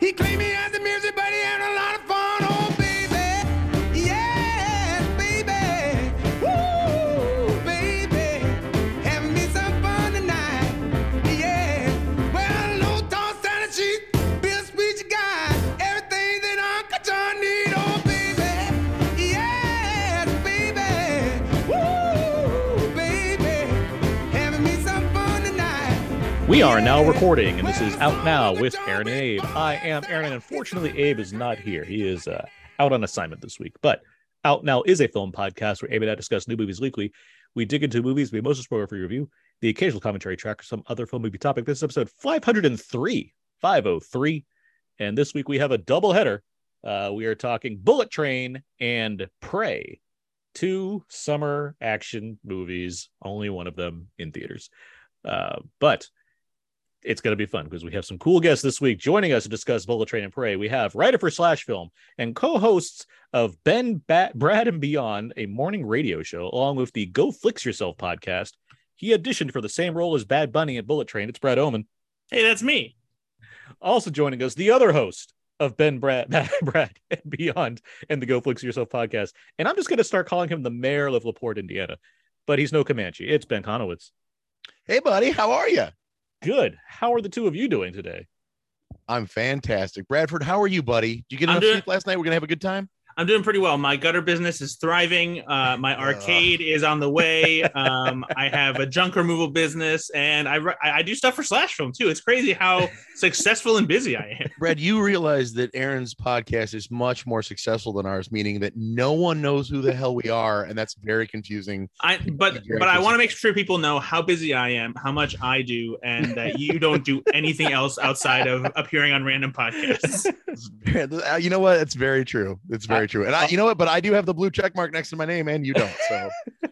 He claimed me We are now recording, and this is Out Now with Aaron and Abe. I am Aaron, and unfortunately, Abe is not here. He is uh, out on assignment this week. But Out Now is a film podcast where Abe and I discuss new movies weekly. We dig into movies, we mostly spoil for review, the occasional commentary track, or some other film movie topic. This is episode 503, 503. And this week we have a double header. Uh, we are talking Bullet Train and Prey, two summer action movies, only one of them in theaters. Uh, but it's going to be fun because we have some cool guests this week joining us to discuss Bullet Train and Prey. We have writer for Slash Film and co-hosts of Ben, Bat, Brad, and Beyond, a morning radio show, along with the Go Flix Yourself podcast. He auditioned for the same role as Bad Bunny at Bullet Train. It's Brad Oman. Hey, that's me. Also joining us, the other host of Ben, Brad, Brad, and Beyond, and the Go Flix Yourself podcast. And I'm just going to start calling him the mayor of LaPorte, Indiana. But he's no Comanche. It's Ben Conowitz. Hey, buddy, how are you? Good. How are the two of you doing today? I'm fantastic. Bradford, how are you, buddy? Did you get enough doing- sleep last night? We're gonna have a good time. I'm doing pretty well. My gutter business is thriving. Uh, my arcade is on the way. Um, I have a junk removal business, and I, I I do stuff for Slash Film too. It's crazy how successful and busy I am. Brad, you realize that Aaron's podcast is much more successful than ours, meaning that no one knows who the hell we are, and that's very confusing. I but but I want to make sure people know how busy I am, how much I do, and that you don't do anything else outside of appearing on random podcasts. Uh, you know what? It's very true. It's very true. And I, you know what? But I do have the blue check mark next to my name, and you don't. So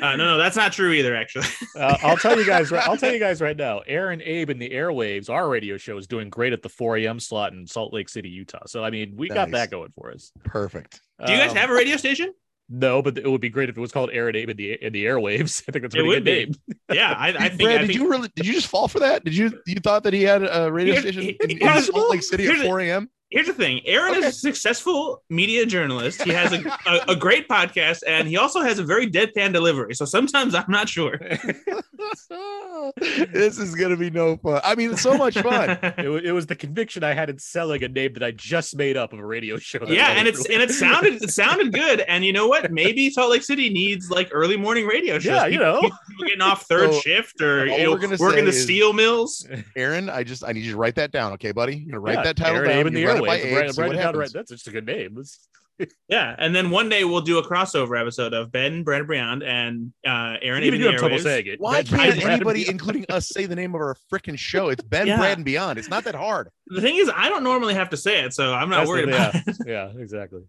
Uh, no, no, that's not true either. Actually, Uh, I'll tell you guys. Right, I'll tell you guys right now. Aaron Abe in the airwaves, our radio show is doing great at the 4 a.m. slot in Salt Lake City, Utah. So I mean, we got that going for us. perfect. do you guys Um, have a radio station? No, but it would be great if it was called Aaron Abe in the in the airwaves. I think that's a pretty good be. name. Yeah, I, I think. Brad, I did think you really? Did you just fall for that? Did you? You thought that he had a radio Here's- station he- in, in Salt Lake City at here's a- 4 a.m.? Here's the thing: Aaron is a successful media journalist. He has a, a, a great podcast, and he also has a very deadpan delivery. So sometimes I'm not sure. this is gonna be no fun. I mean, it's so much fun. It, wa- it was the conviction I had in selling a name that I just made up of a radio show. yeah, and it's and it sounded it sounded good. And you know what? Maybe Salt Lake City needs like early morning radio shows. Yeah, you know. people getting off third So, shift or you know, we're gonna working the steel mills. Aaron, I just I need you to write that down, okay, buddy? You're gonna write Yeah, that title Aaron down. Abe in the you run it by airwaves. Abe, Write- see write what it down right- That's just a good name. Yeah, and then one day we'll do a crossover episode of Ben, Brad Brown, and uh, Aaron. Even Abe you in have trouble saying it. Why Brad- can't Brad- anybody, including us, say the name of our freaking show? It's Ben, Yeah. Brad, and Beyond. It's not that hard. The thing is, I don't normally have to say it, so I'm not That's the- worried about yeah, it. yeah, exactly.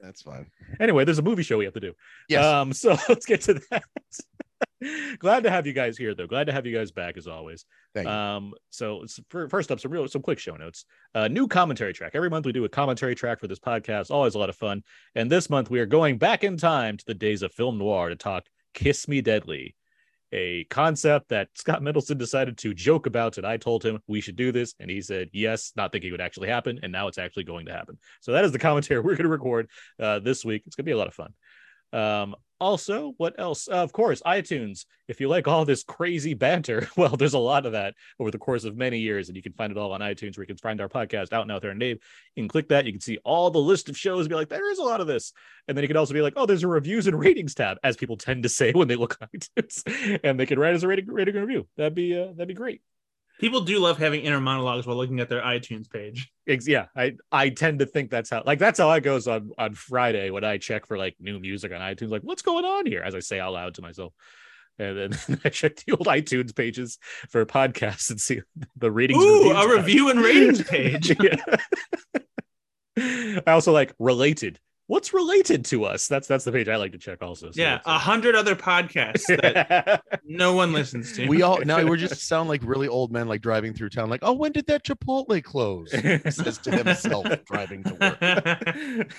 That's fine. Anyway, there's a movie show we have to do. Yes. Um, so let's get to that. Glad to have you guys here, though. Glad to have you guys back as always. Thank you. Um, so for, first up, some real, some quick show notes. Uh, new commentary track. Every month we do a commentary track for this podcast. Always a lot of fun. And this month we are going back in time to the days of film noir to talk "Kiss Me Deadly," a concept that Scott Mendelson decided to joke about, and I told him we should do this, and he said yes, not thinking it would actually happen, and now it's actually going to happen. So that is the commentary we're going to record uh, this week. It's going to be a lot of fun. Um, also, what else? Uh, of course, iTunes. If you like all this crazy banter, well, there's a lot of that over the course of many years, and you can find it all on iTunes where you can find our podcast out out there and Dave. You can click that, you can see all the list of shows, and be like, there is a lot of this. And then you can also be like, oh, there's a reviews and ratings tab, as people tend to say when they look on iTunes, and they can write us a rating, rating review. That'd be uh, that'd be great. People do love having inner monologues while looking at their iTunes page. Yeah i i tend to think that's how like that's how it goes on on friday when i check for like new music on itunes like what's going on here as i say out loud to myself and then i check the old itunes pages for podcasts and see the ratings Ooh, a review and ratings page. i also like related what's related to us that's that's the page i like to check also so yeah, a hundred other podcasts that no one listens to. we all now we're just sound like really old men, like driving through town. Like, oh, when did that Chipotle close? Says to himself driving to work.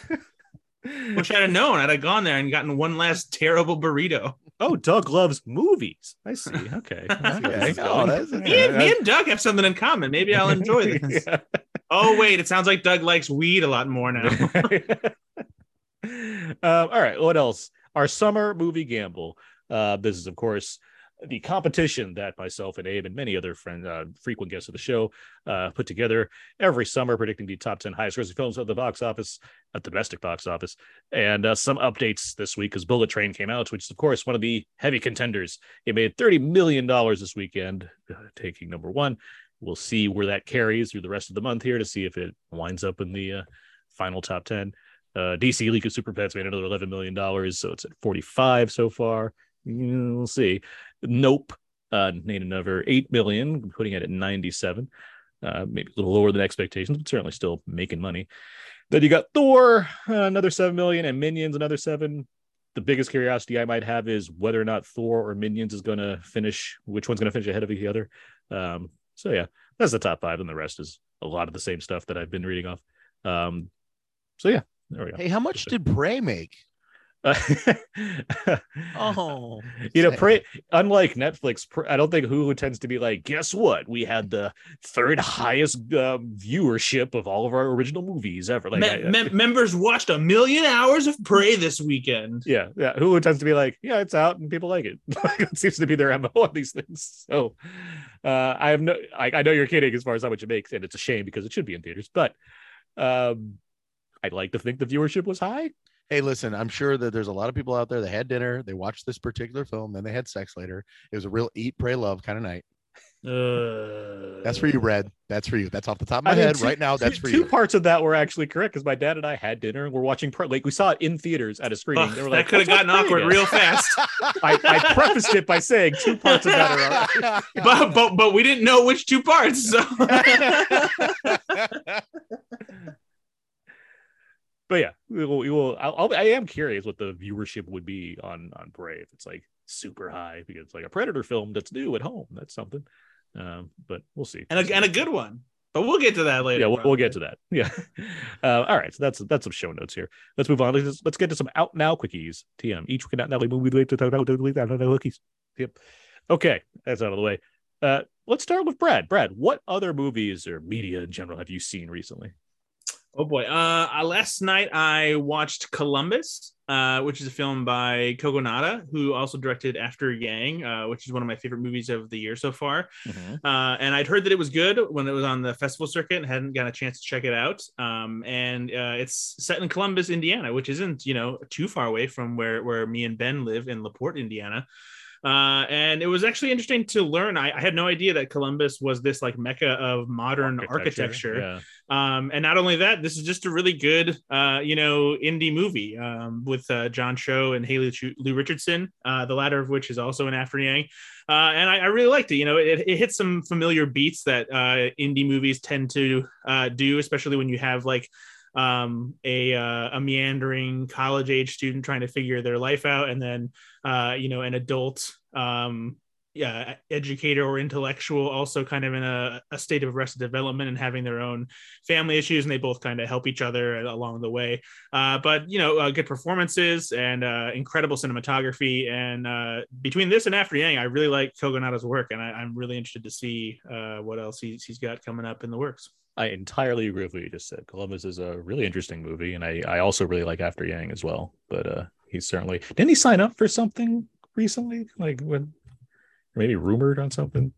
Wish I'd have known. I'd have gone there and gotten one last terrible burrito. oh doug loves movies i see okay I see where this Okay. is that's- Me and, me and Doug have something in common. Maybe I'll enjoy this. Yeah. Oh wait, it sounds like Doug likes weed a lot more now. Um, all right, what else? Our summer movie gamble. Uh, this is, of course, the competition that myself and Abe and many other uh, frequent guests of the show, uh, put together every summer, predicting the top 10 highest grossing films at the box office, at the domestic box office. And uh, some updates this week because Bullet Train came out, which is, of course, one of the heavy contenders. It made $30 million this weekend, uh, taking number one. We'll see where that carries through the rest of the month here to see if it winds up in the uh, final top 10. Uh, DC League of Super Pets made another $11 million, so it's at 45 so far. Mm, We'll see. Nope uh, made another 8 million, putting it at 97. Uh, maybe a little lower than expectations, but certainly still making money. Then you got Thor, uh, another 7 million, and Minions, another 7. The biggest curiosity I might have is whether or not Thor or Minions is going to finish, which one's going to finish ahead of the other. Um, so, yeah, that's the top five, and the rest is a lot of the same stuff that I've been reading off. Um, so, yeah, there we go. Hey, how much did Prey make? Uh, Oh, you know, sad. Prey, unlike Netflix, Pr- I don't think Hulu tends to be like, guess what? We had the third highest um, viewership of all of our original movies ever. Like, Me- I- mem- members watched a million hours of Prey this weekend. yeah, yeah. Hulu tends to be like, yeah, it's out and people like it. it seems to be their mo on these things. So, uh, I have no, I, I know you're kidding as far as how much it makes, and it's a shame because it should be in theaters. But um, I'd like to think the viewership was high. Hey, listen, I'm sure that there's a lot of people out there that had dinner, they watched this particular film, then they had sex later. It was a real eat, pray, love kind of night. Uh, That's for you, Red. That's for you. That's off the top of my I mean, head two- right now. That's two, for two parts of that were actually correct because my dad and I had dinner and we're watching Prey. Like we saw it in theaters at a screening. Ugh, they were that like, could have gotten awkward real fast. I, I prefaced it by saying two parts of that are. but, but but we didn't know which two parts. So But yeah, we will. We will I'll, I'll, I am curious what the viewership would be on on Prey if it's like super high because it's like a Predator film that's new at home. That's something. Um, but we'll see. and a, and a good one. But we'll get to that later. yeah, we'll, we'll get to that. Yeah. Uh, all right. So that's that's some show notes here. Let's move on. Let's, let's get to some out now quickies. TM. Each week out now. We wait to talk about quickies. Yep. Okay, that's out of the way. Uh, let's start with Brad. Brad, what other movies or media in general have you seen recently? Oh boy. Uh, uh, last night I watched Columbus, uh, which is a film by Kogonada, who also directed After Yang, uh, which is one of my favorite movies of the year so far. Uh, and I'd heard that it was good when it was on the festival circuit and hadn't got a chance to check it out. Um, and uh, it's set in Columbus, Indiana, which isn't you know too far away from where where me and Ben live in Laporte, Indiana. Uh, and it was actually interesting to learn. I, I had no idea that Columbus was this like mecca of modern architecture. Yeah. Um, and not only that, this is just a really good, uh, you know, indie movie um, with uh, John Cho and Haley Chu- Lu Richardson, uh, the latter of which is also in After Yang. Uh, and I, I really liked it. You know, it, it hits some familiar beats that uh, indie movies tend to uh, do, especially when you have like um, a, uh, a meandering college age student trying to figure their life out, and then uh, you know an adult um, yeah, educator or intellectual also kind of in a, a state of arrested development and having their own family issues and they both kind of help each other along the way. Uh, but you know uh, good performances and uh, incredible cinematography and uh, between this and after yang i really like kogonada's work and I, am really interested to see uh, what else he's, he's got coming up in the works I entirely agree with what you just said. Columbus is a really interesting movie, and I, I also really like After Yang as well. But uh, he's certainly didn't he sign up for something recently? Like when, maybe rumored on something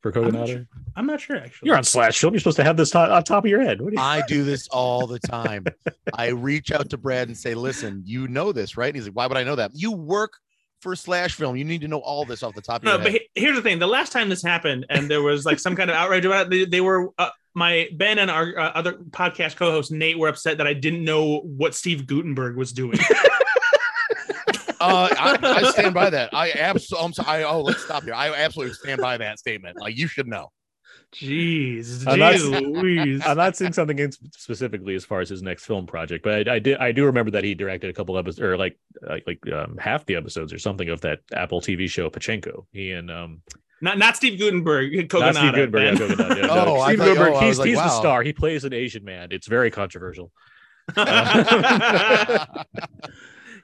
for I'm not sure. i'm not sure actually You're on Slash Film. You're supposed to have this to- on top of your head. What you? I do this all the time. I reach out to Brad and say, listen, you know this, right? And he's like, why would I know that? You work for a Slash Film. You need to know all this off the top of No, your but he- here's the thing: the last time this happened, and there was like some kind of outrage about it, they, they were uh, my Ben and our uh, other podcast co-host Nate were upset that I didn't know what Steve Guttenberg was doing. Uh, I, I stand by that. I absolutely. I'm sorry. I, oh, let's stop here. I absolutely stand by that statement. Like you should know. Jeez, I'm not- jeez Louise. I'm not saying something in specifically as far as his next film project, but I, I did I do remember that he directed a couple episodes or like like, like um, half the episodes or something of that Apple TV show Pachinko. He and um not not Steve Guttenberg, not Steve Guttenberg, yeah, Kogonada, yeah, Oh, no. I Steve thought- Guttenberg, oh, he's, like, he's the star. He plays an Asian man. It's very controversial.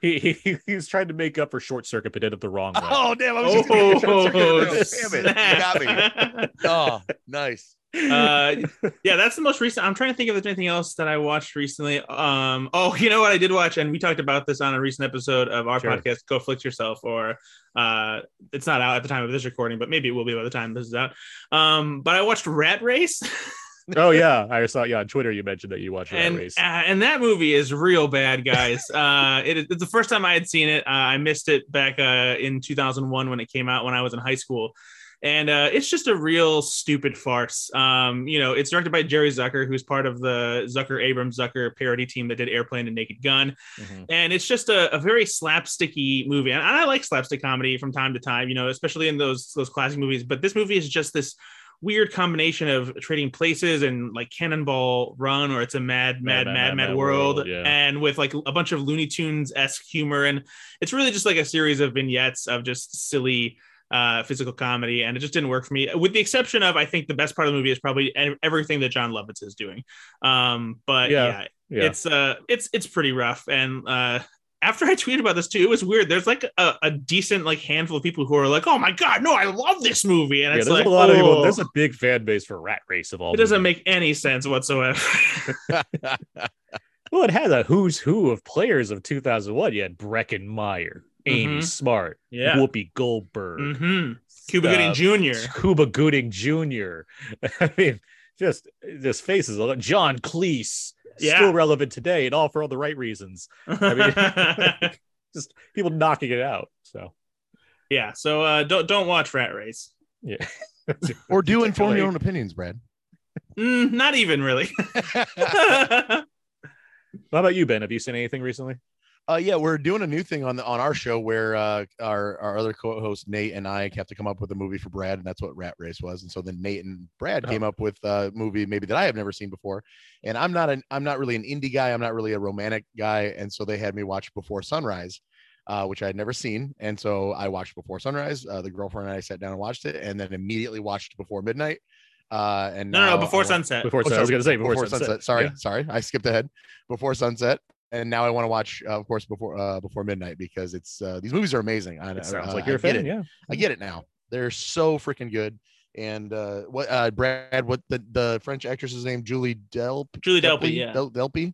He, he he's trying to make up for short circuit, but did it the wrong way. oh damn! I was oh, just gonna- damn it! You got me. Oh, nice. Uh, yeah, that's the most recent. I'm trying to think if there's anything else that I watched recently. Um, oh, you know what I did watch, and we talked about this on a recent episode of our Sure. podcast, Go Flick Yourself, or uh, it's not out at the time of this recording, but maybe it will be by the time this is out. Um, but I watched Rat Race, oh yeah, I saw yeah on Twitter you mentioned that you watched that and race. uh, and that movie is real bad, guys. uh, it, it's the first time I had seen it. Uh, I missed it back uh, in 2001 when it came out when I was in high school. And uh, it's just a real stupid farce. Um, you know, it's directed by Jerry Zucker, who's part of the Zucker Abrahams Zucker parody team that did Airplane and Naked Gun. Mhm. And it's just a, a very slapsticky movie. And I like slapstick comedy from time to time, you know, especially in those those classic movies. But this movie is just this weird combination of trading places and like Cannonball Run, or it's a mad, mad, mad, mad, world, yeah. and with like a bunch of Looney Tunes esque humor. And it's really just like a series of vignettes of just silly uh physical comedy and it just didn't work for me with the exception of i think the best part of the movie is probably everything that jon lovitz is doing um but Yeah. yeah, yeah. it's uh it's it's pretty rough and uh after I tweeted about this too, it was weird. There's like a, a decent like handful of people who are like, "Oh my god, no, I love this movie," and yeah, it's there's like, a lot of people. "Oh." There's a big fan base for Rat Race of all. it doesn't make any sense whatsoever. Well, it had a who's who of players of 2001. You had Breckin Meyer, Amy Mhm. Smart, yeah. Whoopi Goldberg, hmm Cuba Gooding uh, Jr. Cuba Gooding Jr. I mean, just just faces. John Cleese, Yeah. still relevant today, and all for all the right reasons. I mean- Just people knocking it out. So yeah. So uh, don't don't watch Rat Race. yeah, or do inform your own opinions, Brad. Mm, not even really. How about you, Ben? Have you seen anything recently? Uh, yeah, we're doing a new thing on the on our show where uh, our our other co-host Nate and I have to come up with a movie for Brad, and that's what Rat Race was. And so then Nate and Brad Oh. came up with a movie maybe that I have never seen before. And I'm not an I'm not really an indie guy. I'm not really a romantic guy. And so they had me watch Before Sunrise, uh, which I had never seen. And so I watched Before Sunrise. Uh, the girlfriend and I sat down and watched it, and then immediately watched Before Midnight. Uh, and no, no, now no, before I sunset. Before Oh, sun- I was going to say before, before sunset. sunset. Sorry, Yeah. sorry, I skipped ahead. Before sunset, and now I want to watch, uh, of course, before uh, before midnight because it's uh, these movies are amazing. I, It sounds uh, like you're a I fan. it. Yeah. I get it now. They're so freaking good. And uh, what uh, Brad? What the the French actress's name? Julie Delp. Julie Delpy, yeah. Del, Delpy.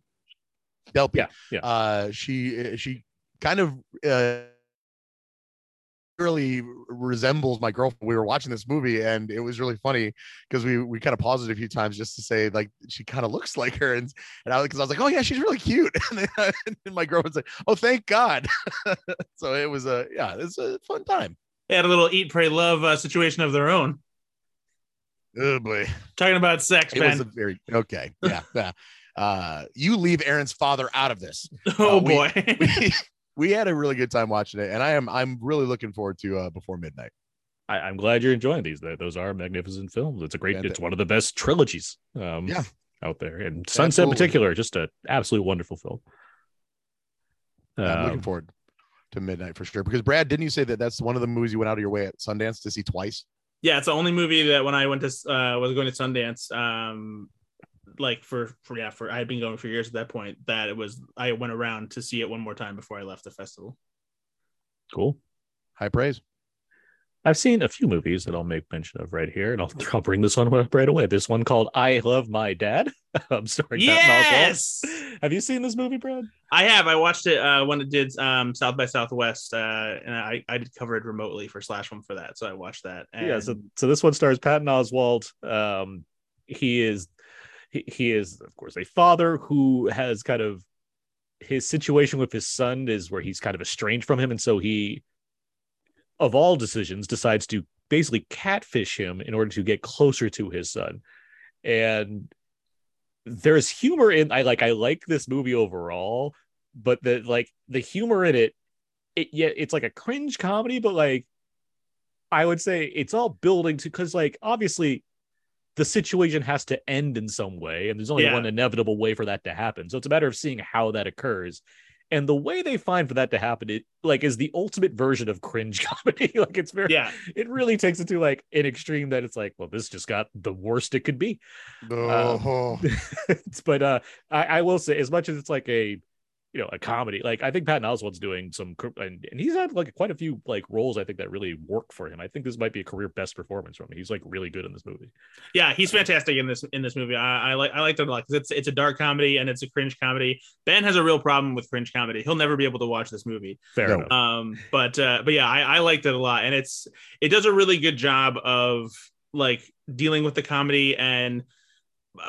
Delpy. Yeah. Yeah. Uh, she she kind of uh, really resembles my girlfriend. We were watching this movie, and it was really funny because we we kind of paused it a few times just to say like she kind of looks like her, and and I because I was like, oh yeah, she's really cute, and then, and my girlfriend's like, oh thank God. so it was a yeah, it's a fun time. They had a little eat, pray, love uh, situation of their own. Oh boy, Talking about sex, it was a very okay. Yeah, yeah. Uh, you leave Aaron's father out of this. oh uh, we- boy. We, we had a really good time watching it, and I am I'm really looking forward to uh, before midnight. I, I'm glad you're enjoying these. Those are magnificent films. It's a great. Fanta- It's one of the best trilogies. Um, Yeah. out there, and Sunset in particular, just an absolutely wonderful film. I'm looking Um, forward to midnight for sure. Because Brad, didn't you say that that's one of the movies you went out of your way at Sundance to see twice? yeah, it's the only movie that when I went to uh, was going to Sundance, um, like for for yeah, for I had been going for years at that point. That it was I went around to see it one more time before I left the festival. cool. High praise. I've seen a few movies that I'll make mention of right here, and I'll, I'll bring this one right away. This one called "I Love My Dad." I'm sorry. Yes, Have you seen this movie, Brad? I have. I watched it uh, when it did um, South by Southwest, uh, and I I did cover it remotely for Slash Film for that, so I watched that. And Yeah. So, so this one stars Patton Oswalt. Um, he is, he, he is of course a father who has kind of his situation with his son is where he's kind of estranged from him, and so he, of all decisions, decides to basically catfish him in order to get closer to his son, and there's humor in I like I like this movie overall, but the like the humor in it, it yeah, it's like a cringe comedy, but like I would say it's all building to because like obviously the situation has to end in some way, and there's only Yeah. one inevitable way for that to happen. So it's a matter of seeing how that occurs. And the way they find for that to happen, it like is the ultimate version of cringe comedy. like it's very yeah, it really takes it to like an extreme that it's like, well, this just got the worst it could be. Oh, but uh I, I will say, as much as it's like a you know a comedy. Like I think Patton Oswalt's doing some, and, and he's had like quite a few like roles I think that really work for him. I think this might be a career best performance from him. He's like really good in this movie. Yeah, he's fantastic in this in this movie. I, I like I liked it a lot 'cause it's it's a dark comedy and it's a cringe comedy. Ben has a real problem with cringe comedy. He'll never be able to watch this movie. Fair No. enough. Um, but uh, but yeah, I, I liked it a lot, and it's it does a really good job of like dealing with the comedy and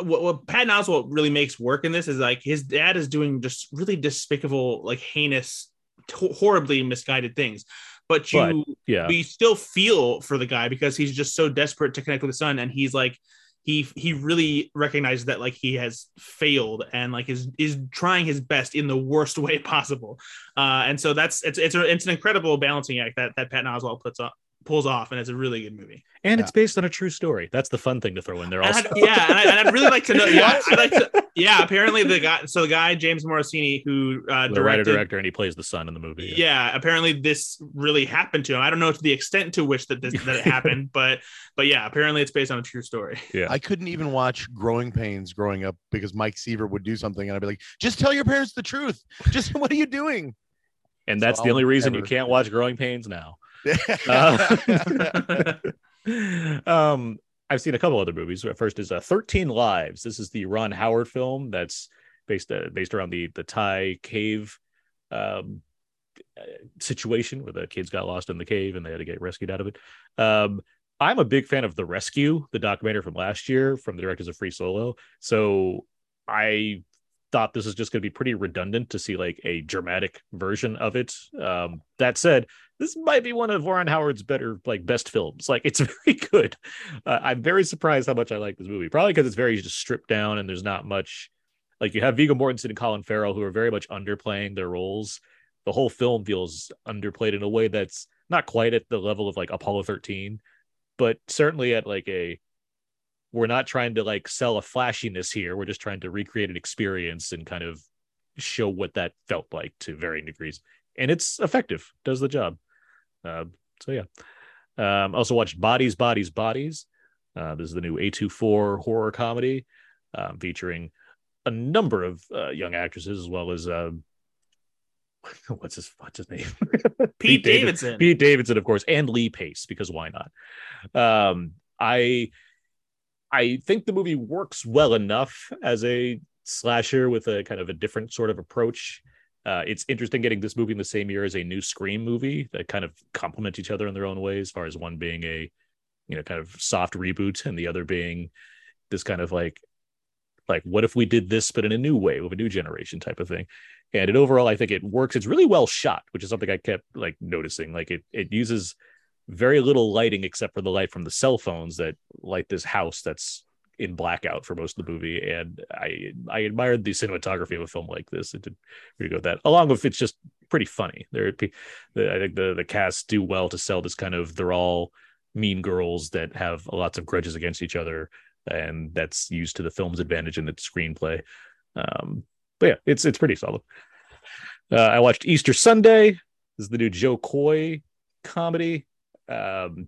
what, what Patton Oswalt really makes work in this is like his dad is doing just really despicable, like heinous, t- horribly misguided things, but you yeah. we still feel for the guy because he's just so desperate to connect with his son and he's like he he really recognizes that like he has failed and like is is trying his best in the worst way possible. Uh and so that's it's it's, a, it's an incredible balancing act that that Patton Oswalt puts up pulls off and it's a really good movie and it's based on a true story. That's the fun thing to throw in there. and Also, I'd- yeah and, I, and I'd really like to know yeah What? I'd like to yeah apparently the guy so the guy James Morosini who uh the writer directed director, and he plays the son in the movie. yeah apparently this really happened to him i don't know to the extent to which that this that it happened but but yeah apparently it's based on a true story yeah. I couldn't even watch Growing Pains growing up because Mike Seaver would do something and I'd be like, just tell your parents the truth. Just what are you doing? and So that's the I'll only reason you can't watch Growing Pains now. Uh, um, I've seen a couple other movies. First is uh, 13 Lives. This is the Ron Howard film that's based uh, based around the the Thai cave um, situation where the kids got lost in the cave and they had to get rescued out of it. Um, I'm a big fan of The Rescue, the documentary from last year from the directors of Free Solo. So I thought this is just going to be pretty redundant to see like a dramatic version of it. Um, that said, this might be one of Ron Howard's better, like best films. Like it's very good. Uh, I'm very surprised how much I like this movie. Probably because it's very just stripped down and there's not much. Like you have Viggo Mortensen and Colin Farrell who are very much underplaying their roles. The whole film feels underplayed in a way that's not quite at the level of like Apollo 13, but certainly at like a. We're not trying to like sell a flashiness here. We're just trying to recreate an experience and kind of show what that felt like to varying degrees. And it's effective, does the job. Uh, so yeah. Um, also watched Bodies, Bodies, Bodies. Uh, this is the new A24 horror comedy um, featuring a number of uh, young actresses as well as um, what's his what's his name? pete, David- davidson Pete Davidson, of course, and Lee Pace, because why not? Um, I I think the movie works well enough as a slasher with a kind of a different sort of approach. Uh, it's interesting getting this movie in the same year as a new Scream movie that kind of complement each other in their own way, as far as one being a you know kind of soft reboot and the other being this kind of like like what if we did this but in a new way with a new generation type of thing. And it overall i think it works. It's really well shot which is something i kept like noticing. Like it it uses very little lighting except for the light from the cell phones that light this house that's in blackout for most of the movie. And i i admired the cinematography of a film like this. It did really go with that along with it's just pretty funny. There i think the the cast do well to sell this kind of they're all mean girls that have lots of grudges against each other and that's used to the film's advantage in its screenplay. Um but yeah it's it's pretty solid. Uh, i watched easter sunday. This is the new jo koy comedy um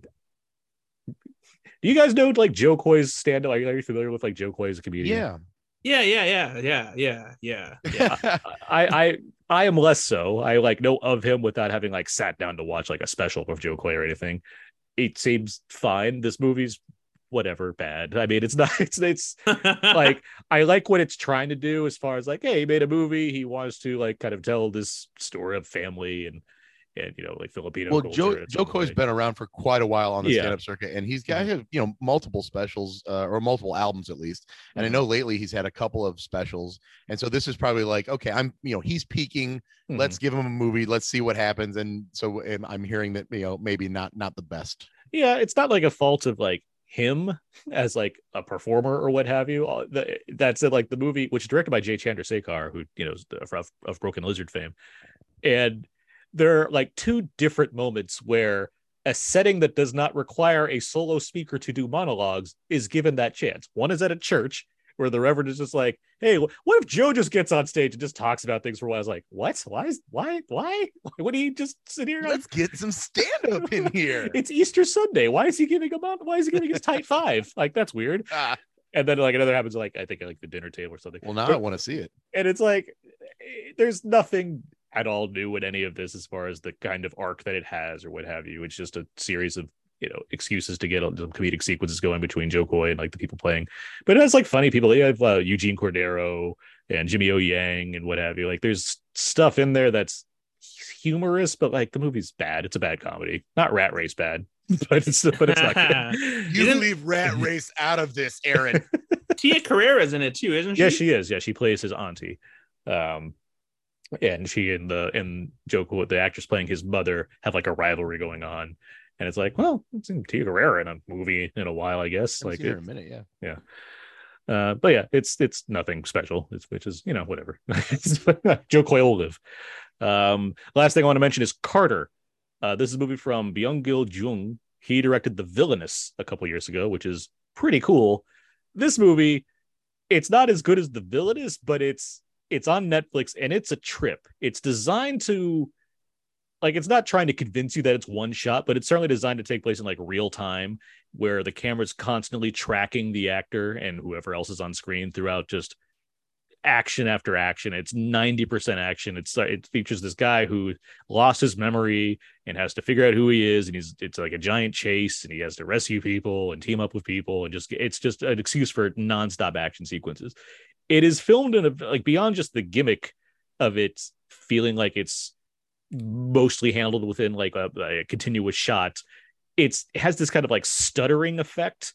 do you guys know like jo koy's stand-up are you, are you familiar with like jo koy as a comedian yeah. yeah yeah yeah yeah yeah yeah yeah I, I I am less so. I like know of him without having like sat down to watch like a special of Jo Koy or anything. It seems fine. This movie's whatever bad. I mean, it's not. It's it's like I like what it's trying to do as far as like, hey, he made a movie. He wants to like kind of tell this story of family and and you know like Filipino. well, Joe Jo Koy's been around for quite a while on the Yeah. stand-up circuit, and he's got you know multiple specials uh, or multiple albums at least. And I Mhm. know lately he's had a couple of specials, and so this is probably like, okay, I'm you know he's peaking. Mhm. Let's give him a movie. Let's see what happens. And so and I'm hearing that you know maybe not not the best. yeah it's not like a fault of like him as like a performer or what have you that's it like the movie which is directed by jay chandrasekhar who you know is of, of broken lizard fame and there are like two different moments where a setting that does not require a solo speaker to do monologues is given that chance one is at a church where the reverend is just like hey what if joe just gets on stage and just talks about things for a while i was like what why is why why would he just sit here Let's get some stand-up in here. it's Easter Sunday. Why is he giving a? Why is he giving his tight five? Like that's weird. Ah, And then like another happens like I think like the dinner table or something. well, now But- I want to see it. And it's like eh, there's nothing at all new in any of this as far as the kind of arc that it has or what have you. It's just a series of you know excuses to get some comedic sequences going between Jo Koy and like the people playing. But it has like funny people. You have uh, Eugene Cordero and Jimmy O Yang and what have you. Like there's stuff in there that's humorous, but like the movie's bad. It's a bad comedy. Not Rat Race bad, but it's but it's not good. You didn't- leave Rat Race out of this, Aaron. Tia Carrere's in it too, isn't she? yeah, she is. Yeah, she plays his auntie. Um, and she and the and Jo Koy, the actress playing his mother, have like a rivalry going on. And it's like, well, it's in Tia Carrere in a movie in a while, I guess. Haven't Like, it- a minute, yeah. uh, but yeah, it's it's nothing special. It's which is you know whatever. Jo Koy will live. Um, last thing I want to mention is Carter. Uh, this is a movie from Byung Gil Jung. He directed The Villainess a couple years ago, which is pretty cool. This movie, it's not as good as The Villainess, but it's it's on Netflix and it's a trip. It's designed to like it's not trying to convince you that it's one shot, but it's certainly designed to take place in like real time where the camera's constantly tracking the actor and whoever else is on screen throughout just action after action. It's 90% action. It's uh, it features this guy who lost his memory and has to figure out who he is and he's it's like a giant chase and he has to rescue people and team up with people and just it's just an excuse for nonstop action sequences. It is filmed in a like beyond just the gimmick of it feeling like it's mostly handled within like a, a continuous shot it's it has this kind of like stuttering effect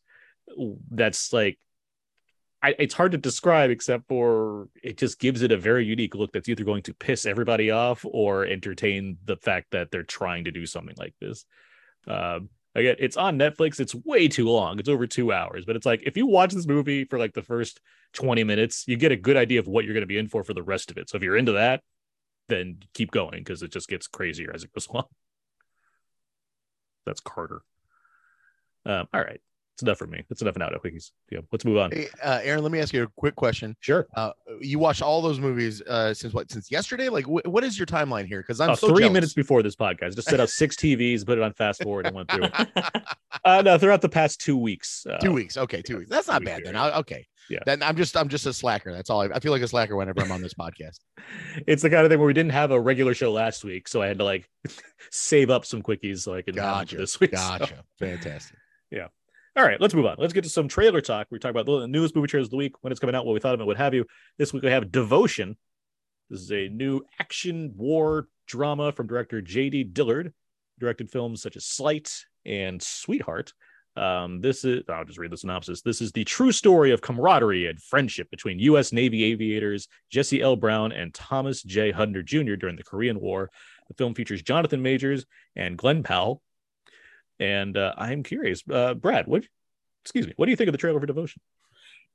that's like I, it's hard to describe except for it just gives it a very unique look that's either going to piss everybody off or entertain the fact that they're trying to do something like this. Um again it's on netflix it's way too long it's over two hours but it's like if you watch this movie for like the first 20 minutes you get a good idea of what you're going to be in for for the rest of it so if you're into that then keep going because it just gets crazier as it goes along that's Carter. Um, all right. It's enough for me. That's enough now, quickies. Yeah, let's move on. Hey, uh, Aaron, let me ask you a quick question. Sure. Uh, you watched all those movies uh, since what? Since yesterday? Like, wh- what is your timeline here? Because I'm Uh, so three jealous. minutes before this podcast, just set up six TVs, put it on fast forward, and went through. it. Uh, no, throughout the past two weeks. Uh, Two weeks. Okay, two weeks. That's not bad then. I, okay. Yeah. Then I'm just I'm just a slacker. That's all. I, I feel like a slacker whenever I'm on this podcast. It's the kind of thing where we didn't have a regular show last week, so I had to like save up some quickies so I could Gotcha. this week. So- Gotcha. Fantastic. All right, let's move on. Let's get to some trailer talk. We talk about the newest movie trailers of the week, when it's coming out, what we thought of it, what have you. This week we have Devotion. This is a new action war drama from director J.D. Dillard, directed films such as Sleight and Sweetheart. Um, this is, I'll just read the synopsis. This is the true story of camaraderie and friendship between U.S. Navy aviators Jesse L. Brown and Thomas J. Hunter Jr. during the Korean War. The film features Jonathan Majors and Glen Powell. And uh, I'm curious, uh, Brad, what, excuse me, what do you think of the trailer for Devotion?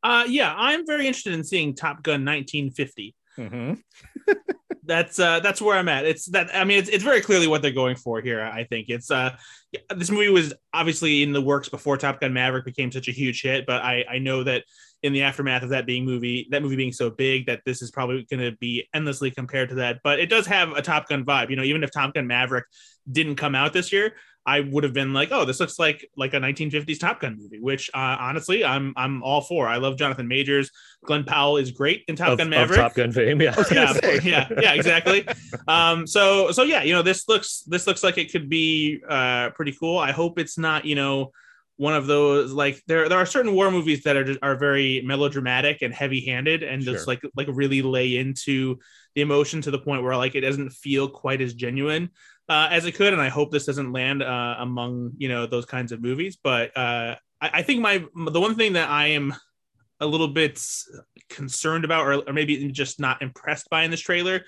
uh, yeah, I'm very interested in seeing Top Gun 1950. Mm-hmm. that's uh that's where i'm at it's that i mean it's, it's very clearly what they're going for here i think it's uh this movie was obviously in the works before top gun maverick became such a huge hit but i i know that in the aftermath of that being movie that movie being so big that this is probably going to be endlessly compared to that but it does have a top gun vibe you know even if top gun maverick didn't come out this year I would have been like, oh, this looks like like a 1950s Top Gun movie, which uh, honestly, I'm I'm all for. I love Jonathan Majors. Glen Powell is great in Top Of, Gun of Maverick Top Gun fame, yeah. yeah, yeah, yeah, exactly. Um, so, so yeah, you know, this looks this looks like it could be uh, pretty cool. I hope it's not, you know, one of those like there there are certain war movies that are just, are very melodramatic and heavy handed and just Sure. like like really lay into the emotion to the point where like it doesn't feel quite as genuine uh, as it could. And I hope this doesn't land uh, among you know those kinds of movies. But uh, I, I think my the one thing that I am a little bit concerned about, or, or maybe just not impressed by in this trailer,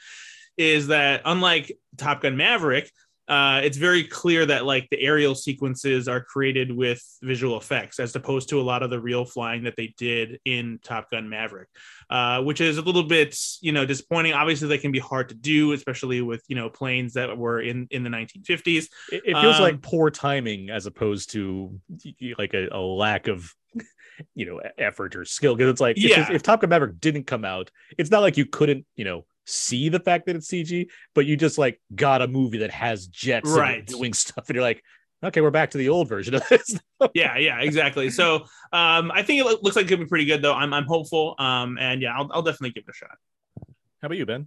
is that unlike Top Gun Maverick, uh, it's very clear that like the aerial sequences are created with visual effects as opposed to a lot of the real flying that they did in Top Gun Maverick, uh, which is a little bit you know disappointing. Obviously, they can be hard to do, especially with you know planes that were in in the 1950s. It, it feels Um, like poor timing as opposed to like a, a lack of, you know, effort or skill. Because it's like, if- Yeah. if, Top Gun Maverick didn't come out, it's not like you couldn't, you know, see the fact that it's CG, but you just like got a movie that has jets and Right. doing stuff, and you're like, okay, we're back to the old version of this. yeah, yeah, exactly. So um, I think it looks like it could be pretty good, though. I'm, I'm hopeful. Um, and yeah, I'll, I'll definitely give it a shot. How about you, Ben?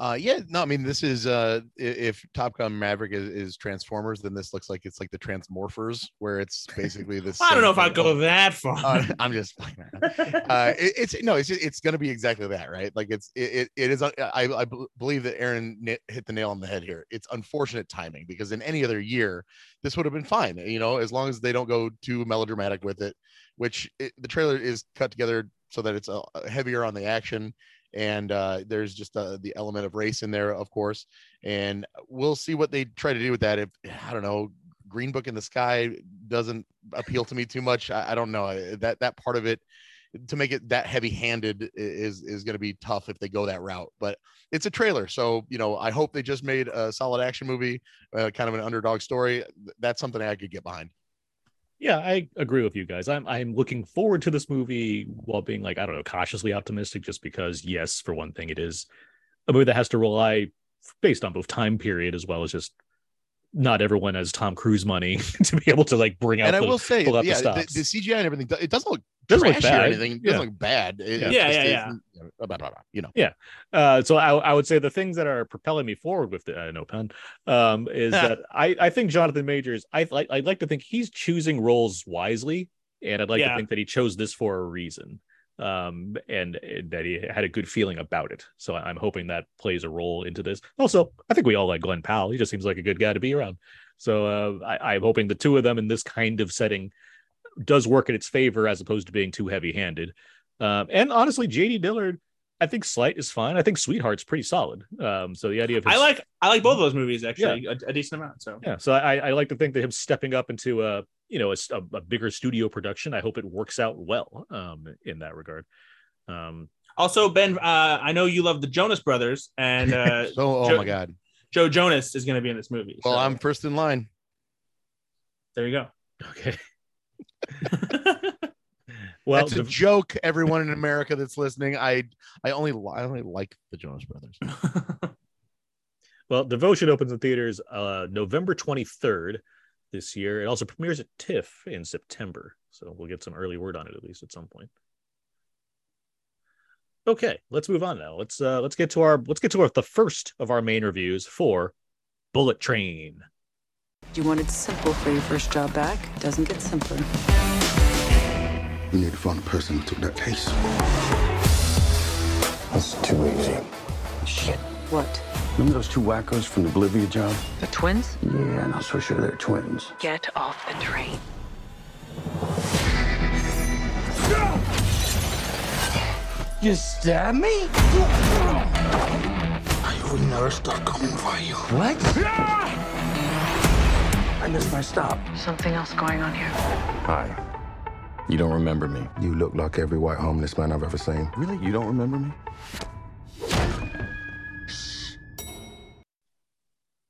Uh, yeah, no, I mean, this is uh, if Top Gun Maverick is, is Transformers, then this looks like it's like the Transmorphers, where it's basically this. I don't know if I'd go that far. Uh, I'm just playing around. uh, it, it's no, it's it's going to be exactly that, right? Like it's it it, is. uh, I believe that Aaron hit the nail on the head here. It's unfortunate timing because in any other year, this would have been fine. You know, as long as they don't go too melodramatic with it, which it, the trailer is cut together so that it's uh, heavier on the action and uh, there's just uh, the element of race in there, of course. And we'll see what they try to do with that. If I don't know, Green Book in the Sky doesn't appeal to me too much. I, I don't know Uh, that that part of it to make it that heavy-handed is is going to be tough if they go that route. But it's a trailer, so you know I hope they just made a solid action movie, uh, kind of an underdog story. That's something I could get behind. Yeah, I agree with you guys. I'm I'm looking forward to this movie while being like I don't know cautiously optimistic, just because yes, for one thing, it is a movie that has to rely based on both time period as well as just not everyone has Tom Cruise money to be able to like bring out. And I the- will say, out the yeah, the, the CGI and everything, it doesn't look Doesn't look trashy or bad. anything. It doesn't Yeah. look bad. It- Yeah. Yeah, yeah, is- yeah. you know, blah, blah, blah, you know. Uh, so I, I would say the things that are propelling me forward with the uh, no pun um, is that I, I think Jonathan Majors I like I'd like to think he's choosing roles wisely, and I'd like to think that he chose this for a reason, um, and, and that he had a good feeling about it. So I'm hoping that plays a role into this. Also, I think we all like Glen Powell. He just seems like a good guy to be around. So uh, I, I'm hoping the two of them in this kind of setting does work in its favor as opposed to being too heavy-handed. Um, and honestly, JD Dillard. I think Sleight is fine. I think Sweetheart's pretty solid. Um, so the idea of his, I like I like both of those movies actually a, a decent amount. So yeah. So I, I like to think that him stepping up into a you know a, a bigger studio production. I hope it works out well um, in that regard. Um, also Ben, uh, I know you love the Jonas Brothers, and uh, So, oh Joe- my God. Joe Jonas is going to be in this movie. Well, so I'm first in line. there you go. okay. Well, That's a the- joke, everyone in America that's listening. I I only I only like the Jonas Brothers. well, Devotion opens in theaters uh, November 23rd this year. It also premieres at TIFF in September. So we'll get some early word on it at least at some point. Okay, let's move on now. Let's uh let's get to our let's get to our, the first of our main reviews for Bullet Train. Do you wanted simple for your first job back. Doesn't get simpler. We need to find the person who took that case. That's too easy. Shit. What? Remember those two wackos from the Bolivia job? The twins? Yeah, I'm not so sure they're twins. Get off the train. You stab me? I would never stop coming for you. What? I missed my stop. Something else going on here. Hi. You don't remember me? You look like every white homeless man I've ever seen. Really? You don't remember me?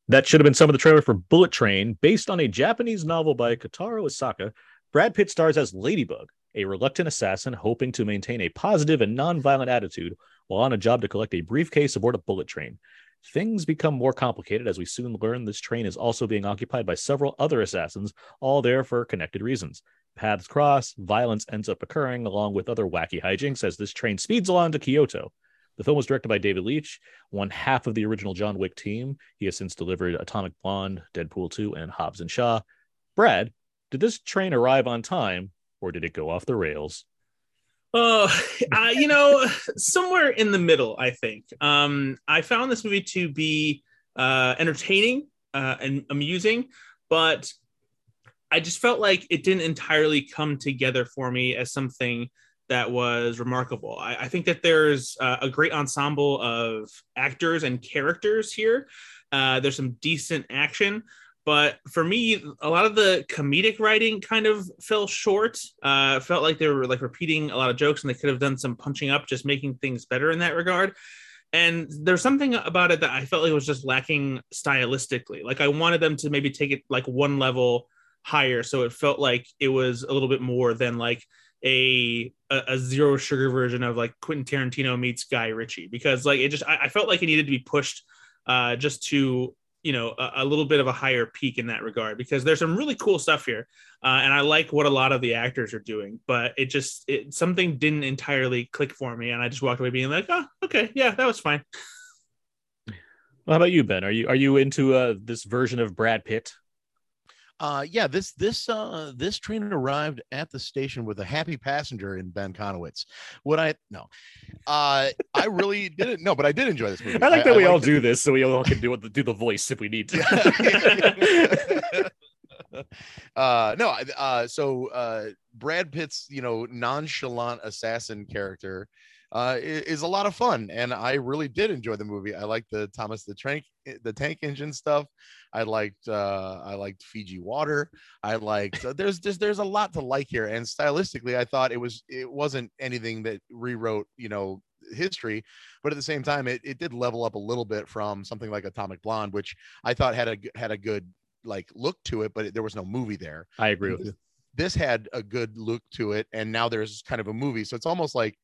That should have been some of the trailer for Bullet Train, based on a Japanese novel by Kotaro Isaka. Brad Pitt stars as Ladybug, a reluctant assassin hoping to maintain a positive and non-violent attitude while on a job to collect a briefcase aboard a bullet train. Things become more complicated as we soon learn this train is also being occupied by several other assassins, all there for connected reasons. Paths cross, violence ends up occurring, along with other wacky hijinks as this train speeds along to Kyoto. The film was directed by David Leitch, one half of the original John Wick team. He has since delivered Atomic Blonde, Deadpool 2, and Hobbs and Shaw. Brad, did this train arrive on time or did it go off the rails? Oh, uh, you know, somewhere in the middle, I think. Um, I found this movie to be uh, entertaining uh, and amusing, but I just felt like it didn't entirely come together for me as something that was remarkable. I, I think that there's uh, a great ensemble of actors and characters here. Uh, there's some decent action, but for me, a lot of the comedic writing kind of fell short. Uh, felt like they were like repeating a lot of jokes, and they could have done some punching up, just making things better in that regard. And there's something about it that I felt like was just lacking stylistically. Like I wanted them to maybe take it like one level higher, so it felt like it was a little bit more than like a a, a zero sugar version of like Quentin Tarantino meets Guy Ritchie because like it just I, I felt like it needed to be pushed uh, just to you know a, a, little bit of a higher peak in that regard because there's some really cool stuff here uh, and I like what a lot of the actors are doing but it just it something didn't entirely click for me and I just walked away being like oh okay yeah that was fine. Well, how about you, Ben? Are you are you into uh, this version of Brad Pitt? Uh, yeah, this this uh this train arrived at the station with a happy passenger in Ben Conowitz. Would I? No, uh, I really didn't. No, but I did enjoy this movie. I like that we all liked it. do this, so we all can do do the voice if we need to. uh no I- uh so uh brad pitt's you know nonchalant assassin character uh is a lot of fun and i really did enjoy the movie. I liked the thomas the tank the tank engine stuff. I liked uh i liked fiji water. I liked uh, there's there's there's a lot to like here and stylistically i thought it was it wasn't anything that rewrote you know history but at the same time it, it did level up a little bit from something like atomic blonde which i thought had a had a good like look to it but it, there was no movie there. I agree with you. this had a good look to it and now there's kind of a movie. So it's almost like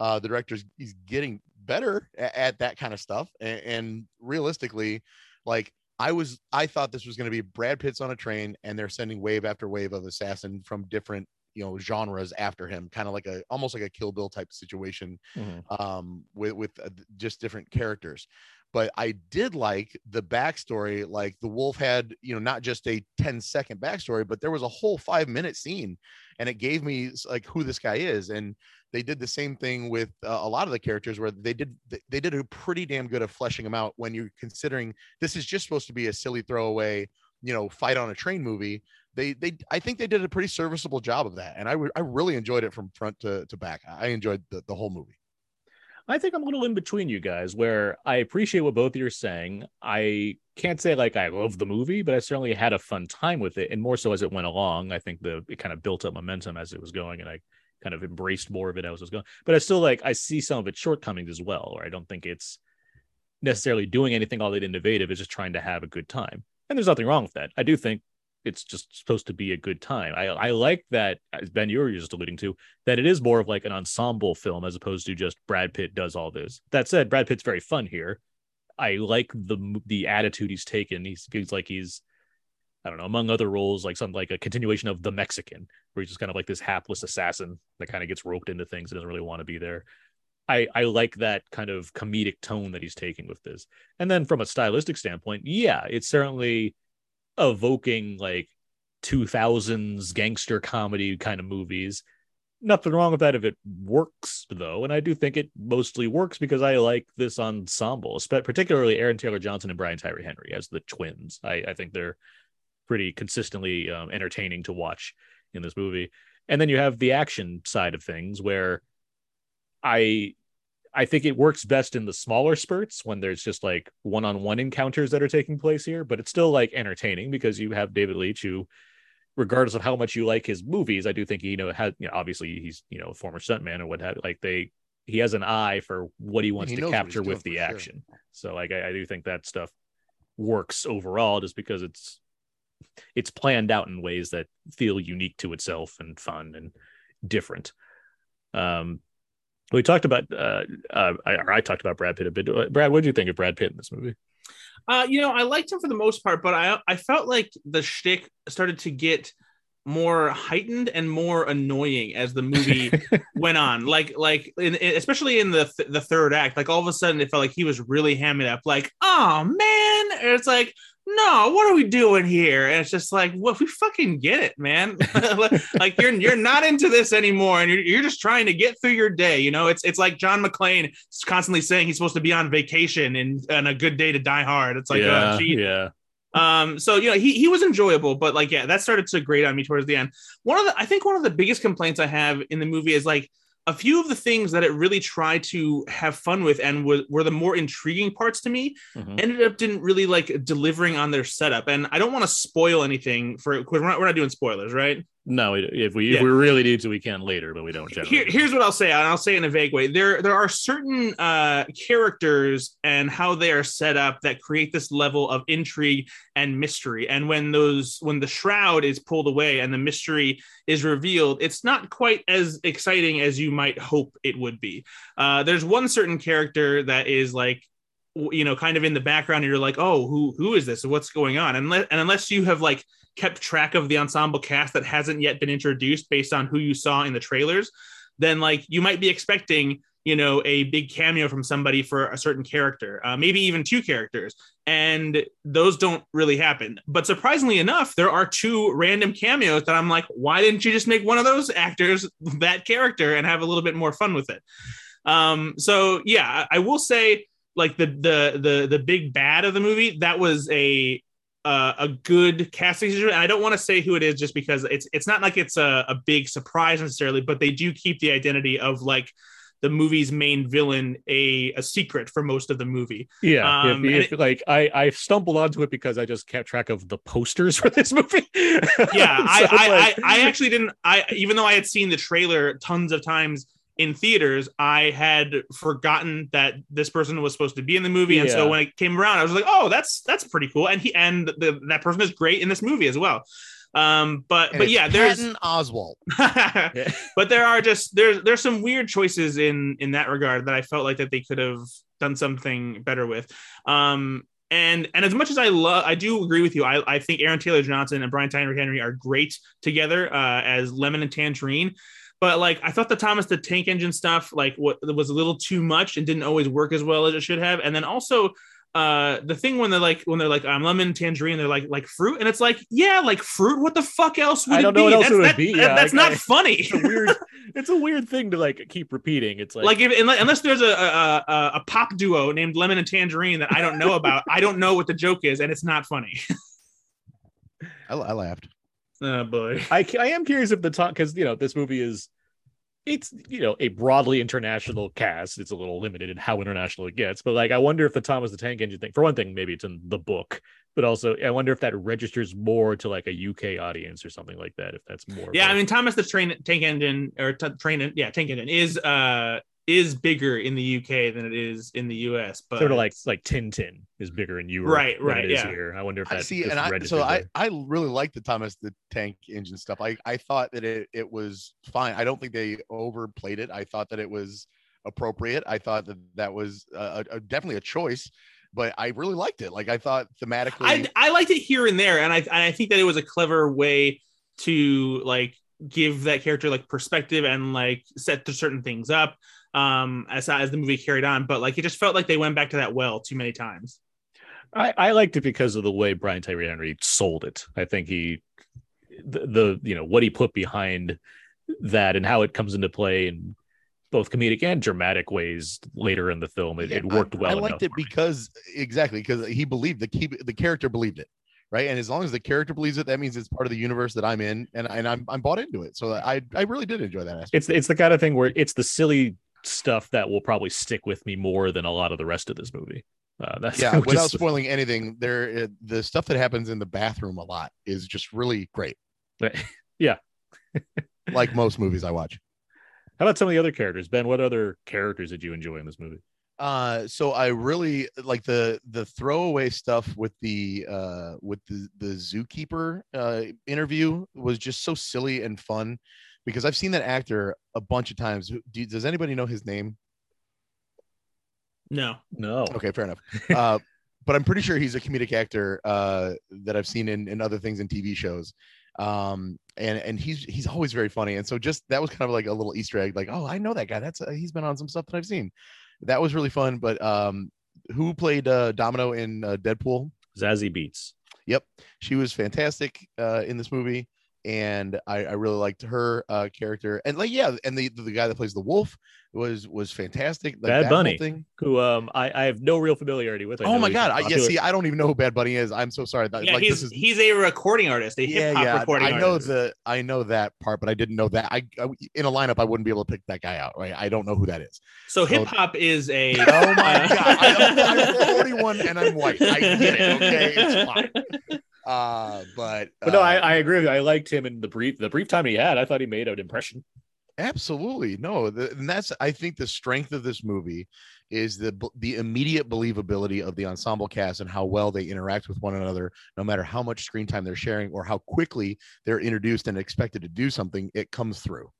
uh the director's he's getting better at, at that kind of stuff. And, and realistically like i was i thought this was going to be brad pitt's on a train and they're sending wave after wave of assassin from different you know genres after him kind of like a almost like a kill bill type situation Mhm. um with with uh, just different characters. But i did like the backstory like the wolf had you know not just a 10 second backstory but there was a whole five minute scene and it gave me like who this guy is. And they did the same thing with uh, a lot of the characters where they did they did a pretty damn good of fleshing them out when you're considering this is just supposed to be a silly throwaway you know fight on a train movie they they i think they did a pretty serviceable job of that and i, I really enjoyed it from front to, to back i enjoyed the, the whole movie I think I'm a little in between you guys, where I appreciate what both of you are saying. I can't say like I love the movie, but I certainly had a fun time with it, and more so as it went along. I think the it kind of built up momentum as it was going, and I kind of embraced more of it as it was going. But I still like I see some of its shortcomings as well, or I don't think it's necessarily doing anything all that innovative. It's just trying to have a good time, and there's nothing wrong with that. I do think it's just supposed to be a good time. I I like that as Ben you were just alluding to that it is more of like an ensemble film as opposed to just Brad Pitt does all this. That said, Brad Pitt's very fun here. I like the the attitude he's taken. He feels like he's I don't know, among other roles, like something like a continuation of the Mexican, where he's just kind of like this hapless assassin that kind of gets roped into things and doesn't really want to be there. I, I like that kind of comedic tone that he's taking with this. And then from a stylistic standpoint, yeah, it's certainly evoking like 2000s gangster comedy kind of movies. Nothing wrong with that if it works, though. And I do think it mostly works because I like this ensemble, particularly Aaron Taylor Johnson and Brian Tyree Henry as the twins. I, I think they're pretty consistently um, entertaining to watch in this movie. And then you have the action side of things where I I think it works best in the smaller spurts when there's just like one-on-one encounters that are taking place here, but it's still like entertaining because you have David Leitch who regardless of how much you like his movies, I do think he you know has you know obviously he's you know a former stuntman or what have. Like they he has an eye for what he wants He to knows what he's capture with the for sure. action. So like I, I do think that stuff works overall just because it's it's planned out in ways that feel unique to itself and fun and different. Um, we talked about uh, uh I, or I talked about Brad Pitt a bit. Uh, Brad, what do you think of Brad Pitt in this movie? Uh, you know, I liked him for the most part, but I I felt like the shtick started to get more heightened and more annoying as the movie went on. Like like in, in- especially in the th- the third act, like all of a sudden it felt like he was really hamming up. Like, oh man, and it's like. No, what are we doing here? And it's just like, what we fucking get it, man. like you're you're not into this anymore, and you're, you're just trying to get through your day. You know, it's it's like John McClane is constantly saying he's supposed to be on vacation and, and a good day to die hard. It's like, yeah, uh, gee, yeah. um, so you know, he he was enjoyable, but like, yeah, that started to grate on me towards the end. One of the I think one of the biggest complaints I have in the movie is like a few of the things that it really tried to have fun with and were, were the more intriguing parts to me Mhm. ended up didn't really like delivering on their setup. And I don't want to spoil anything for we're not, we're not doing spoilers, right? No, if we Yeah. if we really need to, we can later, but we don't generally. Here, here's what I'll say, and I'll say in a vague way. There, there are certain uh, characters and how they are set up that create this level of intrigue and mystery. And when those, when the shroud is pulled away and the mystery is revealed, it's not quite as exciting as you might hope it would be. Uh, there's one certain character that is like you know kind of in the background and you're like oh who who is this what's going on and, le- and unless you have like kept track of the ensemble cast that hasn't yet been introduced based on who you saw in the trailers then like you might be expecting you know a big cameo from somebody for a certain character uh, maybe even two characters and those don't really happen. But surprisingly enough there are two random cameos that i'm like why didn't you just make one of those actors that character and have a little bit more fun with it? Um so yeah i will say like the the the the big bad of the movie that was a uh, a good casting decision. And I don't want to say who it is just because it's it's not like it's a, a big surprise necessarily, but they do keep the identity of like the movie's main villain a a secret for most of the movie. Yeah, Um, if, if, like I I stumbled onto it because I just kept track of the posters for this movie. Yeah, So, I, I, like- I I actually didn't. I even though I had seen the trailer tons of times in theaters, I had forgotten that this person was supposed to be in the movie, and so when it came around, I was like, "Oh, that's that's pretty cool." And he and the, that person is great in this movie as well. Um, but And but yeah, there's Patton Oswalt. but there are just there's there's some weird choices in in that regard that I felt like that they could have done something better with. Um and and as much as I love I do agree with you. I, I think Aaron Taylor Johnson and Brian Tyree Henry are great together uh, as Lemon and Tangerine. But like I thought the Thomas the Tank Engine stuff like what was a little too much and didn't always work as well as it should have. And then also uh the thing when they're like when they're like I'm lemon and tangerine they're like like fruit and it's like yeah like fruit what the fuck else would I it don't be know what else that's, it would that- be. that- Yeah, that's like, not I- funny it's a weird it's a weird thing to like keep repeating. It's like, like if unless, unless there's a, a a a pop duo named Lemon and Tangerine that I don't know about, I don't know what the joke is, and it's not funny. I, I laughed. Oh boy. I I am curious if the top because you know this movie is it's you know a broadly international cast. It's a little limited in how international it gets, but like I wonder if the Thomas the Tank Engine thing, for one thing, maybe it's in the book, but also I wonder if that registers more to like a UK audience or something like that. If that's more, Yeah, I mean Thomas the Train Tank Engine or t- Train yeah Tank Engine is uh is bigger in the UK than it is in the US, but sort of like like Tintin is bigger in Europe, Right, than right, it is yeah. here. I wonder if that I see, and I registers so I there. I really like the Thomas the Tank Engine stuff. I I thought that it it was fine. I don't think they overplayed it. I thought that it was appropriate. I thought that that was a, a, definitely a choice, but I really liked it. Like I thought thematically. I I liked it here and there, and I and I think that it was a clever way to like give that character like perspective and like set certain things up um as as the movie carried on. But like it just felt like they went back to that well too many times. I, I liked it because of the way Brian Tyree Henry sold it. I think he, the, the you know what he put behind that and how it comes into play in both comedic and dramatic ways later in the film. It, Yeah, it worked I, well. I liked it for me. because exactly because he believed the key the character believed it. Right. And as long as the character believes it, that means it's part of the universe that I'm in and, and I'm I'm bought into it. So I I really did enjoy that aspect. it's it's the kind of thing where it's the silly stuff that will probably stick with me more than a lot of the rest of this movie. Uh, that's yeah without is- spoiling anything there uh, the stuff that happens in the bathroom a lot is just really great Yeah. like most movies i watch How about some of the other characters, Ben? What other characters did you enjoy in this movie? uh so i really like the the throwaway stuff with the uh with the the zookeeper uh interview was just so silly and fun because i've seen that actor a bunch of times. Do, does anybody know his name? No. No, okay fair enough. Uh but i'm pretty sure he's a comedic actor uh that i've seen in, in other things in tv shows. Um and and he's he's always very funny. And so just that was kind of like a little easter egg like oh i know that guy. That's uh, he's been on some stuff that i've seen. That was really fun but um who played uh domino in uh, deadpool? Zazie Beetz. yep. She was fantastic uh in this movie and I, I really liked her uh character and like yeah and the the guy that plays the wolf was was fantastic like Bad Bunny. thing who um I, I have no real familiarity with. I oh my god I, yeah see i don't even know who bad bunny is i'm so sorry that, Yeah, like he's this is he's a recording artist, a hip hop recording I know artist. the I know that part, but I didn't know that. I, I in a lineup, I wouldn't be able to pick that guy out. Right? I don't know who that is. so hip hop is a Oh my god! I, I'm 41 and I'm white. I get it. Okay, it's fine. Uh, but But no, I, uh, I agree with you. I liked him in the brief the brief time he had. I thought he made an impression. absolutely no. The, and that's I think the strength of this movie is the the immediate believability of the ensemble cast and how well they interact with one another, no matter how much screen time they're sharing or how quickly they're introduced and expected to do something. It comes through.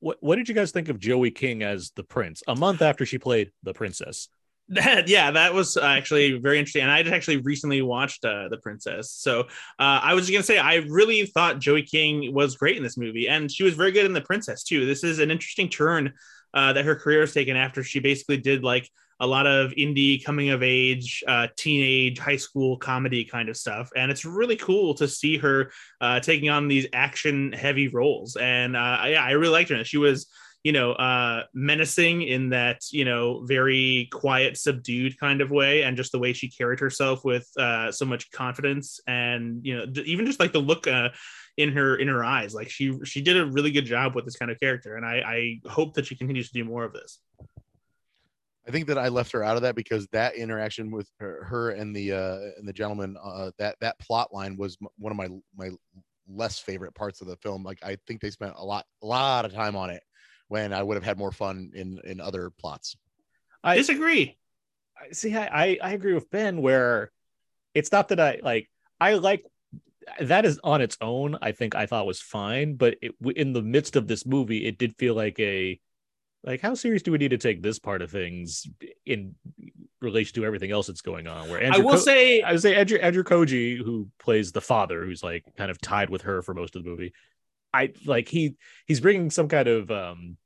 What what did you guys think of Joey King as the prince? A month after she played the princess. That yeah, that was actually very interesting, and I just actually recently watched uh, the Princess. So uh, I was just gonna say I really thought Joey King was great in this movie, and she was very good in the Princess too. This is an interesting turn uh, that her career has taken after she basically did like a lot of indie coming of age, uh, teenage, high school comedy kind of stuff, and it's really cool to see her uh, taking on these action heavy roles. And uh, yeah, I really liked her. She was you know, uh, menacing in that, you know, very quiet, subdued kind of way. And just the way she carried herself with uh, so much confidence and, you know, even just like the look uh, in her, in her eyes, like she, she did a really good job with this kind of character. And I, I hope that she continues to do more of this. I think that I left her out of that because that interaction with her, her and the uh, and the gentleman uh, that that plot line was m- one of my my less favorite parts of the film. Like I think they spent a lot a lot of time on it when I would have had more fun in in other plots. I disagree. I see. I, I I agree with Ben where it's not that I like. I like that is on its own. I think I thought was fine, but it, in the midst of this movie, it did feel like a like how serious do we need to take this part of things in relation to everything else that's going on where Andrew I will Ko- say I would say Andrew, Andrew Koji who plays the father who's like kind of tied with her for most of the movie I like he he's bringing some kind of um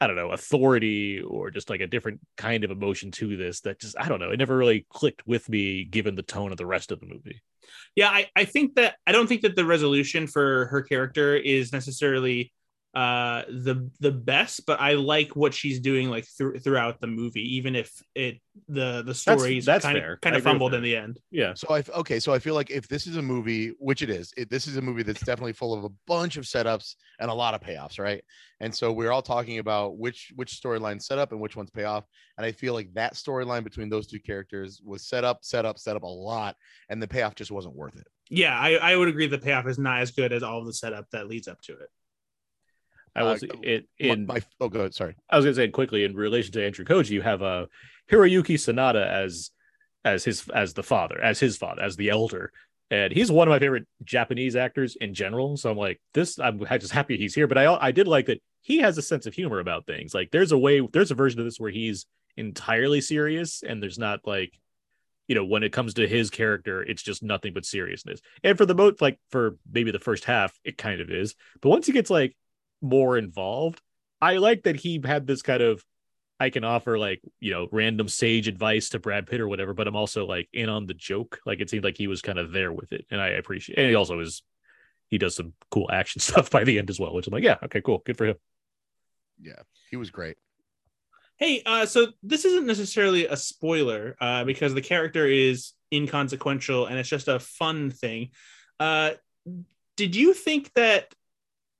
I don't know authority or just like a different kind of emotion to this that just I don't know it never really clicked with me given the tone of the rest of the movie. Yeah, I, I think that I don't think that the resolution for her character is necessarily uh the the best but i like what she's doing like through throughout the movie even if it the the stories that's kind fair. of kind I of fumbled in the end yeah So I okay, so I feel like if this is a movie, which it is, it, this is a movie that's definitely full of a bunch of setups and a lot of payoffs, right? And so we're all talking about which which storyline set up and which ones pay off. And I feel like that storyline between those two characters was set up, set up, set up a lot, and the payoff just wasn't worth it. yeah i i would agree the payoff is not as good as all of the setup that leads up to it I was Uh, it in my, oh, go ahead. Sorry. I was gonna say quickly in relation to Andrew Koji, you have a uh, Hiroyuki Sanada as as his as the father, as his father, as the elder, and he's one of my favorite Japanese actors in general. So I'm like, this, I'm just happy he's here. But I I did like that he has a sense of humor about things. Like there's a way, there's a version of this where he's entirely serious, and there's not like, you know, when it comes to his character, it's just nothing but seriousness. And for the most, like for maybe the first half, it kind of is. But once he gets like more involved, I like that he had this kind of I can offer like, you know, random sage advice to Brad Pitt or whatever, but I'm also like in on the joke. Like it seemed like he was kind of there with it. And I appreciate and he also is he does some cool action stuff by the end as well, which I'm like, yeah, okay, cool. Good for him. Yeah, he was great. Hey, uh, so this isn't necessarily a spoiler uh, because the character is inconsequential and it's just a fun thing. Uh, did you think that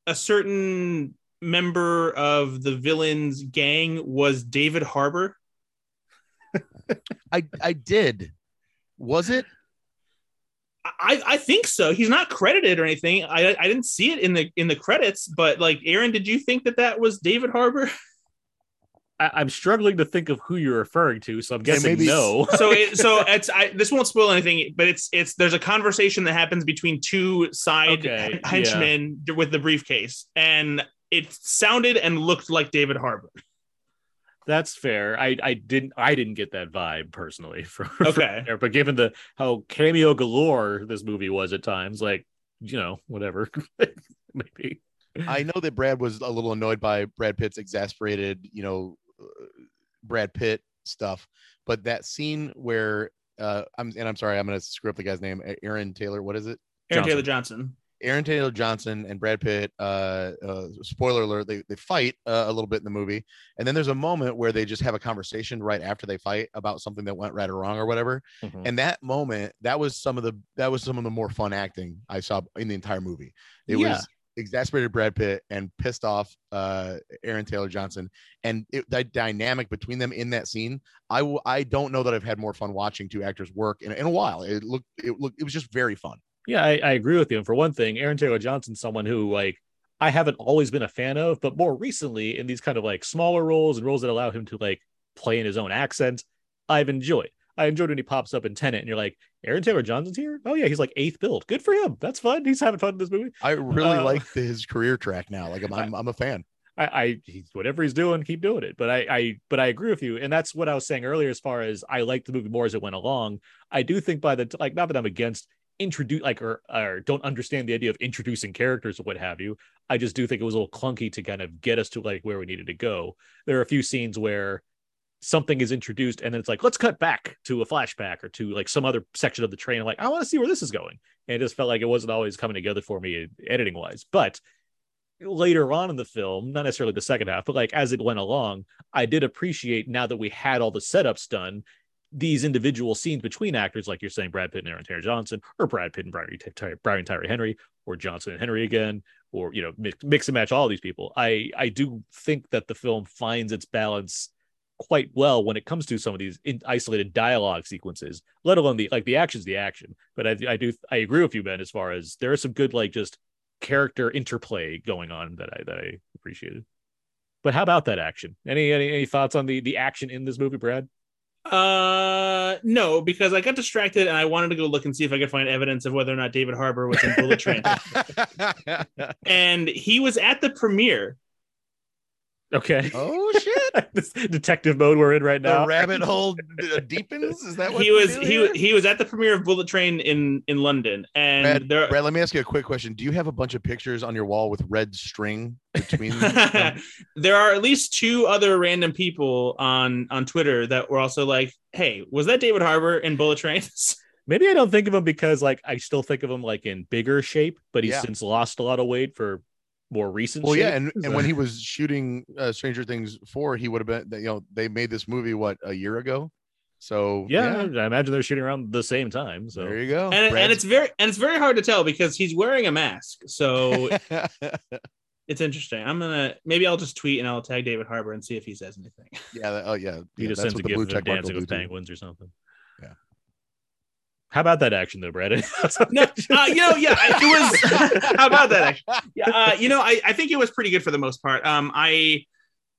a certain member of the villain's gang was David Harbour? I I did. Was it? I, I think so. He's not credited or anything. I I didn't see it in the in the credits, but like Aaron, did you think that that was David Harbour? I, I'm struggling to think of who you're referring to, so I'm Okay, guessing maybe- no. so it, so it's I, this won't spoil anything, but it's it's there's a conversation that happens between two side Okay, henchmen with the briefcase, and it sounded and looked like David Harbour. That's fair. I I didn't I didn't get that vibe personally from, from Okay. there, but given the how cameo galore this movie was at times, like you know, whatever, maybe. I know that Brad was a little annoyed by Brad Pitt's exasperated, you know, Brad Pitt stuff, but that scene where uh, I'm and I'm sorry, I'm gonna screw up the guy's name, Aaron Taylor. What is it? Aaron Johnson. Taylor Johnson. Aaron Taylor Johnson and Brad Pitt. Uh, uh, spoiler alert: they they fight uh, a little bit in the movie, and then there's a moment where they just have a conversation right after they fight about something that went right or wrong or whatever. Mhm. And that moment, that was some of the that was some of the more fun acting I saw in the entire movie. It Yeah. was exasperated Brad Pitt and pissed off uh, Aaron Taylor Johnson, and it, that dynamic between them in that scene, I w- I don't know that I've had more fun watching two actors work in, in a while. It looked it looked it was just very fun. Yeah, I, I agree with you. And for one thing, Aaron Taylor Johnson's someone who like I haven't always been a fan of, but more recently in these kind of like smaller roles and roles that allow him to like play in his own accent, I've enjoyed. I enjoyed when he pops up in Tenet and you're like, Aaron Taylor Johnson's here? Oh yeah, he's like eighth billed. Good for him. That's fun. He's having fun in this movie. I really Uh, like his career track now. Like I'm, I'm I'm a fan. I, I he's whatever he's doing, keep doing it. But I, I, but I agree with you, and that's what I was saying earlier. As far as I liked the movie more as it went along, I do think by the like, not that I'm against introduce like or or don't understand the idea of introducing characters or what have you. I just do think it was a little clunky to kind of get us to like where we needed to go. There are a few scenes where something is introduced and then it's like let's cut back to a flashback or to like some other section of the train. I'm like I want to see where this is going, and it just felt like it wasn't always coming together for me editing wise. But later on in the film, not necessarily the second half, but like as it went along, I did appreciate now that we had all the setups done, these individual scenes between actors, like you're saying, Brad Pitt and Aaron Taylor Johnson, or Brad Pitt and Brian, Brian Tyree Henry, or Johnson and Henry again, or you know, mix, mix and match all these people. I I do think that the film finds its balance quite well when it comes to some of these in isolated dialogue sequences, let alone the like the action's the action. But I, I do I agree with you, Ben, as far as there are some good like just character interplay going on that I that I appreciated. But how about that action? Any any, any thoughts on the the action in this movie, Brad? Uh, no, because I got distracted and I wanted to go look and see if I could find evidence of whether or not David Harbour was in Bullet Train. and he was at the premiere. Okay. oh shit! this detective mode we're in right now. The rabbit hole uh, deepens. Is that what He was he here? was he was at the premiere of Bullet Train in in London, and Brad, there Brad, let me ask you a quick question. Do you have a bunch of pictures on your wall with red string between them? there are at least two other random people on on Twitter that were also like, "Hey, was that David Harbour in Bullet Train?" Maybe I don't think of him because like I still think of him like in bigger shape, but he's Yeah. since lost a lot of weight for more recent. Well, yeah, and, and when he was shooting uh, Stranger Things four, he would have been. You know, they made this movie what a year ago. So yeah, I imagine they're shooting around the same time. So there you go. and, and it's very and it's very hard to tell because he's wearing a mask. So it's interesting. I'm gonna maybe I'll just tweet and I'll tag David Harbour and see if he says anything. yeah. Oh yeah. he yeah, just sends a what gift of dancing with penguins or something. Yeah. How about that action though, Brad? No, uh, you know, yeah, it was. how about that? Actually, yeah, uh, you know, I, I think it was pretty good for the most part. Um, I,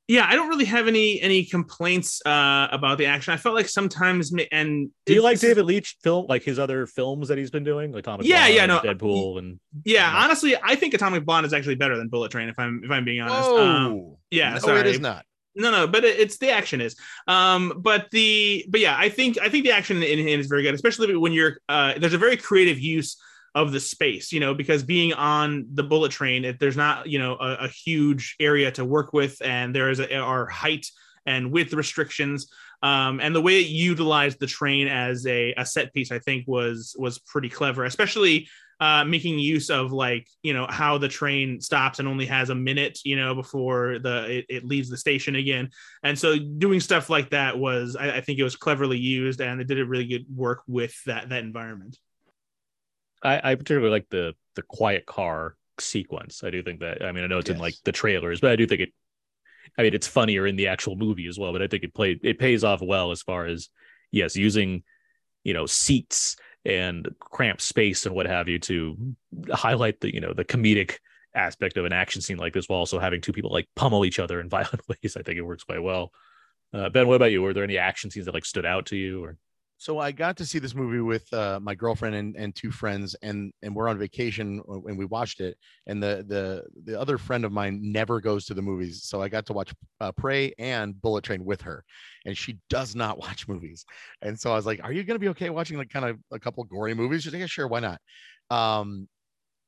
yeah, I don't really have any any complaints uh about the action. I felt like sometimes, and Do you like David Leitch film, like his other films that he's been doing, like Atomic Yeah, Blonde, yeah, no, Deadpool, and Yeah, Yeah. honestly, I think Atomic Blonde is actually better than Bullet Train. If I'm if I'm being honest. Whoa. Um, yeah, no, sorry. it is not. No, no, but it, it's the action is. Um, but the but yeah, I think I think the action in, in is very good, especially when you're uh, there's a very creative use of the space, you know, because being on the bullet train, if there's not you know a, a huge area to work with, and there is a, are height and width restrictions. Um, and the way it utilized the train as a, a set piece, I think was was pretty clever, especially uh, making use of like you know how the train stops and only has a minute you know before the it, it leaves the station again and so doing stuff like that was I, I think it was cleverly used and they did a really good work with that that environment I, I particularly like the the quiet car sequence. I do think that. I mean, I know it's in like the trailers, but I do think it. I mean, it's funnier in the actual movie as well. But I think it played it pays off well as far as yes, using you know seats and cramped space and what have you to highlight the you know the comedic aspect of an action scene like this while also having two people like pummel each other in violent ways. I think it works quite well. Uh, ben, what about you? Were there any action scenes that like stood out to you? Or So I got to see this movie with uh, my girlfriend and, and two friends, and and we're on vacation and we watched it. And the the the other friend of mine never goes to the movies, so I got to watch uh, Prey and Bullet Train with her, and she does not watch movies. And so I was like, "Are you gonna be okay watching like kind of a couple gory movies?" She's like, "Yeah, sure, why not?" Um,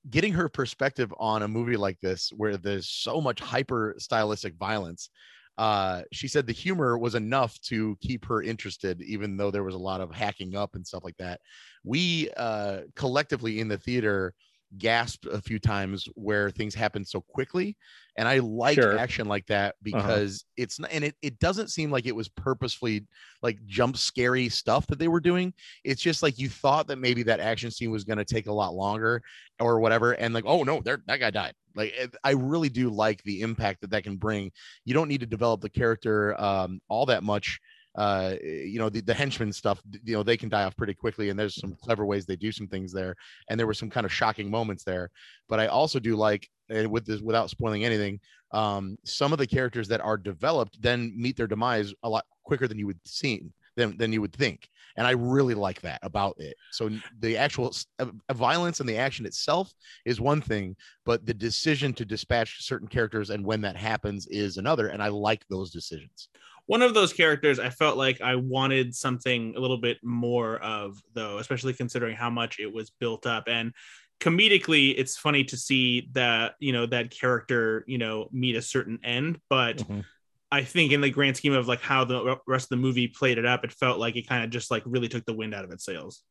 getting her perspective on a movie like this, where there's so much hyper stylistic violence, uh, she said the humor was enough to keep her interested, even though there was a lot of hacking up and stuff like that. We uh, collectively in the theater gasped a few times where things happen so quickly, and I like Sure. action like that because it's not, and it, it doesn't seem like it was purposefully like jump scary stuff that they were doing. It's just like you thought that maybe that action scene was going to take a lot longer or whatever, and like, oh no, there that guy died. Like it- I really do like the impact that that can bring you don't need to develop the character um, all that much. Uh, you know, the, the henchman stuff, you know, they can die off pretty quickly, and there's some clever ways they do some things there. And there were some kind of shocking moments there. But I also do like, and with this, without spoiling anything, um, some of the characters that are developed then meet their demise a lot quicker than you would see than than you would think and i really like that about it so the actual uh, uh, violence and the action itself is one thing but the decision to dispatch certain characters and when that happens is another and i like those decisions one of those characters I felt like I wanted something a little bit more of, though, especially considering how much it was built up. And comedically, it's funny to see that, you know, that character, you know, meet a certain end. But Mhm. I think in the grand scheme of like how the rest of the movie played it up, it felt like it kind of just like really took the wind out of its sails.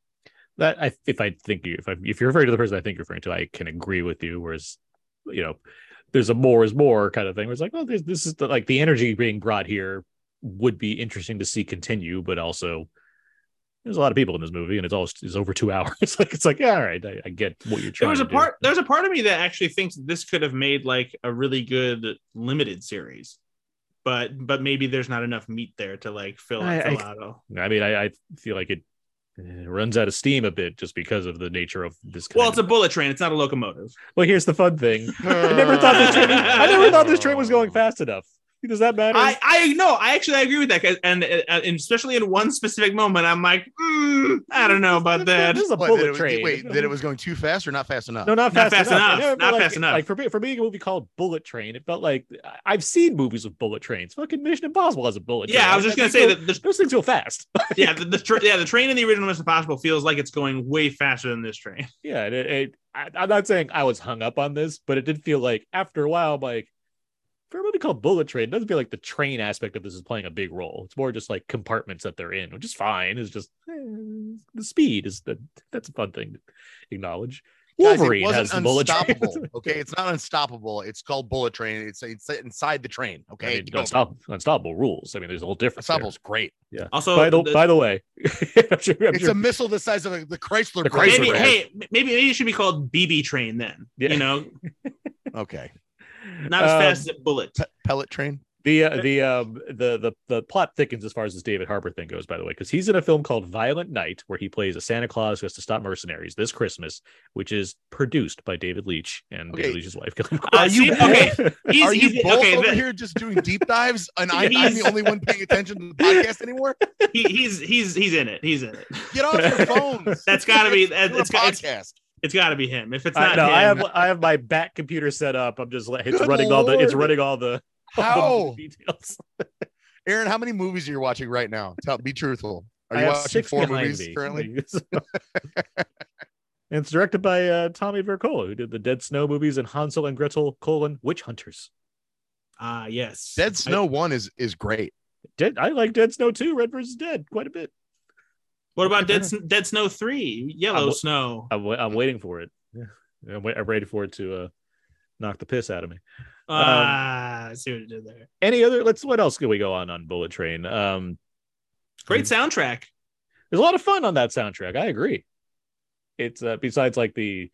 That I if I think you if I if you're referring to the person I think you're referring to, I can agree with you. Whereas, you know, there's a more is more kind of thing. Where it's like, oh, this, this is the, like the energy being brought here would be interesting to see continue, but also there's a lot of people in this movie, and it's all it's over two hours. It's like it's like yeah, all right, I, I get what you're There trying. was to a do. part. There's a part of me that actually thinks this could have made like a really good limited series, but but maybe there's not enough meat there to like fill, I- fill I- out. all. I mean, I, I feel like it, eh, runs out of steam a bit just because of the nature of this. Kind Well, it's a bullet train. It's not a locomotive. well. Here's the fun thing. I never thought this train. I never thought this train was going fast enough. Does that matter? I I no, I actually agree with that, and, and and especially in one specific moment, I'm like, mm, I don't know about that. This is a What, bullet that it was, train. wait that it was going too fast or not fast enough No, not Not fast, fast enough. enough. Not felt fast like, enough. Like for me, for being a movie called Bullet Train, it felt like I- I've seen movies with bullet trains. Fucking Mission Impossible has a bullet. Yeah, train. I was just Like, gonna say go- that the, those things go fast. yeah, the, the tra- yeah the train in the original Mission Impossible feels like it's going way faster than this train. yeah, it, it, I, I'm not saying I was hung up on this, but it did feel like after a while, I'm like for a movie called Bullet Train, it doesn't feel like the train aspect of this is playing a big role. It's more just like compartments that they're in, which is fine. It's just eh, the speed is the that's a fun thing to acknowledge. Guys, Wolverine it wasn't has the bullet train. okay, it's not unstoppable. It's called bullet train. It's it's inside the train. I Okay, mean, You know, unstop, unstoppable rules. I mean, there's a whole difference. there. unstoppable's great. Yeah. Also, by the, the- by the way, I'm sure, I'm It's sure- a missile the size of a, the Chrysler. The. Chrysler maybe hey maybe maybe it should be called BB train then. Yeah. You know, Okay, not as Um, fast as a bullet. Pe- pellet train. the uh, the um the the the plot thickens as far as this David Harbour thing goes. By the way, because he's in a film called Violent Night, where he plays a Santa Claus who has to stop mercenaries this Christmas, which is produced by David Leitch and Okay. David Leitch's wife. Gillian Uh, Cole. see, okay, he's, Are you he's both okay. over the- here just doing deep dives, and I'm, I'm the only one paying attention to the podcast anymore? he, he's he's he's in it. He's in it. Get off your phones. That's gotta be- It's- it's it's a got- it's- podcast. It's got to be him. If it's I, not no, him, I have I have my back computer set up. I'm just like it's Good running all the it's running all the all the details. Aaron? How many movies are you watching right now? Tell, be truthful. Are I you watching four movies me. currently? and it's directed by uh, Tommy Wirkola, who did the Dead Snow movies and Hansel and Gretel: colon, Witch Hunters. ah yes, Dead Snow One is is great. Dead, I like Dead Snow too. Red versus Dead, quite a bit. What about Dead Dead Snow three? Yellow I'm- Snow. I'm, I'm waiting for it. Yeah, I'm, wait, I'm ready for it to uh, knock the piss out of me. Ah, I see what you did there. Any other? Let's. What else can we go on on Bullet Train? Um, Great soundtrack. there's a lot of fun on that soundtrack. I agree. It's uh, besides like the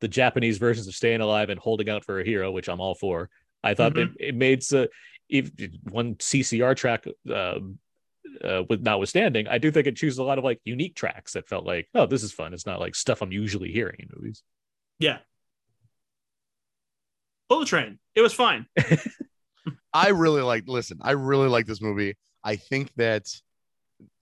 the Japanese versions of Staying Alive and Holding Out for a Hero, which I'm all for. I thought that it made uh, if one CCR track um, uh, with notwithstanding, I do think it chooses a lot of like unique tracks that felt like, oh, this is fun. It's not like stuff I'm usually hearing in movies. Yeah. Bullet Train. It was fine. I really like. Listen, I really like this movie. I think that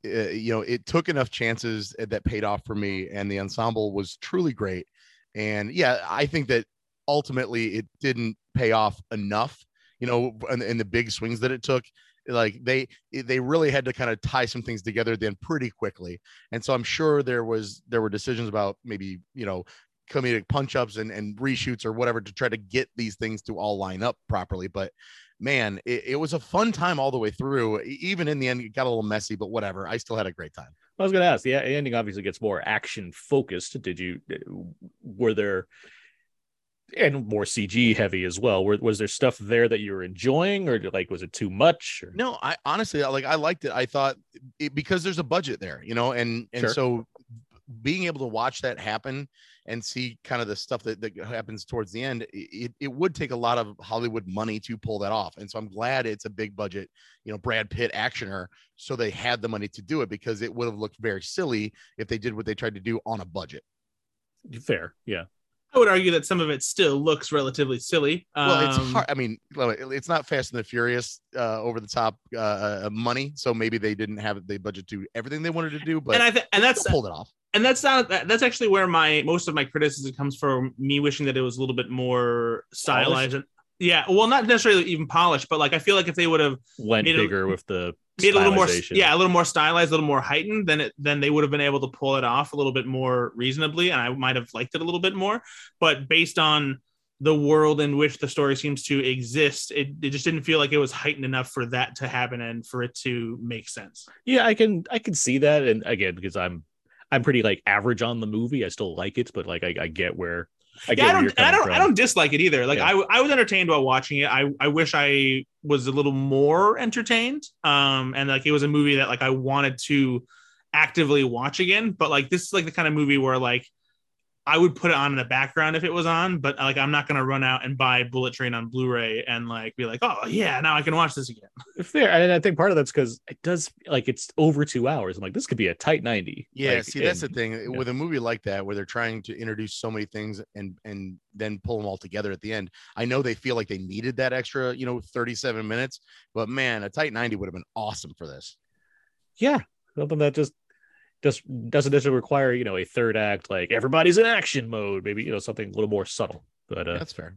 uh, you know it took enough chances that paid off for me, and the ensemble was truly great. And yeah, I think that ultimately it didn't pay off enough. You know, in, in the big swings that it took, like they eh, they really had to kind of tie some things together then pretty quickly. And so I'm sure there was there were decisions about maybe you know comedic punch ups and, and reshoots or whatever to try to get these things to all line up properly. But man, it, it was a fun time all the way through. Even in the end, it got a little messy, but whatever. I still had a great time. I was going to ask. The ending obviously gets more action focused. Did you eh, were there and more CG heavy as well? Were, was there stuff there that you were enjoying, or like was it too much? Or? No, I honestly like I liked it. I thought it, because there's a budget there, you know, and and Sure. so being able to watch that happen and see kind of the stuff that, that happens towards the end, it, it would take a lot of Hollywood money to pull that off. And so I'm glad it's a big budget, you know, Brad Pitt actioner. So they had the money to do it because it would have looked very silly if they did what they tried to do on a budget. Fair, yeah. I would argue that some of it still looks relatively silly. Well, it's Um, hard. I mean, it's not Fast and the Furious uh, over the top uh, uh, money, so maybe they didn't have the budget to do everything they wanted to do, but and I th- and that's pulled it off. and that's not that's actually where my most of my criticism comes from me wishing that it was a little bit more stylized and yeah well not necessarily even polished but like i feel like if they would have Went Made it- bigger with the made a little more yeah a little more stylized a little more heightened than it then they would have been able to pull it off a little bit more reasonably and i might have liked it a little bit more. But based on the world in which the story seems to exist it, it just didn't feel like it was heightened enough for that to happen and for it to make sense. Yeah, I can I can see that, and again, because I'm I'm pretty like average on the movie, I still like it, but like I, I get where I yeah, I don't, I don't, I don't dislike it either. Like Yeah. I, I was entertained while watching it. I, I wish I was a little more entertained. Um, and like it was a movie that like I wanted to actively watch again. But like this is like the kind of movie where like I would put it on in the background if it was on, but like I'm not gonna run out and buy Bullet Train on Blu-ray and like be like, oh yeah, now I can watch this again. Fair, and I think part of that's because it does like it's over two hours. I'm like, this could be a tight ninety. Yeah, Like, see, that's the thing yeah. with a movie like that where they're trying to introduce so many things and and then pull them all together at the end. I know they feel like they needed that extra, you know, 37 minutes, but man, a tight 90 would have been awesome for this. Yeah, something that just just doesn't necessarily require you know a third act like everybody's in action mode. Maybe you know something a little more subtle. But uh, That's fair.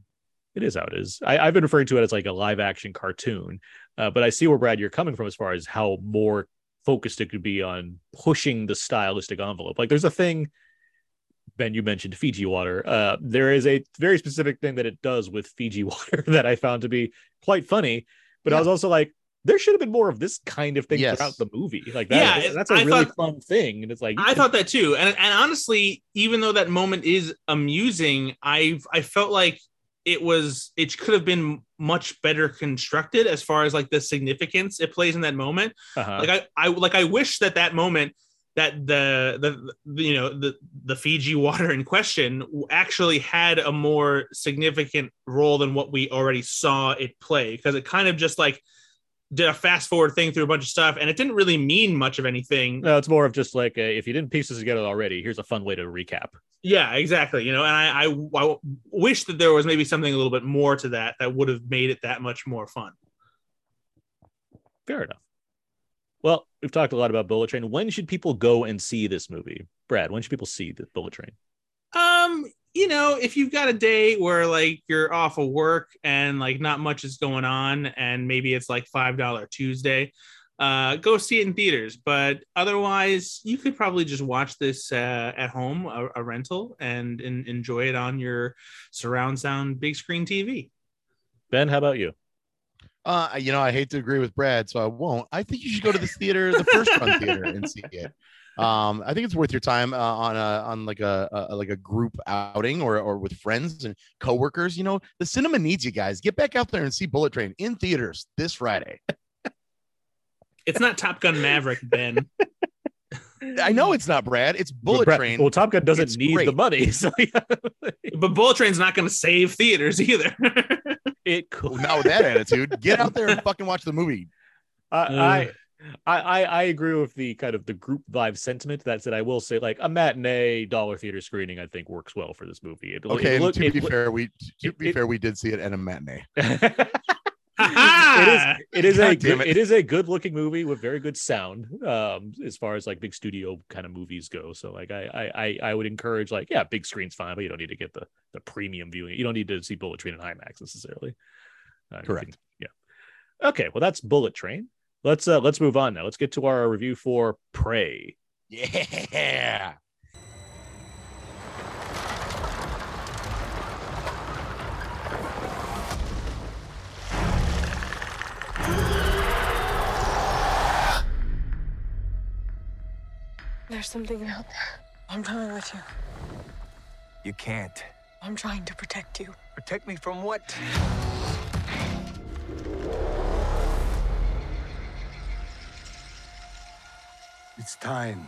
it is how it is. I, I've been referring to it as like a live action cartoon, uh, but I see where Brad you're coming from as far as how more focused it could be on pushing the stylistic envelope. Like there's a thing. Ben, you mentioned Fiji water. Uh, there is a very specific thing that it does with Fiji water that I found to be quite funny. But I was also like, there should have been more of this kind of thing Yes. throughout the movie. Like that, Yeah, that's a I really thought- fun thing. And it's like I thought that too. And and honestly, even though that moment is amusing, I I felt like it was it could have been much better constructed as far as like the significance it plays in that moment. uh-huh. Like I I like I wish that that moment that the, the the you know the the Fiji water in question actually had a more significant role than what we already saw it play because it kind of just like did a fast forward thing through a bunch of stuff and it didn't really mean much of anything no, it's more of just like a, if you didn't piece this together already, here's a fun way to recap. Yeah, exactly. You know, and I, I, I wish that there was maybe something a little bit more to that that would have made it that much more fun. Fair enough. Well, we've talked a lot about Bullet Train. When should people go and see this movie? Brad, when should people see the Bullet Train? Um, you know, if you've got a day where like you're off of work and like not much is going on, and maybe it's like five dollar Tuesday, uh, go see it in theaters. But otherwise, you could probably just watch this uh, at home, a, a rental, and, and enjoy it on your surround sound big screen TV. Ben, how about you? Uh, you know, I hate to agree with Brad, so I won't. I think you should go to this theater, the first run theater, and see it. Um, I think it's worth your time uh, on a on like a, a like a group outing or or with friends and coworkers. You know, the cinema needs you guys. Get back out there and see Bullet Train in theaters this Friday. It's not Top Gun Maverick, Ben. I know it's not Brad. It's Bullet Brad- Train. Well, Top Gun doesn't It's need the money, so yeah, but Bullet Train's not going to save theaters either. it could. Not with that attitude. Get out there and fucking watch the movie. I, I, I, I, I agree with the kind of the group vibe sentiment. That said, I will say like a matinee dollar theater screening, I think works well for this movie. It, Okay, it look- to it be look- fair, we to it- be it- fair, we did see it at a matinee. it is it is a God good, it. it is a good looking movie with very good sound um as far as like big studio kind of movies go so like I, I i i would encourage like yeah big screen's fine but you don't need to get the the premium viewing you don't need to see bullet train in imax necessarily Uh, Correct. can- yeah okay well that's bullet train let's uh let's move on now let's get to our review for prey Yeah. There's something out there. I'm coming with you. You can't. I'm trying to protect you. Protect me from what? It's time.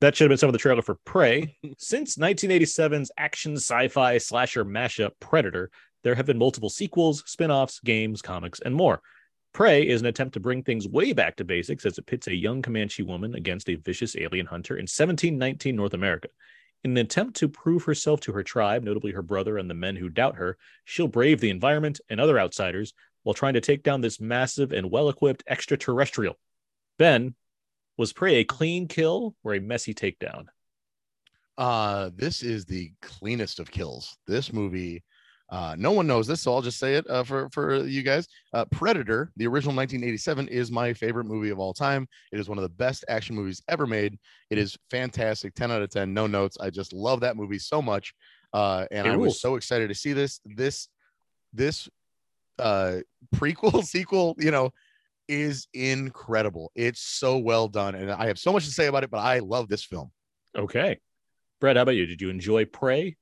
That should have been some of the trailer for Prey. Since 1987's action sci-fi slasher mashup Predator, there have been multiple sequels, spin-offs, games, comics, and more. Prey is an attempt to bring things way back to basics as it pits a young Comanche woman against a vicious alien hunter in 1719 North America. In an attempt to prove herself to her tribe, notably her brother and the men who doubt her, she'll brave the environment and other outsiders while trying to take down this massive and well equipped extraterrestrial. Ben, was Prey a clean kill or a messy takedown? Uh, this is the cleanest of kills. This movie, uh, no one knows this, so I'll just say it uh, for for you guys. Uh, Predator, the original 1987, is my favorite movie of all time. It is one of the best action movies ever made. It is fantastic, 10 out of 10, no notes. I just love that movie so much, uh, and It I rules. was so excited to see this. This this uh prequel sequel, you know, is incredible. It's so well done, and I have so much to say about it. But I love this film. Okay. Brett, how about you? Did you enjoy Prey?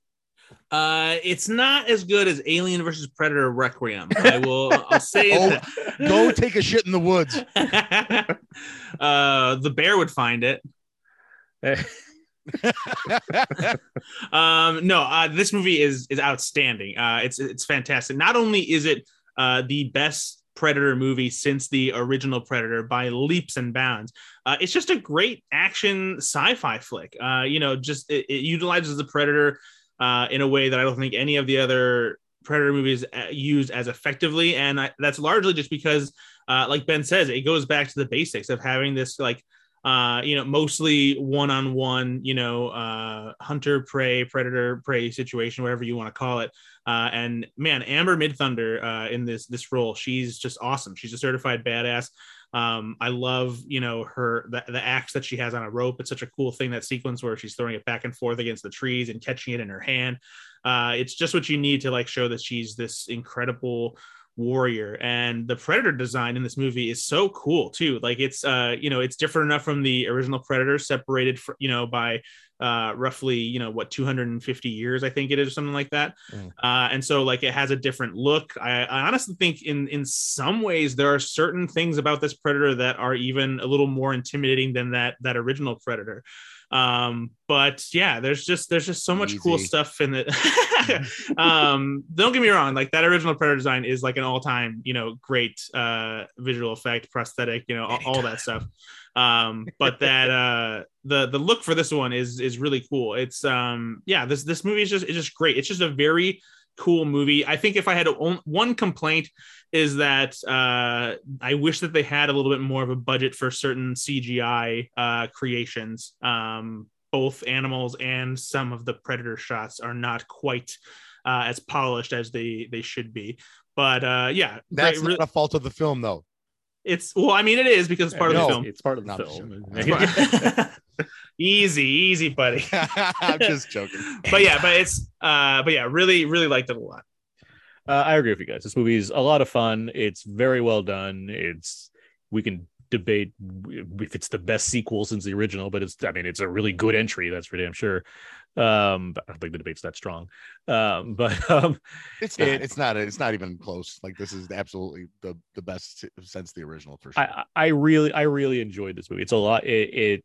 Uh, it's not as good as Alien versus Predator Requiem. I will. I'll say Oh, that. Go take a shit in the woods. uh, the bear would find it. Um, no, uh, this movie is is outstanding. Uh, it's it's fantastic. Not only is it uh, the best Predator movie since the original Predator by leaps and bounds, uh, it's just a great action sci-fi flick. Uh, you know, just it, it utilizes the Predator uh, in a way that I don't think any of the other Predator movies uh, used as effectively, and I, that's largely just because, uh, like Ben says, it goes back to the basics of having this like uh, you know, mostly one-on-one, you know, uh, hunter prey, predator prey situation, whatever you want to call it. Uh, and man, Amber Midthunder uh, in this this role, she's just awesome. She's a certified badass. Um, I love, you know, her the, the axe that she has on a rope. It's such a cool thing that sequence where she's throwing it back and forth against the trees and catching it in her hand. Uh, it's just what you need to like show that she's this incredible warrior and the predator design in this movie is so cool too like it's uh you know it's different enough from the original predator separated fr- you know by uh roughly you know what 250 years i think it is or something like that. Mm. uh and so like it has a different look. I, I honestly think in in some ways there are certain things about this predator that are even a little more intimidating than that that original predator. Um but yeah there's just there's just so much cool stuff in it. Um don't get me wrong like that original predator design is like an all-time you know great uh visual effect prosthetic you know all, all that stuff um but that uh the the look for this one is is really cool. It's um yeah this this movie is just it's just great. It's just a very cool movie. I think if i had on- one complaint is that uh i wish that they had a little bit more of a budget for certain cgi uh creations. Um both animals and some of the predator shots are not quite uh, as polished as they they should be. But uh yeah That's great- not a fault of the film, though. It's well i mean it is because it's part No. of the film It's part of the film. easy, easy, buddy. I'm just joking. but yeah, but it's uh, but yeah, really, really liked it a lot. Uh, I agree with you guys. This movie is a lot of fun. It's very well done. It's we can debate if it's the best sequel since the original, but it's I mean it's a really good entry. That's for damn sure. Um, but I don't think the debate's that strong. Um, but um, It's not. It- it's not. It's not even close. Like this is absolutely the the best since the original for sure. I I really I really enjoyed this movie. It's a lot. It, it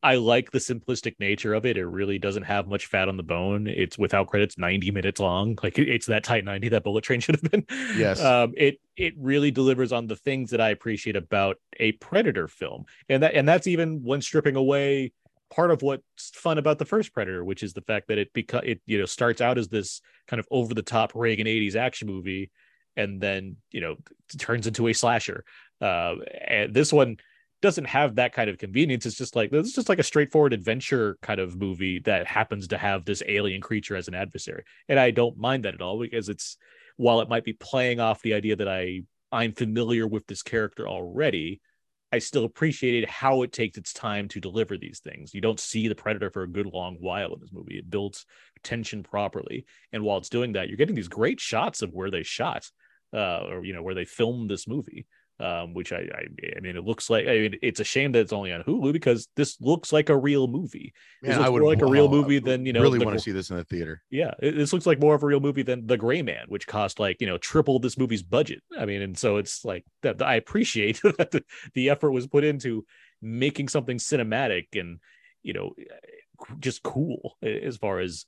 I like the simplistic nature of it. It really doesn't have much fat on the bone. It's without credits, ninety minutes long. Like it- it's that tight ninety that Bullet Train should have been. Yes. Um, it it really delivers on the things that I appreciate about a Predator film, and that and that's even when stripping away part of what's fun about the first Predator, which is the fact that it because it you know starts out as this kind of over the top Reagan '80s action movie, and then you know turns into a slasher. Uh, and this one doesn't have that kind of convenience. It's just like it's just like a straightforward adventure kind of movie that happens to have this alien creature as an adversary, and I don't mind that at all because it's while it might be playing off the idea that I I'm familiar with this character already. I still appreciated how it takes its time to deliver these things. You don't see the predator for a good long while in this movie. It builds tension properly, and while it's doing that, you're getting these great shots of where they shot, uh, or you know where they filmed this movie. Um, which I, I, I mean, it looks like. I mean, it's a shame that it's only on Hulu because this looks like a real movie. Man, looks I would more like a real movie than you know. Really the- want to see this in the theater. yeah, it, this looks like more of a real movie than The Gray Man, which cost like you know triple this movie's budget. I mean, and so it's like that. I appreciate that the, the effort was put into making something cinematic, and you know, eh, eh, just cool eh, as far as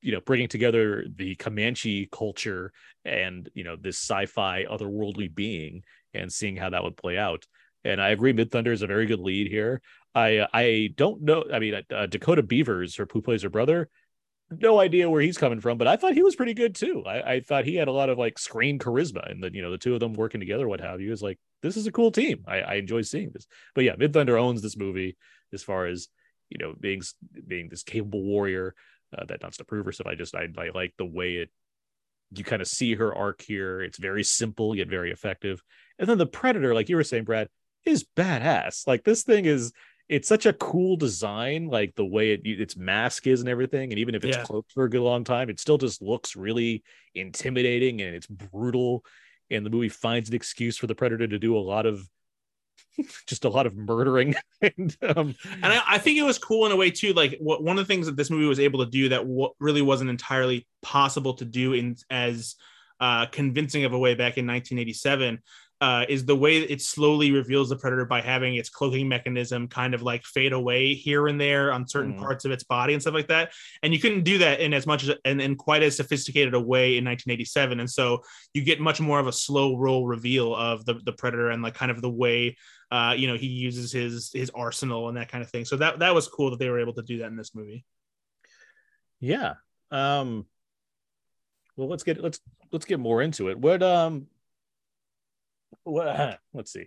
you know bringing together the Comanche culture and you know this sci-fi otherworldly being and seeing how that would play out. And I agree, Midthunder is a very good lead here. I I don't know. I mean, uh, Dakota Beavers, her who plays her brother, no idea where he's coming from, but I thought he was pretty good too. I, I thought he had a lot of like screen charisma, and the you know the two of them working together, what have you, is like this is a cool team. I, I enjoy seeing this. But yeah, Midthunder owns this movie as far as you know being being this capable warrior uh, that not to prove herself. I just I, I like the way it you kind of see her arc here. It's very simple yet very effective. And then the Predator, like you were saying, Brad, is badass. Like this thing is it's such a cool design, like the way it its mask is and everything. And even if it's Yeah. cloaked for a good long time, it still just looks really intimidating and it's brutal. And the movie finds an excuse for the predator to do a lot of just a lot of murdering. And um and I, I think it was cool in a way too like what, one of the things that this movie was able to do that w- really wasn't entirely possible to do in as uh, convincing of a way back in 1987 uh, is the way it slowly reveals the predator by having its cloaking mechanism kind of like fade away here and there on certain Mhm. parts of its body and stuff like that and you couldn't do that in as much as and in quite as sophisticated a way in 1987 and so you get much more of a slow roll reveal of the, the predator and like kind of the way uh, you know, he uses his his arsenal and that kind of thing. So that that was cool that they were able to do that in this movie. Yeah. Um well let's get let's let's get more into it. What um let's see.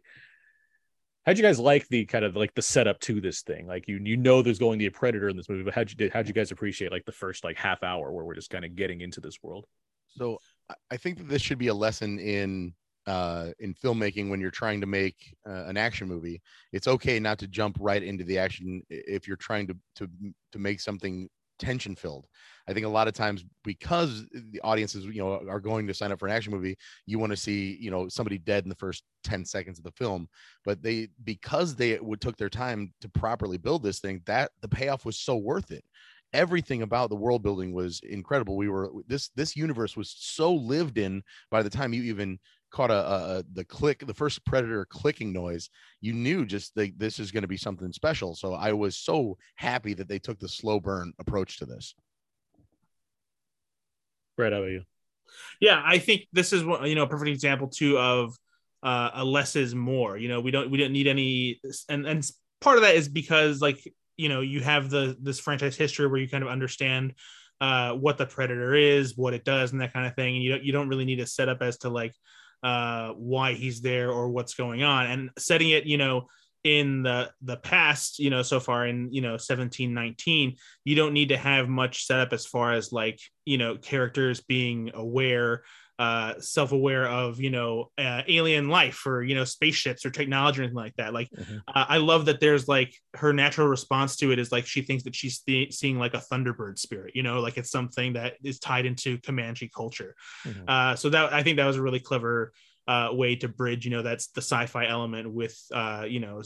How'd you guys like the kind of like the setup to this thing? Like you you know there's going to be a predator in this movie, but how'd you how'd you guys appreciate like the first like half hour where we're just kind of getting into this world? So I- I think that this should be a lesson in uh, in filmmaking when you're trying to make uh, an action movie. It's okay not to jump right into the action if you're trying to to to make something tension filled. I think a lot of times because the audiences you know are going to sign up for an action movie, you want to see you know somebody dead in the first 10 seconds of the film, but they because they would took their time to properly build this thing, that the payoff was so worth it. Everything about the world building was incredible. We were this this universe was so lived in by the time you even caught a, a, the click the first predator clicking noise you knew just like this is going to be something special. So i was so happy that they took the slow burn approach to this Brad, how about you? Yeah, I think this is what you know a perfect example too of uh, a less is more. You know, we don't we don't need any, and and part of that is because like you know you have the this franchise history where you kind of understand uh, what the predator is, what it does, and that kind of thing. And you don't you don't really need a setup as to like uh, why he's there or what's going on, and setting it, you know, in the the past, you know, so far in you know seventeen nineteen, you don't need to have much setup as far as like you know characters being aware. Uh, self-aware of you know uh, alien life or you know spaceships or technology or anything like that like Mhm. uh, I love that there's like her natural response to it is like she thinks that she's th- seeing like a Thunderbird spirit, you know, like it's something that is tied into Comanche culture. Mhm. Uh, so that I think that was a really clever uh, way to bridge, you know, that's the sci-fi element with uh, you know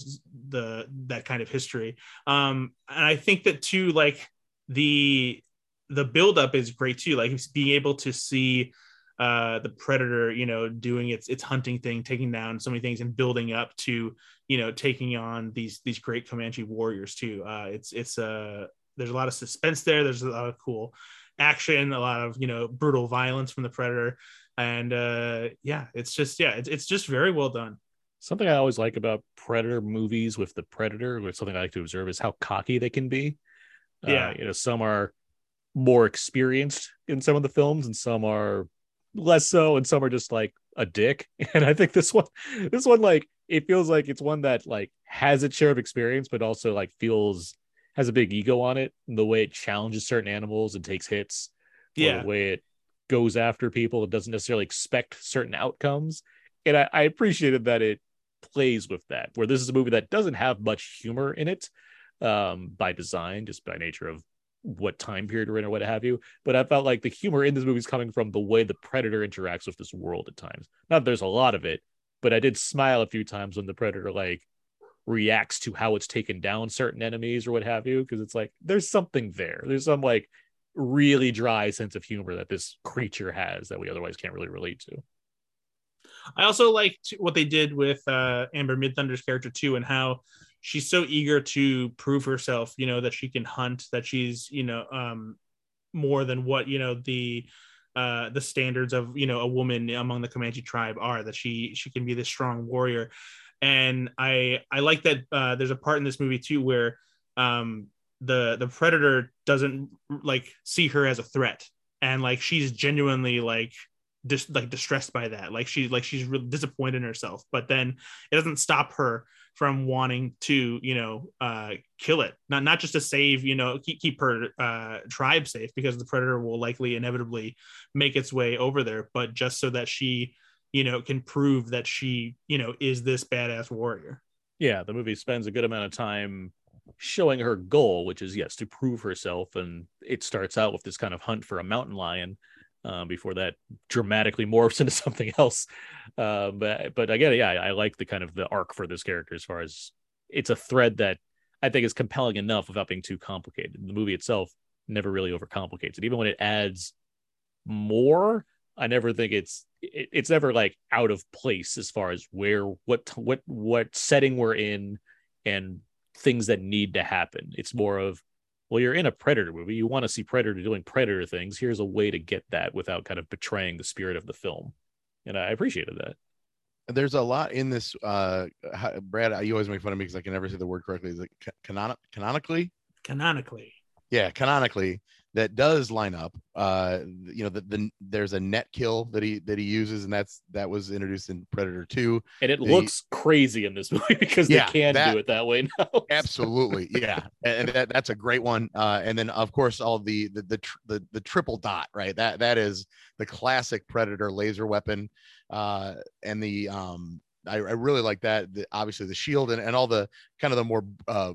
the that kind of history. Um, and I think that too, like the the buildup is great too, like being able to see uh the predator you know doing its its hunting thing taking down so many things and building up to you know taking on these these great comanche warriors too. Uh it's it's uh there's a lot of suspense there. There's a lot of cool action a lot of you know brutal violence from the predator and uh yeah it's just yeah it's, it's just very well done Something I always like about Predator movies with the Predator, or something I like to observe, is how cocky they can be. Uh, Yeah. you know, some are more experienced in some of the films, and some are less so, and some are just like a dick. And I think this one, this one, like it feels like it's one that like has its share of experience, but also like feels has a big ego on it. The way it challenges certain animals and takes hits, yeah the way it goes after people, it doesn't necessarily expect certain outcomes. And I, I appreciated that it plays with that, where this is a movie that doesn't have much humor in it um, by design, just by nature of what time period we're in or what have you. But I felt like the humor in this movie is coming from the way the predator interacts with this world at times. Not that there's a lot of it, but I did smile a few times when the predator like reacts to how it's taken down certain enemies or what have you, because it's like there's something there. There's some like really dry sense of humor that this creature has that we otherwise can't really relate to. I also liked what they did with uh, Amber Midthunder's character too, and how she's so eager to prove herself, you know, that she can hunt, that she's, you know, um, more than what you know the uh the standards of you know a woman among the Comanche tribe are. That she she can be this strong warrior, and I I like that. Uh, there's a part in this movie too where um the the predator doesn't like see her as a threat. And like she's genuinely like just like distressed by that. Like she's like she's really disappointed in herself. But then it doesn't stop her from wanting to you know uh kill it. Not not just to save you know keep, keep her uh tribe safe because the predator will likely inevitably make its way over there. But just so that she you know can prove that she you know is this badass warrior. Yeah the movie spends a good amount of time showing her goal which is yes to prove herself and it starts out with this kind of hunt for a mountain lion uh, before that dramatically morphs into something else. Uh, but but again yeah I, I like the kind of the arc for this character as far as it's a thread that i think is compelling enough without being too complicated. The movie itself never really overcomplicates it. Even when it adds more i never think it's it, it's never like out of place as far as where what what what setting we're in and things that need to happen. It's more of, well, you're in a Predator movie. You want to see Predator doing Predator things. Here's a way to get that without kind of betraying the spirit of the film. And I appreciated that. There's a lot in this. Uh, Brad, you always make fun of me because I can never say the word correctly. Is it ca- canonic, canonically? canonically Yeah, canonically, that does line up. Uh, you know, the, the there's a net kill that he that he uses, and that's that was introduced in Predator Two. And it The- looks crazy in this movie because Yeah, they can that- do it that way now. Absolutely, yeah, and that, that's a great one. Uh, and then of course all the the the, the the triple dot, right? That that is the classic Predator laser weapon. Uh, and the um, I, I really like that. The, obviously the shield and, and all the kind of the more uh,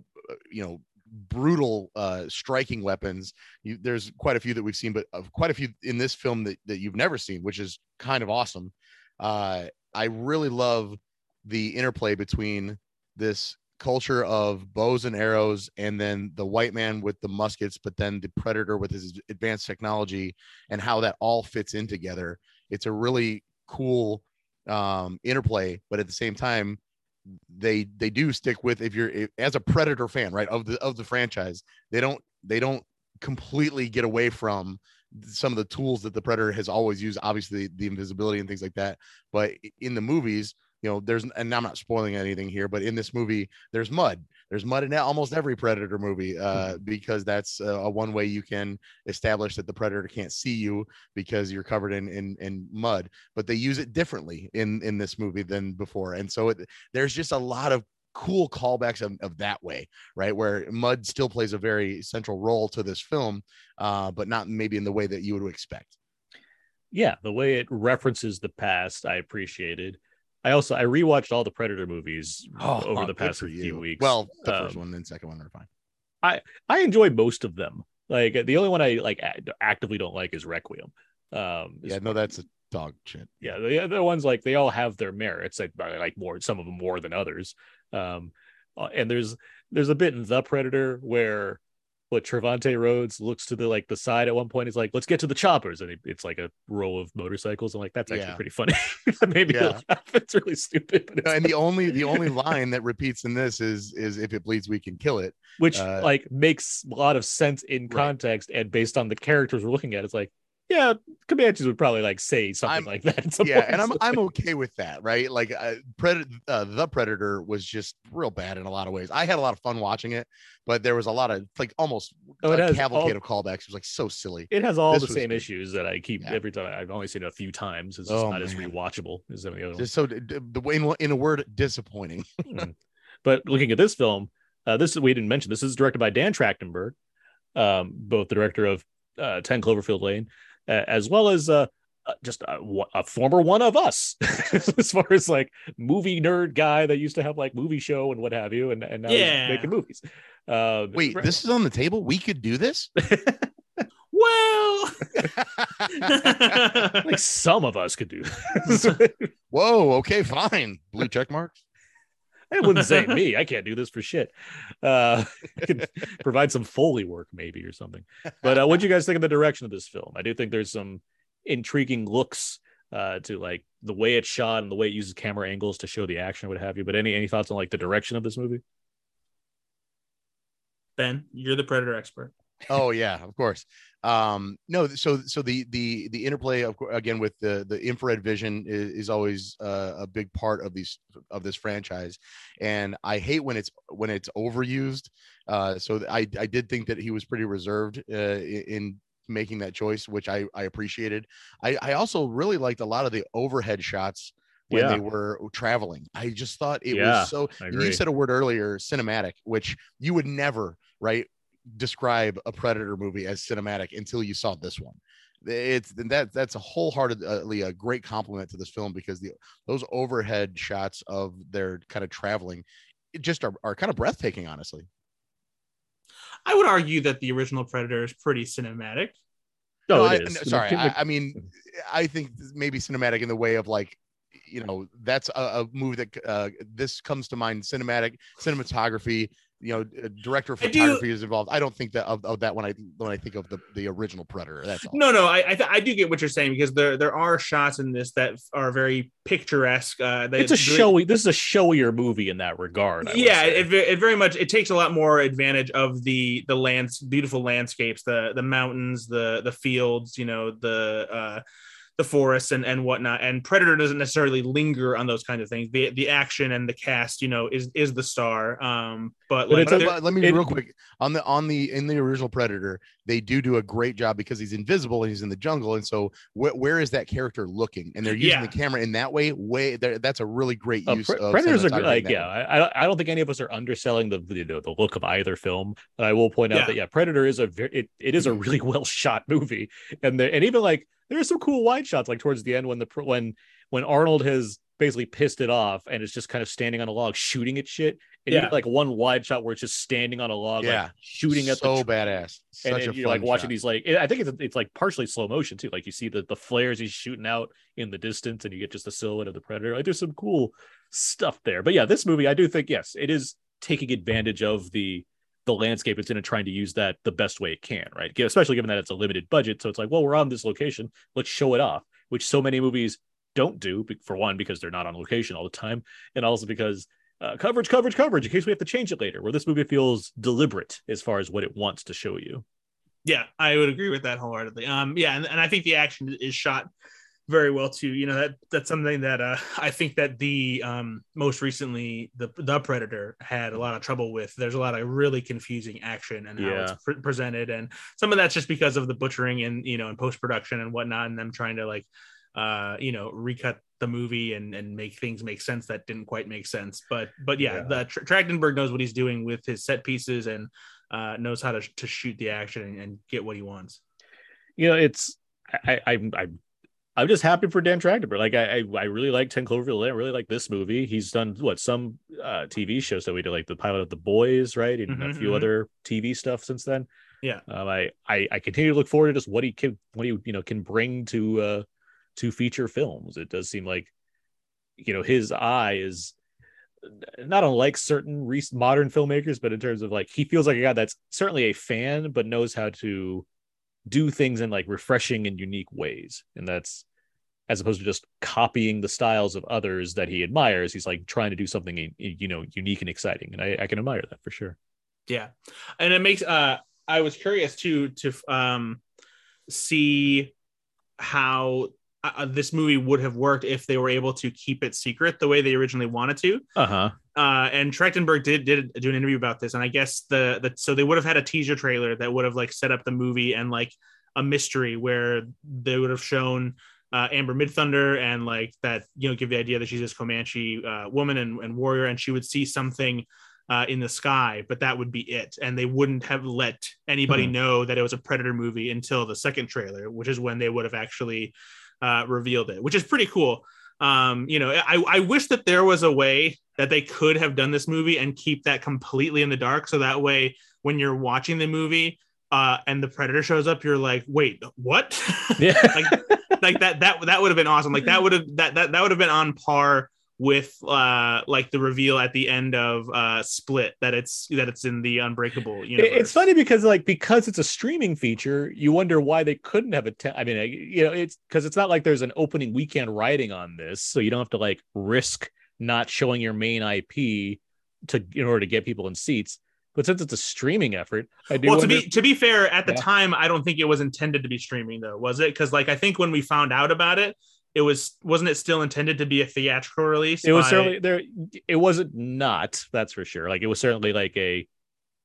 you know brutal uh striking weapons. You, there's quite a few that we've seen but uh, quite a few in this film that, that you've never seen which is kind of awesome. Uh i really love the interplay between this culture of bows and arrows and then the white man with the muskets but then the predator with his advanced technology and how that all fits in together. It's a really cool um interplay but at the same time they they do stick with if you're if, as a predator fan right of the of the franchise they don't they don't completely get away from some of the tools that the predator has always used obviously the invisibility and things like that. But in the movies you know there's and i'm not spoiling anything here but in this movie there's mud there's mud in almost every predator movie uh, because that's uh, a one way you can establish that the predator can't see you because you're covered in, in in mud but they use it differently in in this movie than before and so it, there's just a lot of cool callbacks of, of that way right where mud still plays a very central role to this film uh, but not maybe in the way that you would expect yeah, the way it references the past, I appreciated. I also I rewatched all the Predator movies over the Oh, past few you. weeks. well the first Um, one and second one are fine I I enjoy most of them. Like the only one I like actively don't like is Requiem. Um, yeah no that's a dog shit yeah, the other ones like they all have their merits. Like I like more some of them more than others. Um, uh, and there's there's a bit in the Predator where what Trevante Rhodes looks to the like the side at one point. He's like, "Let's get to the choppers," and it- it's like a row of motorcycles. I'm like, "That's actually Yeah. pretty funny." Maybe Yeah. It's really stupid, but it's and the only the only line that repeats in this is is if it bleeds we can kill it which uh, like makes a lot of sense in Right. context and based on the characters we're looking at. It's like, yeah, Comanches would probably like say something I'm- like that. yeah and i'm i'm okay with that right like uh, predator uh, the predator was just real bad in a lot of ways i had a lot of fun watching it but there was a lot of like almost Oh, a cavalcade all- of callbacks it was like so silly it has all This the same good. issues that I keep Yeah. every time. I've only seen it a few times. It's just Oh, not as rewatchable as the other ones. just so the way in, in a word disappointing Mm. But looking at this film, uh, this we didn't mention. This is directed by Dan Trachtenberg, um, both the director of uh, Ten Cloverfield Lane, as well as uh, uh, just a, a former one of us, as far as like movie nerd guy that used to have like movie show and what have you, and, and now Yeah. he's making movies. Uh, wait this is on the table we could do this well like some of us could do. This. whoa okay fine blue check marks I wouldn't say me. I can't do this for shit. Uh, could provide some foley work maybe or something. But uh, what do you guys think of the direction of this film? I do think there's some intriguing looks uh, to like the way it's shot and the way it uses camera angles to show the action, or what have you. But any any thoughts on like the direction of this movie? Ben, you're the predator expert. oh yeah of course um no so so the the the interplay of again with the the infrared vision is, is always uh, a big part of these of this franchise and i hate when it's when it's overused uh so i i did think that he was pretty reserved uh, in making that choice which i i appreciated i i also really liked a lot of the overhead shots when Yeah. they were traveling i just thought it Yeah, was so I and agree. you said a word earlier cinematic which you would never right describe a predator movie as cinematic until you saw this one it's that that's a wholeheartedly a great compliment to this film because the those overhead shots of their kind of traveling it just are, are kind of breathtaking honestly I would argue that the original Predator is pretty cinematic. No, No, it I, is. no, sorry I, I mean i think maybe cinematic in the way of like you know that's a, a movie that uh, this comes to mind cinematic cinematography you know uh, director of I do- photography is involved i don't think that of, of that when i when i think of the the original predator that's all No, no, I I, th- I do get what you're saying because there there are shots in this that are very picturesque. Uh, they, it's a showy. This is a showier movie in that regard. I yeah, it, it very much it takes a lot more advantage of the the lands, beautiful landscapes, the the mountains, the the fields, you know, the uh, the forests and and whatnot. And Predator doesn't necessarily linger on those kinds of things. The the action and the cast, you know, is is the star. Um, but But like it's But- a- let me it- real quick on the on the in the original predator they do do a great job because he's invisible and he's in the jungle and so wh- where is that character looking and they're using Yeah. the camera in that way way that's a really great Uh, use Pre- of Predators are cinematography good. in Like, yeah. I, I- I don't think any of us are underselling the you know, the look of either film, but I will point out Yeah. that yeah, Predator is a very it, it is a really well shot movie, and there and even like there are some cool wide shots like towards the end when the when when Arnold has basically pissed it off and is just kind of standing on a log shooting at shit, and you Yeah. get like one wide shot where it's just standing on a log, Yeah. like shooting at so the tr- badass and, such and a you're like watching shot. these like I think it's it's like partially slow motion too. Like you see the the flares he's shooting out in the distance, and you get just the silhouette of the predator. Like there's some cool stuff there. But yeah, this movie I do think yes, it is taking advantage of the the landscape it's in and trying to use that the best way it can, right? Especially given that it's a limited budget. So it's like, well, we're on this location, let's show it off, which so many movies don't do. For one, because they're not on location all the time, and also because uh, coverage, coverage, coverage, in case we have to change it later. Where this movie feels deliberate as far as what it wants to show you. Yeah, I would agree with that wholeheartedly. Um, yeah, and, and I think the action is shot very well too. You know that that's something that uh, I think that the um, most recently the the Predator had a lot of trouble with. There's a lot of really confusing action and how Yeah. it's pre- presented, and some of that's just because of the butchering and you know in post production and whatnot, and them trying to like uh you know recut the movie and and make things make sense that didn't quite make sense but but yeah, Yeah. the Tra- Trachtenberg knows what he's doing with his set pieces and uh knows how to, to shoot the action and, and get what he wants you know, it's I I I'm I'm, I'm just happy for Dan Trachtenberg. Like I I, I really like Ten Cloverfield Lane. I really like this movie. He's done what some uh, TV shows that we did, like the pilot of The Boys, right, and a Mhm, few mhm. other TV stuff since then. Yeah. um, I, I I continue to look forward to just what he can what he you know can bring to uh to feature films. It does seem like you know his eye is not unlike certain recent modern filmmakers, but in terms of like he feels like a guy that's certainly a fan, but knows how to do things in like refreshing and unique ways. And that's as opposed to just copying the styles of others that he admires. He's like trying to do something you know unique and exciting, and I, I can admire that for sure. Yeah, and it makes. uh I was curious too to um see how uh, this movie would have worked if they were able to keep it secret the way they originally wanted to. Uh huh. Uh, and Trachtenberg did did do an interview about this, and I guess the the so they would have had a teaser trailer that would have like set up the movie and like a mystery where they would have shown uh, Amber Midthunder and like that you know give the idea that she's this Comanche uh, woman and, and warrior, and she would see something uh, in the sky, but that would be it, and they wouldn't have let anybody Hmm. know that it was a Predator movie until the second trailer, which is when they would have actually uh, revealed it, which is pretty cool. Um, you know, I, I wish that there was a way that they could have done this movie and keep that completely in the dark. So that way, when you're watching the movie uh, and the predator shows up, you're like, wait, what? Yeah. like, like that, that, that would have been awesome. Like that would have, that, that, that would have been on par with uh like the reveal at the end of uh split that it's that it's in the unbreakable It- universe. It's funny because like because it's a streaming feature, you wonder why they couldn't have a. Te- I mean, you know, it's because it's not like there's an opening weekend writing on this, so you don't have to like risk not showing your main IP to in order to get people in seats. But since it's a streaming effort, I do. well, to be to be fair, at the Yeah. time, I don't think it was intended to be streaming, though, was it? Because like I think when we found out about it, it was wasn't it still intended to be a theatrical release? it was by- certainly there. It wasn't not. That's for sure. Like it was certainly like a.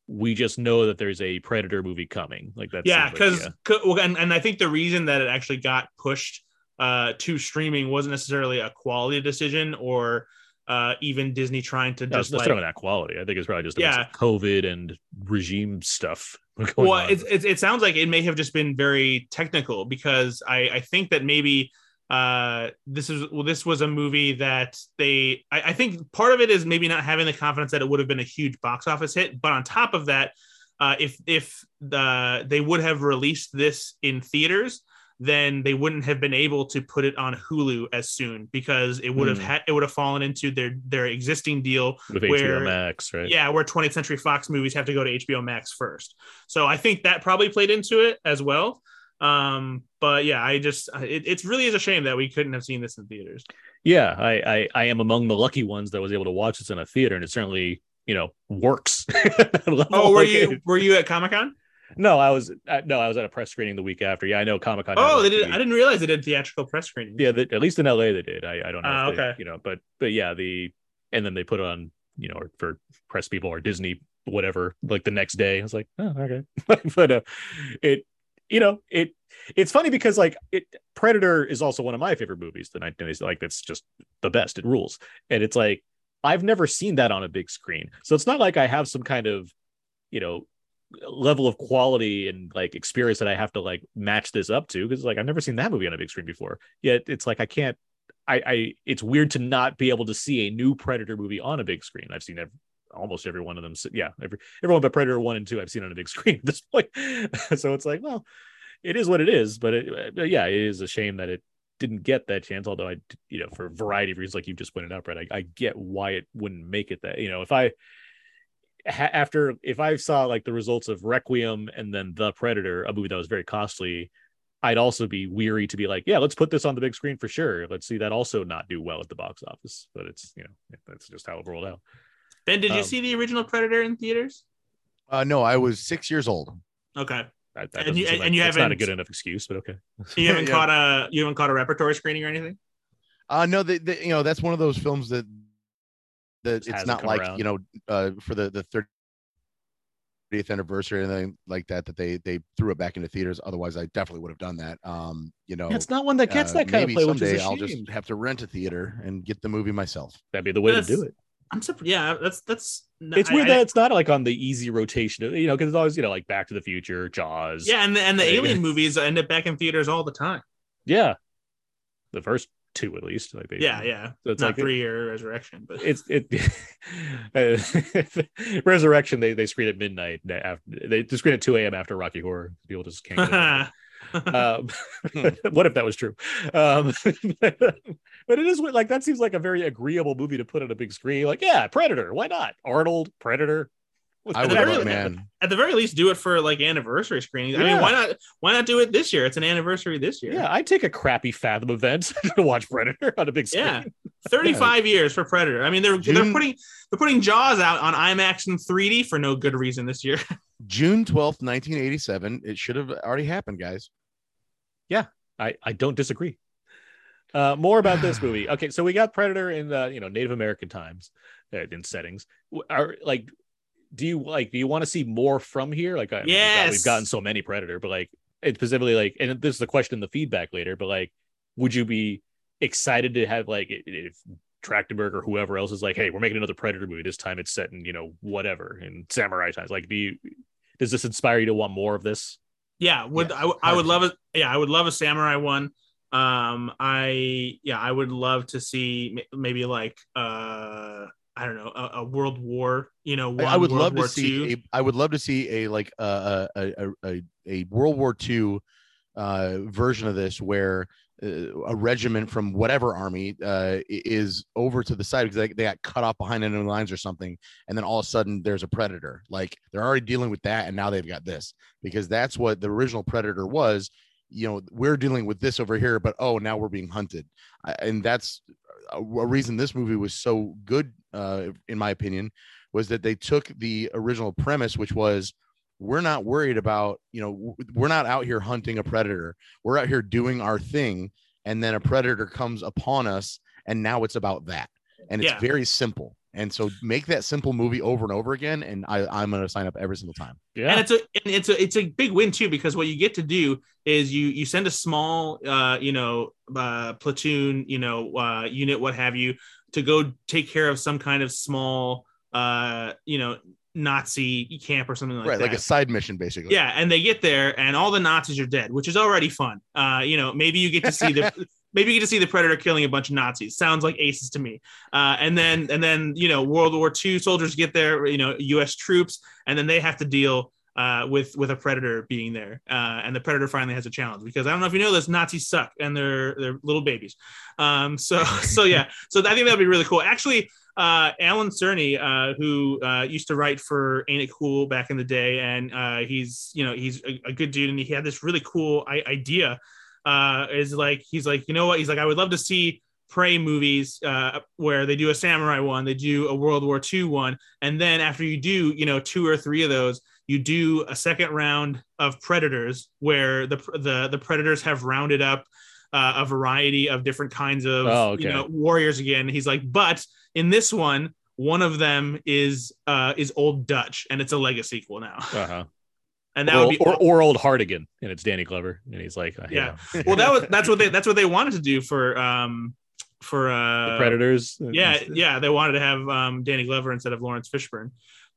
We just know that there's a Predator movie coming. Like that. yeah, because and, and I think the reason that it actually got pushed uh to streaming wasn't necessarily a quality decision or uh even Disney trying to No, just like that quality. I think it's probably just Yeah. COVID and regime stuff. well on. it's, it's, it sounds like it may have just been very technical because i i think that maybe uh this is well this was a movie that they I, I think part of it is maybe not having the confidence that it would have been a huge box office hit but on top of that uh if if the they would have released this in theaters then they wouldn't have been able to put it on Hulu as soon because it would have Hmm. had it would have fallen into their their existing deal with where- HBO Max, right? yeah, where 20th Century Fox movies have to go to HBO Max first. So I think that probably played into it as well. Um, but yeah, I just it, it really is a shame that we couldn't have seen this in theaters. yeah I, I i am among the lucky ones that was able to watch this in a theater and it certainly you know works Oh, were you were you at Comic Con? No i was uh, no i was at a press screening the week after. Yeah i know comic-con Oh, they did. I didn't realize they did theatrical press screening. yeah they, at least in la they did. I, I don't know Ah, if they- okay. you know but but yeah the and then they put on you know for press people or disney whatever like the next day. I was like oh okay. But uh it you know it it's funny because like it predator is also one of my favorite movies the 1990s like that's just the best. It rules. And it's like i've never seen that on a big screen. So it's not like i have some kind of you know level of quality and like experience that i have to like match this up to because like i've never seen that movie on a big screen before. Yet it's like i can't I, I it's weird to not be able to see a new predator movie on a big screen. I've seen every, almost every one of them yeah every everyone but predator 1 and 2 i've seen on a big screen at this point. So it's like well it is what it is but it, uh, but yeah it is a shame that it didn't get that chance although i you know for a variety of reasons like you just pointed out brett i, I get why it wouldn't make it that you know if i ha- after if i saw like the results of requiem and then the predator a movie that was very costly i'd also be weary to be like yeah let's put this on the big screen for sure let's see that also not do well at the box office but it's you know that's just how it rolled out Ben, did you Um, see the original Predator in theaters? Uh, no, I was six years old. Okay, that, that And you- seem like, and you that's not a good enough excuse but okay you haven't Yeah. caught a you haven't caught a repertory screening or anything. Uh, no, they, they, you know that's one of those films that that Just it's hasn't like around. you know uh, for the the 30th anniversary or anything like that that they they threw it back into theaters. Otherwise, I definitely would have done that. Um, you know, it's not one that gets uh, that kind of maybe play which someday is a I'll just have to rent a theater and get the movie myself. that'd be the way to do it I'm surprised. Yeah, that's that's. it's I- weird I- that it's not like on the easy rotation you know because it's always you know like back to the future jaws yeah, and the, and the Yeah. Alien movies end up back in theaters all the time. yeah the first two at least like they, Yeah, yeah. so it's Not like three year resurrection, but it's it resurrection they they screen at midnight after they screen at 2 a.m after rocky horror people just can't get um, what if that was true? Um but it is like that seems like a very agreeable movie to put on a big screen like yeah predator why not? Arnold predator I would I love, man. at the very least, do it for like anniversary screenings. I mean, why not? Why not do it this year? It's an anniversary this year. yeah i'd take a crappy fathom event to watch predator on a big screen Yeah. 35 years for Predator. I mean, they're they're putting they're putting Jaws out on IMAX and 3D for no good reason this year. June 12th, 1987. It should have already happened, guys. Yeah, I, I don't disagree. Uh, more about this movie. Okay, so we got Predator in the you know Native American times, uh, in settings. Are like, do you like? Do you want to see more from here? Like, I mean, we've got- Yes. we've gotten so many Predator, but like, it's specifically like, and this is the question in the feedback later. But like, would you be excited to have like if Trachtenberg or whoever else is like, hey, we're making another Predator movie. This time it's set in you know whatever in samurai times. Like, do you? Does this inspire you to want more of this? Yeah, would I? I, I would love it. Yeah, I would love a samurai one. Um, I yeah, I would love to see maybe like uh, I don't know, a, a World War. You know, I- I would World love War to see. II. A, I would love to see a like uh, a a a, a World War II uh, version of this where uh, a regiment from whatever army uh, is over to the side because they, they got cut off behind enemy lines or something, and then all of a sudden there's a predator. Like they're already dealing with that, and now they've got this because that's what the original predator was. You know, we're dealing with this over here, but oh, now we're being hunted, and that's a, a reason this movie was so good, uh, in my opinion, was that they took the original premise, which was we're not worried about, you know, we're not out here hunting a predator. We're out here doing our thing, and then a predator comes upon us, and now it's about that, and it's Yeah. very simple. And so make that simple movie over and over again, and I, I'm going to sign up every single time. Yeah. and it's a and it's a it's a big win too because what you get to do is you you send a small uh you know uh platoon you know uh unit what have you to go take care of some kind of small uh you know nazi camp or something like right, that like a side mission, basically. yeah and they get there and all the nazis are dead which is already fun uh you know maybe you get to see the maybe you get to see the predator killing a bunch of nazis sounds like aces to me uh and then and then you know world war ii soldiers get there you know us troops and then they have to deal uh, with with a predator being there, uh, and the predator finally has a challenge because I don't know if you know this, Nazis suck and they're they're little babies. Um, so so yeah, so I think that'd be really cool. Actually, uh, Alan Cerny, uh, who uh, used to write for Ain't It Cool back in the day, and uh, he's you know he's a, a good dude, and he had this really cool I- idea. Uh, is like he's like you know what he's like I would love to see prey movies uh, where they do a samurai one, they do a World War II one, and then after you do you know two or three of those, you do a second round of predators where the the the predators have rounded up uh, a variety of different kinds of Oh, okay. you know warriors again. He's like, but in this one, one of them is uh is Old Dutch, and it's a Lego sequel now, uh-huh. And that or, would be or, or old Harrigan, and it's Danny Glover, and he's like, uh, Yeah. yeah, well that was that's what they that's what they wanted to do for um for uh the Predators. yeah yeah they wanted to have um danny glover instead of lawrence fishburne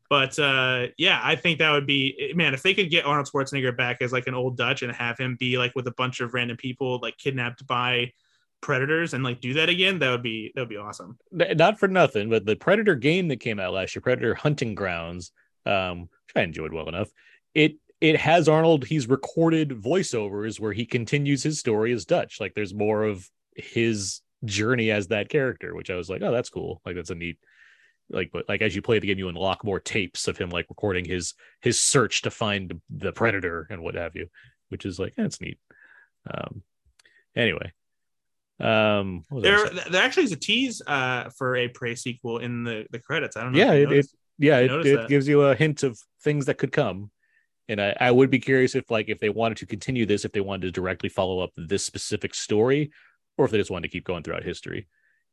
but uh yeah i think that would be man if they could get arnold schwarzenegger back as like an old dutch and have him be like with a bunch of random people like kidnapped by predators and like do that again that would be that would be awesome not for nothing, but the Predator game that came out last year, Predator Hunting Grounds, um, which I enjoyed well enough. It it has Arnold. He's recorded voiceovers where he continues his story as Dutch. Like there's more of his journey as that character, which I was like, oh, that's cool. Like that's a neat. Like, but like as you play the game, you unlock more tapes of him like recording his his search to find the predator and what have you, which is like that's neat. Um, anyway, um, what was I there there actually is a tease uh for a prey sequel in the the credits i don't know yeah it, it yeah it, it gives you a hint of things that could come and I, I would be curious if like if they wanted to continue this if they wanted to directly follow up this specific story or if they just wanted to keep going throughout history.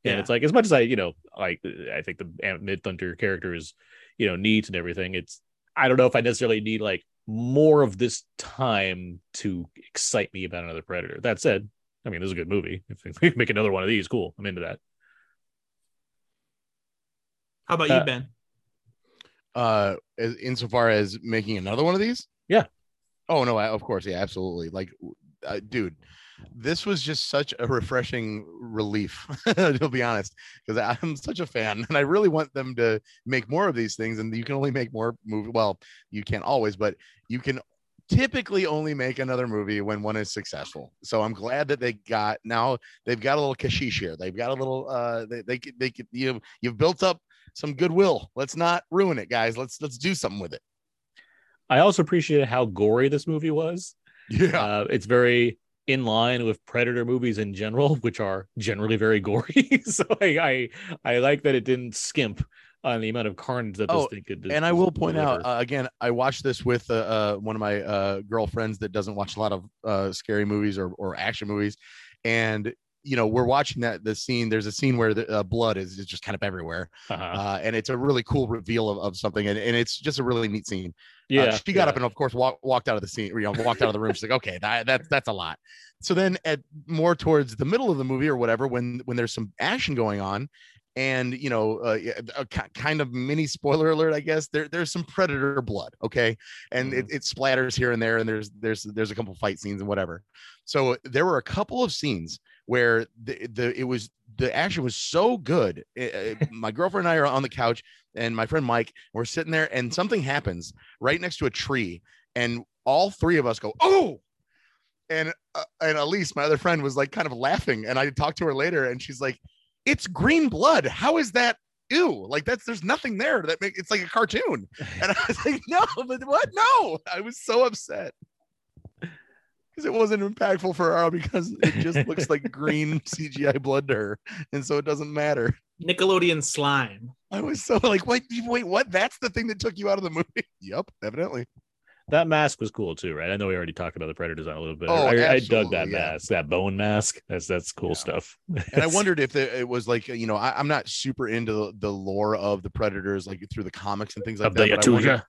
And Yeah. it's like as much as i you know like i think the midthunder character is you know neat and everything it's i don't know if i necessarily need like more of this time to excite me about another predator. That said i mean this is a good movie. If we can make another one of these cool. I'm into that. How about you uh, ben uh insofar as making another one of these? Yeah. oh no I, of course yeah absolutely. Like uh, dude this was just such a refreshing relief to be honest because i'm such a fan and i really want them to make more of these things and you can only make more movie well you can't always but you can typically only make another movie when one is successful. So i'm glad that they got now they've got a little kashish here. They've got a little uh they they, they, you you've built up some goodwill. Let's not ruin it, guys. Let's let's do something with it. i also appreciated how gory this movie was Yeah. Uh, it's very in line with Predator movies in general, which are generally very gory. so I, I I like that it didn't skimp on the amount of carnage that this Oh, thing could. Do. And I will point out uh, again, I watched this with uh, uh, one of my uh, girlfriends that doesn't watch a lot of uh, scary movies or, or action movies, and you know we're watching that the scene. There's a scene where the uh, blood is, is just kind of everywhere, uh-huh. uh, and it's a really cool reveal of, of something, and, and it's just a really neat scene. yeah, Uh, she got yeah. up and of course walk, walked out of the scene, you know, walked out of the room. She's like, okay, that, that's that's a lot. So then at more towards the middle of the movie or whatever, when when there's some action going on, and you know, uh, a kind of mini spoiler alert, I guess there there's some predator blood, okay, and it, it splatters here and there, and there's there's there's a couple fight scenes and whatever. So there were a couple of scenes where the, the it was the action was so good. Eh, eh, my girlfriend and I are on the couch, and my friend Mike, we're sitting there, and something happens right next to a tree, and all three of us go, "Oh!" And uh, and Elise, my other friend, was like kind of laughing, and I talked to her later, and she's like, "It's green blood. How is that?" Ew, like that's there's nothing there that make it's like a cartoon. And I was like, no, but what? No, I was so upset. Because it wasn't impactful for her because it just looks like green CGI blood to her, and so it doesn't matter. Nickelodeon slime. I was so like, wait, wait, what? That's the thing that took you out of the movie. Yep, evidently. That mask was cool too, right? I know we already talked about the Predator design a little bit. Oh, I, I dug that yeah. mask, that bone mask. That's that's cool Yeah. stuff. And I wondered if the, it was like, you know, I, I'm not super into the, the lore of the Predators, like through the comics and things like of that. the but I wondered- Yautja.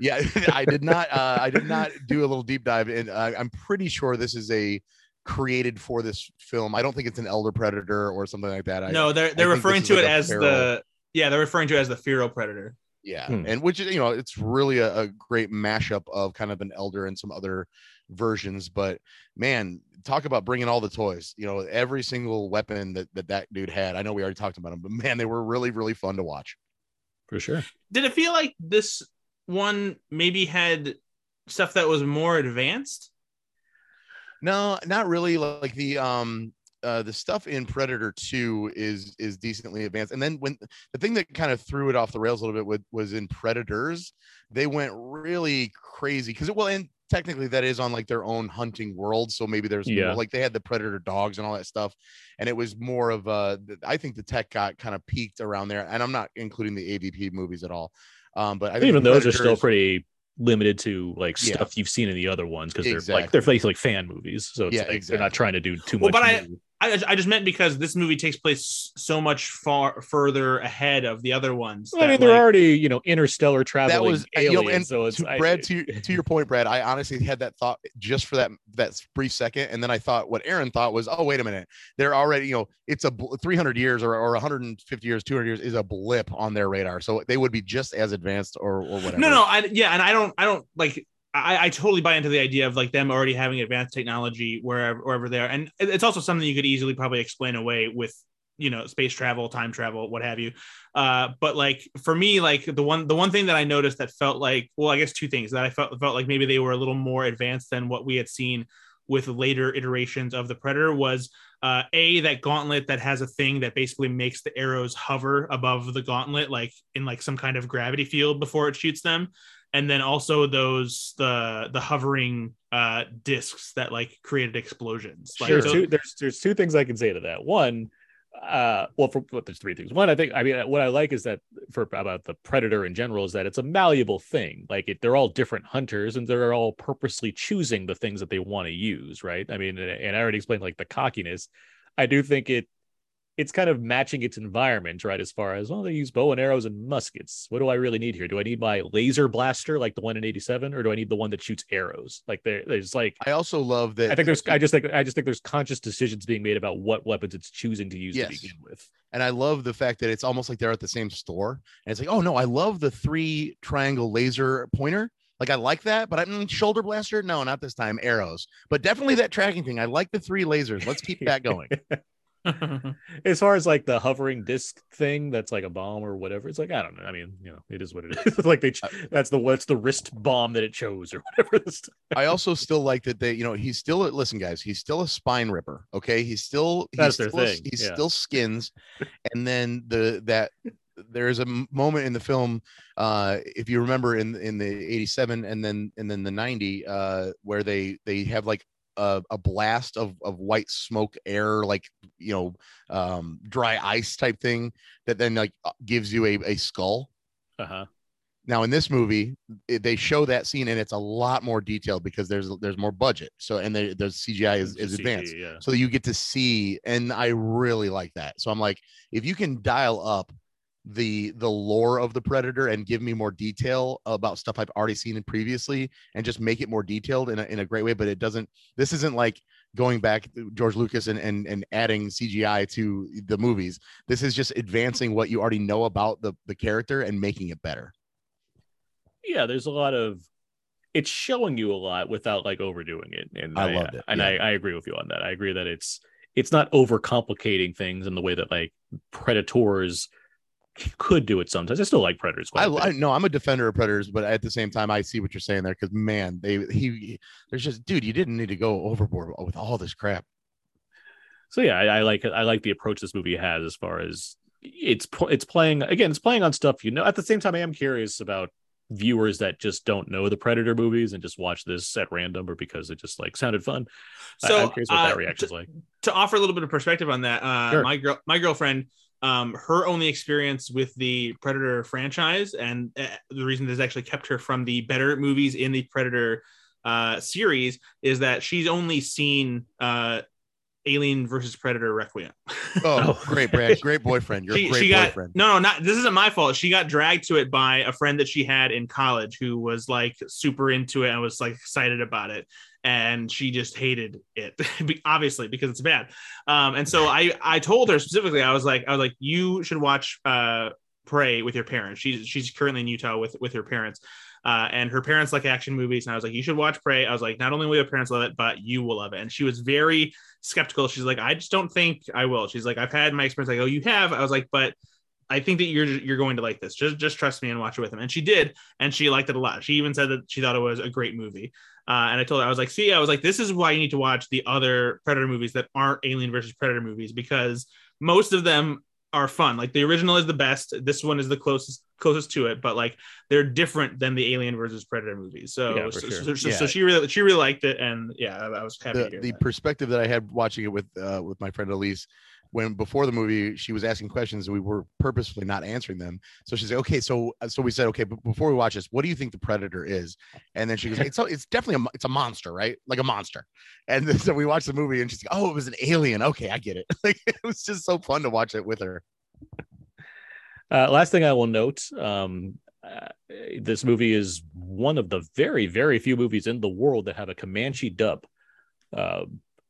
Yeah, I did not. Uh, I did not do a little deep dive, and uh, I'm pretty sure this is a created for this film. I don't think it's an elder predator or something like that. I, no, they're they're think referring to like it as feral- the yeah, they're referring to it as the feral predator. yeah, Hmm. and which you know it's really a, a great mashup of kind of an elder and some other versions. But man, talk about bringing all the toys. You know, every single weapon that that that dude had. I know we already talked about them, but man, they were really really fun to watch. For sure. Did it feel like this one maybe had stuff that was more advanced? No, not really. Like the um uh the stuff in Predator 2 is is decently advanced. And then when the thing that kind of threw it off the rails a little bit with, was in Predators, they went really crazy because it well and technically that is on like their own hunting world. So maybe there's Yeah. like they had the predator dogs and all that stuff. And it was more of uh I think the tech got kind of peaked around there. And I'm not including the AVP movies at all. Um, but I think Even those are still pretty limited to like Yeah. stuff you've seen in the other ones because they're like they're basically like fan movies. So it's Yeah, like they're not trying to do too Well, much. but I- new. I, I just meant because this movie takes place so much far further ahead of the other ones. Well, I mean, they're like- already you know interstellar traveling that was uh, aliens. you know, and so it's to, I- Brad to, to your point, Brad. I honestly had that thought just for that that brief second, and then I thought what Aaron thought was, oh wait a minute, they're already you know it's a 300 years or, or 150 years, 200 years is a blip on their radar, so they would be just as advanced or or whatever. No, no, I yeah, and I don't, I don't like. I, I totally buy into the idea of like them already having advanced technology wherever wherever they are, and it's also something you could easily probably explain away with you know space travel, time travel, what have you. Uh, but like for me, like the one the one thing that I noticed that felt like well, I guess two things that I felt felt like maybe they were a little more advanced than what we had seen with later iterations of the Predator was uh, a that gauntlet that has a thing that basically makes the arrows hover above the gauntlet, like in like some kind of gravity field before it shoots them, and then also those the the hovering uh, discs that like created explosions. Like, there's so- two there's there's two things I can say to that. One, uh, well, for well, there's three things. One, I think I mean what I like is that for about the predator in general is that it's a malleable thing. Like it, they're all different hunters and they're all purposely choosing the things that they want to use, right? I mean, and I already explained like the cockiness. I do think it it's kind of matching its environment, right? As far as well, they use bow and arrows and muskets. What do I really need here? Do I need my laser blaster like the one in '87, or do I need the one that shoots arrows? Like there, there's like I also love that. I think there's I just think I just think there's conscious decisions being made about what weapons it's choosing to use Yes. to begin with. and I love the fact that it's almost like they're at the same store, and it's like, oh no, I love the three triangle laser pointer. Like I like that, but I'm mm, shoulder blaster. No, not this time. Arrows, but definitely that tracking thing. I like the three lasers. Let's keep that going. As far as like the hovering disc thing, that's like a bomb or whatever. It's like I don't know. I mean, you know, it is what it is. like they ch- that's the what's the wrist bomb that it chose or whatever. I also still like that they, you know, he's still listen, guys, he's still a spine ripper. Okay. He's still he's That's their still, thing, he's yeah. still skins. And then the that there's a moment in the film, uh, if you remember in in the 87 and then and then the 90, uh, where they they have like a, a blast of of white smoke air, like you know, um, dry ice type thing that then like uh, gives you a, a skull. uh-huh. Now in this movie, it, they show that scene and it's a lot more detailed because there's there's more budget. So and they, the CGI is, is advanced, Yeah. so you get to see, and I really like that. So I'm like, if you can dial up the the lore of the predator and give me more detail about stuff I've already seen previously, and just make it more detailed in a, in a great way, but it doesn't. This isn't like going back to George Lucas and, and and adding CGI to the movies. This is just advancing what you already know about the the character and making it better. yeah, there's a lot of it's showing you a lot without like overdoing it. And I loved it, And yeah. I, I agree with you on that. I agree that it's it's not overcomplicating things in the way that like predators could do it sometimes. I still like predators quite I, a. I no, I'm a defender of predators, but at the same time, I see what you're saying there because man, they he there's just dude, you didn't need to go overboard with all this crap. so yeah, I, I like I like the approach this movie has as far as it's it's playing again. It's playing on stuff you know. At the same time, I am curious about viewers that just don't know the Predator movies and just watch this at random or because it just like sounded fun. So, I'm curious what uh, that reaction's like. to offer a little bit of perspective on that, uh, Sure. my girl, my girlfriend, um, her only experience with the Predator franchise, and uh, the reason this actually kept her from the better movies in the Predator uh, series, is that she's only seen uh, Alien versus Predator Requiem. Oh, Oh. great, Brad. Great boyfriend. You're she, a great she got boyfriend. no, no, not this isn't my fault. She got dragged to it by a friend that she had in college who was like super into it and was like excited about it, and she just hated it, obviously because it's bad. Um, and so I I told her specifically, I was like, I was like, you should watch uh Prey with your parents. She's she's currently in Utah with with her parents. Uh, and her parents like action movies, and I was like, "You should watch Prey." I was like, "Not only will your parents love it, but you will love it." And she was very skeptical. She's like, "I just don't think I will." She's like, "I've had my experience." I go, "You have?" I was like, "But I think that you're you're going to like this. Just just trust me and watch it with him." And she did, and she liked it a lot. She even said that she thought it was a great movie. Uh, and I told her, I was like, "See, I was like, this is why you need to watch the other Predator movies that aren't Alien versus Predator movies because most of them are fun. Like the original is the best. This one is the closest closest to it, but like they're different than the Alien versus Predator movies. So Yeah, so, sure. so, so, Yeah. so she really she really liked it, and yeah, I, I was happy to the, hear the that. perspective that I had watching it with uh, with my friend Elise, when before the movie she was asking questions and we were purposefully not answering them. So she said, "Okay, so uh, so we said, okay, but before we watch this, what do you think the predator is?" And then she goes, "It's a- it's definitely a it's a monster, right? Like a monster." And then, so we watched the movie and she's like, "Oh, it was an alien. Okay, I get it." Like it was just so fun to watch it with her. Uh, last thing I will note um, uh, this movie is one of the very, very few movies in the world that have a Comanche dub. Uh,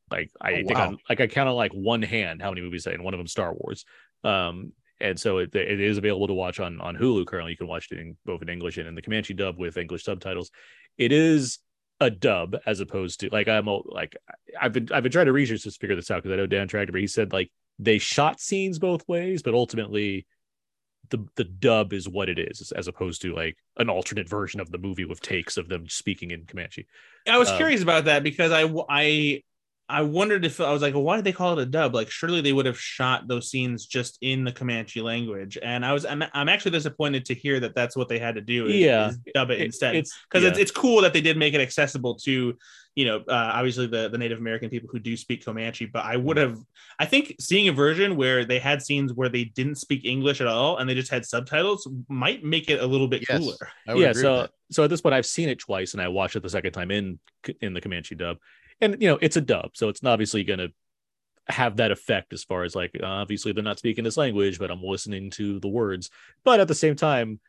like I Oh, think wow. on, like I count on like one hand how many movies say, and one of them Star Wars. Um, and so it, it is available to watch on on Hulu currently. You can watch it in both in English and in the Comanche dub with English subtitles. It is a dub as opposed to like I'm a- like I've been I've been trying to research this figure this out because I know Dan Tractor, but he said like they shot scenes both ways, but ultimately the the dub is what it is as opposed to like an alternate version of the movie with takes of them speaking in Comanche. I was um, curious about that because I I I wondered if I was like, well, why did they call it a dub? Like, surely they would have shot those scenes just in the Comanche language. And I was I'm, I'm actually disappointed to hear that that's what they had to do. Is, Yeah. is dub it, It- instead. it's because yeah. it's, it's cool that they did make it accessible to you know uh, obviously the, the native american people who do speak comanche but i would have i think seeing a version where they had scenes where they didn't speak english at all and they just had subtitles might make it a little bit Yes. cooler I would yeah, agree with so that. so at this point I've seen it twice and I watched it the second time in in the Comanche dub. And you know, it's a dub, so it's obviously going to have that effect as far as like obviously they're not speaking this language, but I'm listening to the words. But at the same time,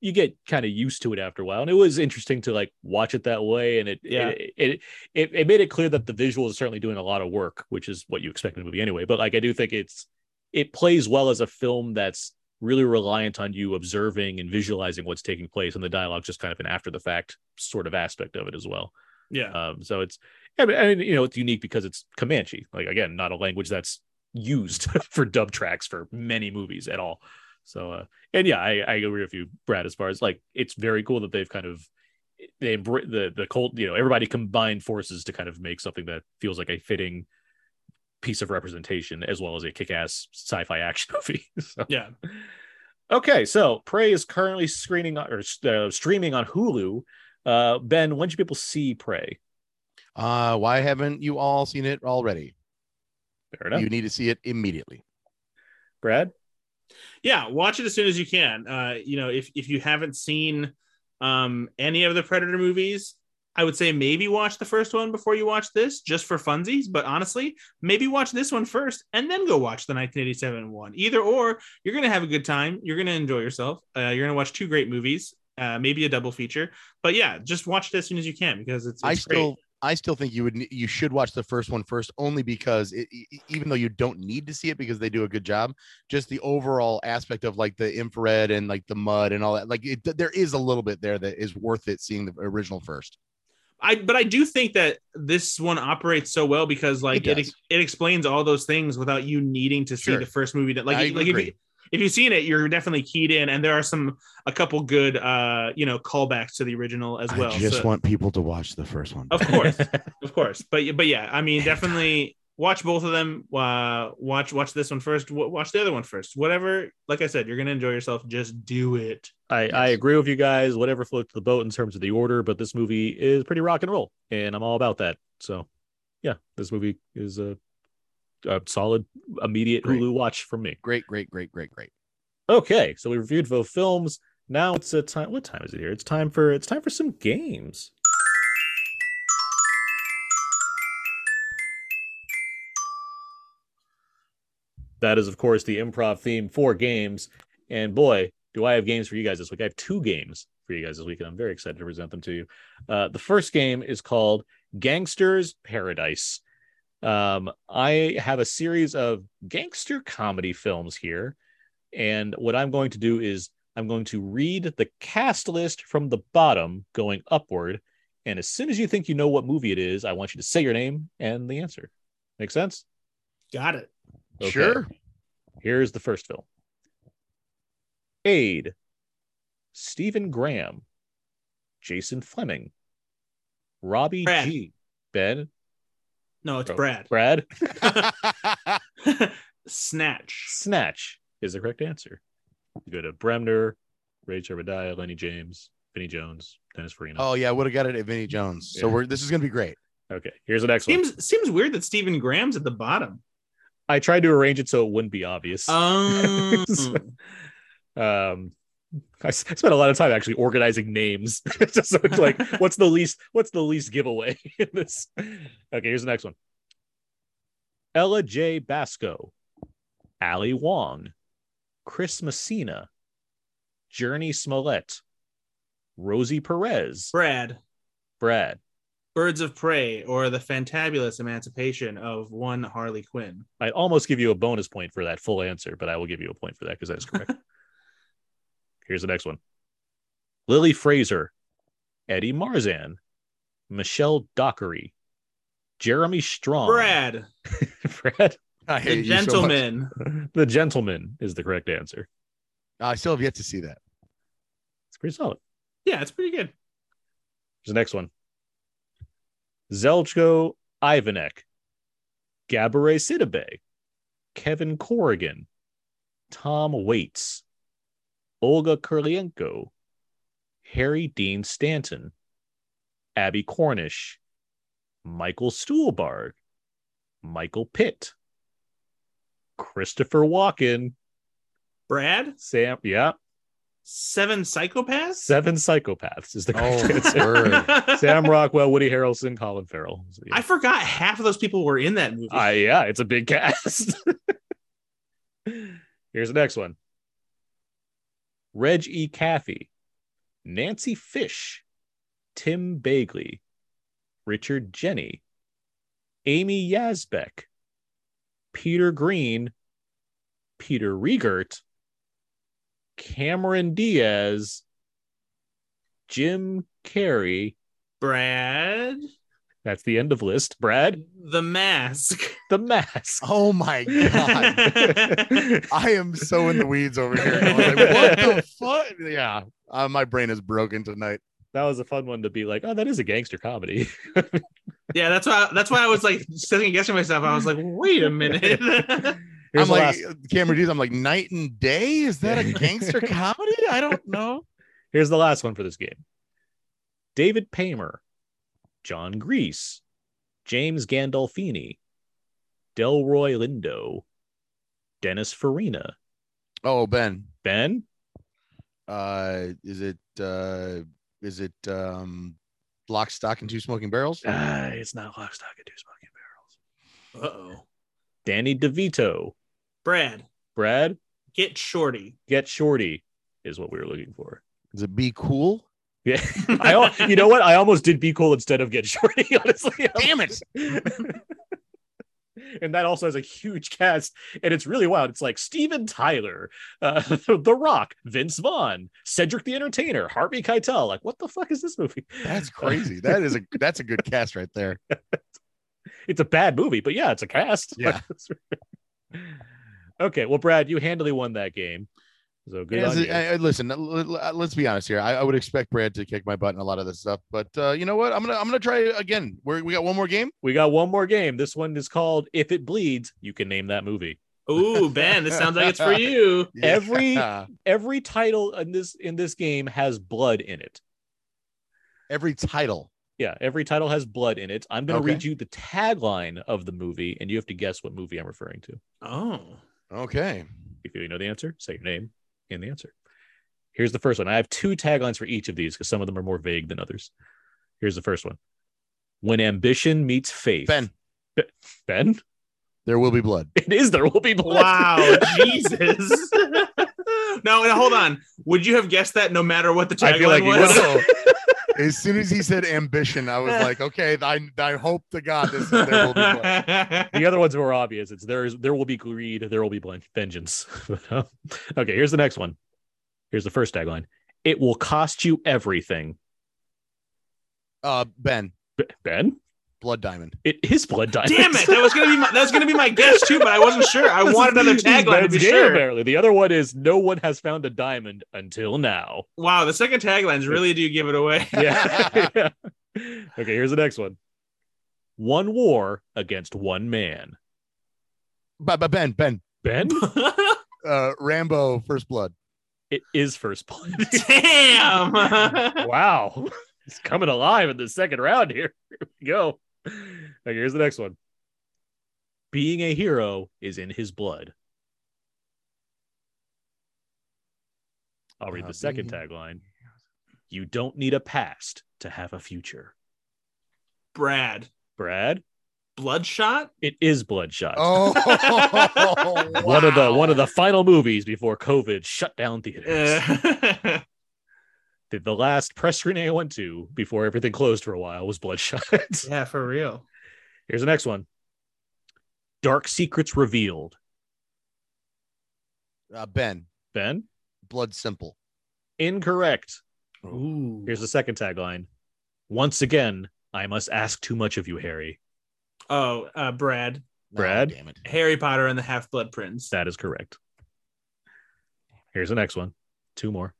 you get kind of used to it after a while, and it was interesting to like watch it that way. And it Yeah. it, it it it made it clear that the visual is certainly doing a lot of work, which is what you expect in a movie anyway. But like I do think it's it plays well as a film that's really reliant on you observing and visualizing what's taking place, and the dialogue just kind of an after the fact sort of aspect of it as well. yeah Um, so it's, I mean, I mean, you know, it's unique because it's Comanche. Like again, not a language that's used for dub tracks for many movies at all. So, uh, and yeah, I, I agree with you, Brad. As far as like, it's very cool that they've kind of they the the cult, you know, everybody combined forces to kind of make something that feels like a fitting piece of representation as well as a kick-ass sci-fi action movie. so, yeah Okay, so Prey is currently screening or uh, streaming on Hulu. Uh, ben, when should people see Prey? Uh, why haven't you all seen it already? Fair enough. You need to see it immediately. Brad? yeah watch it as soon as you can uh you know if if you haven't seen um any of the predator movies i would say maybe watch the first one before you watch this just for funsies but honestly maybe watch this one first and then go watch the 1987 one either or you're gonna have a good time you're gonna enjoy yourself uh, you're gonna watch two great movies uh, maybe a double feature but yeah just watch it as soon as you can because it's, I it's great. still I still think you would you should watch the first one first only because it, even though you don't need to see it because they do a good job just the overall aspect of like the infrared and like the mud and all that like it, there is a little bit there that is worth it seeing the original first I but I do think that this one operates so well because like It it it, explains all those things without you needing to see Sure. the first movie. That like I like if, you, if you've seen it, you're definitely keyed in, and there are some a couple good uh you know callbacks to the original as well. I just So- want people to watch the first one of course, of course, but but yeah, I mean definitely watch both of them. Uh, watch watch this one first. w- Watch the other one first. Whatever. Like I said, you're gonna enjoy yourself. Just do it. I, I agree with you guys. Whatever floats the boat in terms of the order, but this movie is pretty rock and roll, and I'm all about that. So, yeah, this movie is a, a solid, immediate Great. Hulu watch from me. Great, great, great, great, great. Okay, so we reviewed both films. Now it's a time. What time is it here? It's time for it's time for some games. That is, of course, the improv theme for games. And boy, do I have games for you guys this week. I have two games for you guys this week, and I'm very excited to present them to you. Uh, the first game is called Gangsters Paradise. Um, I have a series of gangster comedy films here. And what I'm going to do is I'm going to read the cast list from the bottom going upward. And as soon as you think you know what movie it is, I want you to say your name and the answer. Make sense? Got it. Okay. Sure. Here's the first film Ade, Stephen Graham, Jason Flemyng, Robbie Brad. G. Ben, No, it's Oh. Brad. Brad, Snatch. Snatch is the correct answer. You go to Bremner, Ray Obadiah, Lenny James, Vinnie Jones, Dennis Farina. oh yeah, I would have got it at Vinnie Jones. So Yeah. we're this is gonna be great. Okay, here's the next one. Seems seems weird that Stephen Graham's at the bottom. I tried to arrange it so it wouldn't be obvious. Um, um I spent a lot of time actually organizing names. Just so it's like what's the least what's the least giveaway in this? Okay here's the next one. Ella Jay Basco ali wong chris messina jurnee smollett rosie perez. Brad. brad. Birds of Prey or the fantabulous emancipation of one Harley Quinn. i'd almost give you a bonus point for that full answer but i will give you a point for that because that is correct here's the next one. Lily frazer eddie marsan michelle dockery jeremy strong. Brad, Brad, I the hate you so gentleman. the gentleman is the correct answer. I still have yet to see that. it's pretty solid. Yeah, it's pretty good. here's the next one. Zeljko ivanek gabourey sidibe kevin corrigan tom waits olga kurylenko harry dean stanton abby cornish michael stuhlbarg michael pitt christopher walken Brad, sam yeah seven psychopaths. seven psychopaths is the correct Oh, answer word. sam rockwell woody harrelson colin farrell So, yeah. I forgot half of those people were in that movie. Uh, yeah, it's a big cast. Here's the next one Reg E. Cathey, Nancy Fish, Tim Bagley, Richard Jeni, Amy Yasbeck, Peter Greene, Peter Riegert, Cameron Diaz, Jim Carrey. Brad, That's the end of list. Brad, the mask. the mask. Oh my god. I am so in the weeds over here. like, what the fuck? Yeah, uh, my brain is broken tonight. that was a fun one to be like, oh, that is a gangster comedy. Yeah, that's why. That's why I was like second guessing myself. I was like, wait a minute. Here's I'm like last. Cameron Diaz. I'm like night and day. Is that a gangster comedy? I don't know. Here's the last one for this game. David Paymer, Jon Gries, James Gandolfini, Delroy Lindo, Dennis Farina, Oh, Ben. Ben. Uh, is it? Uh, is it? Um, Lock, Stock, and Two Smoking Barrels? Ah, it's not Lock, Stock, and Two Smoking Barrels. Uh oh. Danny DeVito, Brad, Brad, get shorty. Get Shorty is what we were looking for. Is it Be Cool? Yeah, I. al- You know what? I almost did be cool instead of Get Shorty. Honestly, Damn it! and that also has a huge cast, and it's really wild. It's like Steven Tyler, uh, The Rock, Vince Vaughn, Cedric the Entertainer, Harvey Keitel. Like, what the fuck is this movie? That's crazy. That is a that's a good cast right there. It's a bad movie, but yeah, it's a cast. Yeah. okay, well, Brad, you handily won that game. So good Yes, on you. I- I- listen, l- l- let's be honest here. I, I would expect Brad to kick my butt in a lot of this stuff, but uh, you know what? I'm gonna I'm gonna try again. We're, we got one more game. we got one more game. This one is called If It Bleeds. You can name that movie. Ooh, Ben, this sounds like it's for you. Every- Every title in this in this game has blood in it. every title. Yeah, every title has blood in it. I'm going to Okay. read you the tagline of the movie, and you have to guess what movie I'm referring to. Oh. Okay. If you know the answer, say your name and the answer. Here's the first one. I have two taglines for each of these because some of them are more vague than others. Here's the first one. When ambition meets faith. Ben, Ben? there will be blood. It is there will be blood. Wow, Jesus. no, no, hold on. Would you have guessed that no matter what the I feel like tagline was? As soon as he said ambition, I was like, okay, I, I hope to God this is there will be blood. the other ones were obvious. It's there is there will be greed, there will be vengeance. okay, here's the next one. Here's the first tagline. It will cost you everything. Uh, Ben, B- Ben? Blood Diamond. It is blood Diamond. Damn it! That was gonna be my, that was gonna be my guess too, but I wasn't sure. I want another this is tagline to be game, sure. Apparently, the other one is no one has found a diamond until now. Wow, the second taglines really do give it away. Yeah. Yeah. Okay, here's the next one. One war against one man. But, but Ben, Ben, Ben? uh, Rambo, First Blood. It is first blood. Damn. wow. It's coming alive in the second round here. Here we go. Okay, here's the next one. Being a hero is in his blood. I'll read Uh, the second being- tagline. You don't need a past to have a future. Brad. Brad, Bloodshot? it is Bloodshot. Oh, One of the one of the final movies before COVID shut down theaters. Uh, the, the last press screening I went to before everything closed for a while was Bloodshot. yeah, for real. Here's the next one. Dark secrets revealed. uh, Ben, Ben, Blood Simple. incorrect. Ooh. Here's the second tagline. Once again, I must ask too much of you, Harry. Oh, uh, Brad. No, Brad? damn it. Harry Potter and the Half Blood Prince. That is correct. Here's the next one. Two more.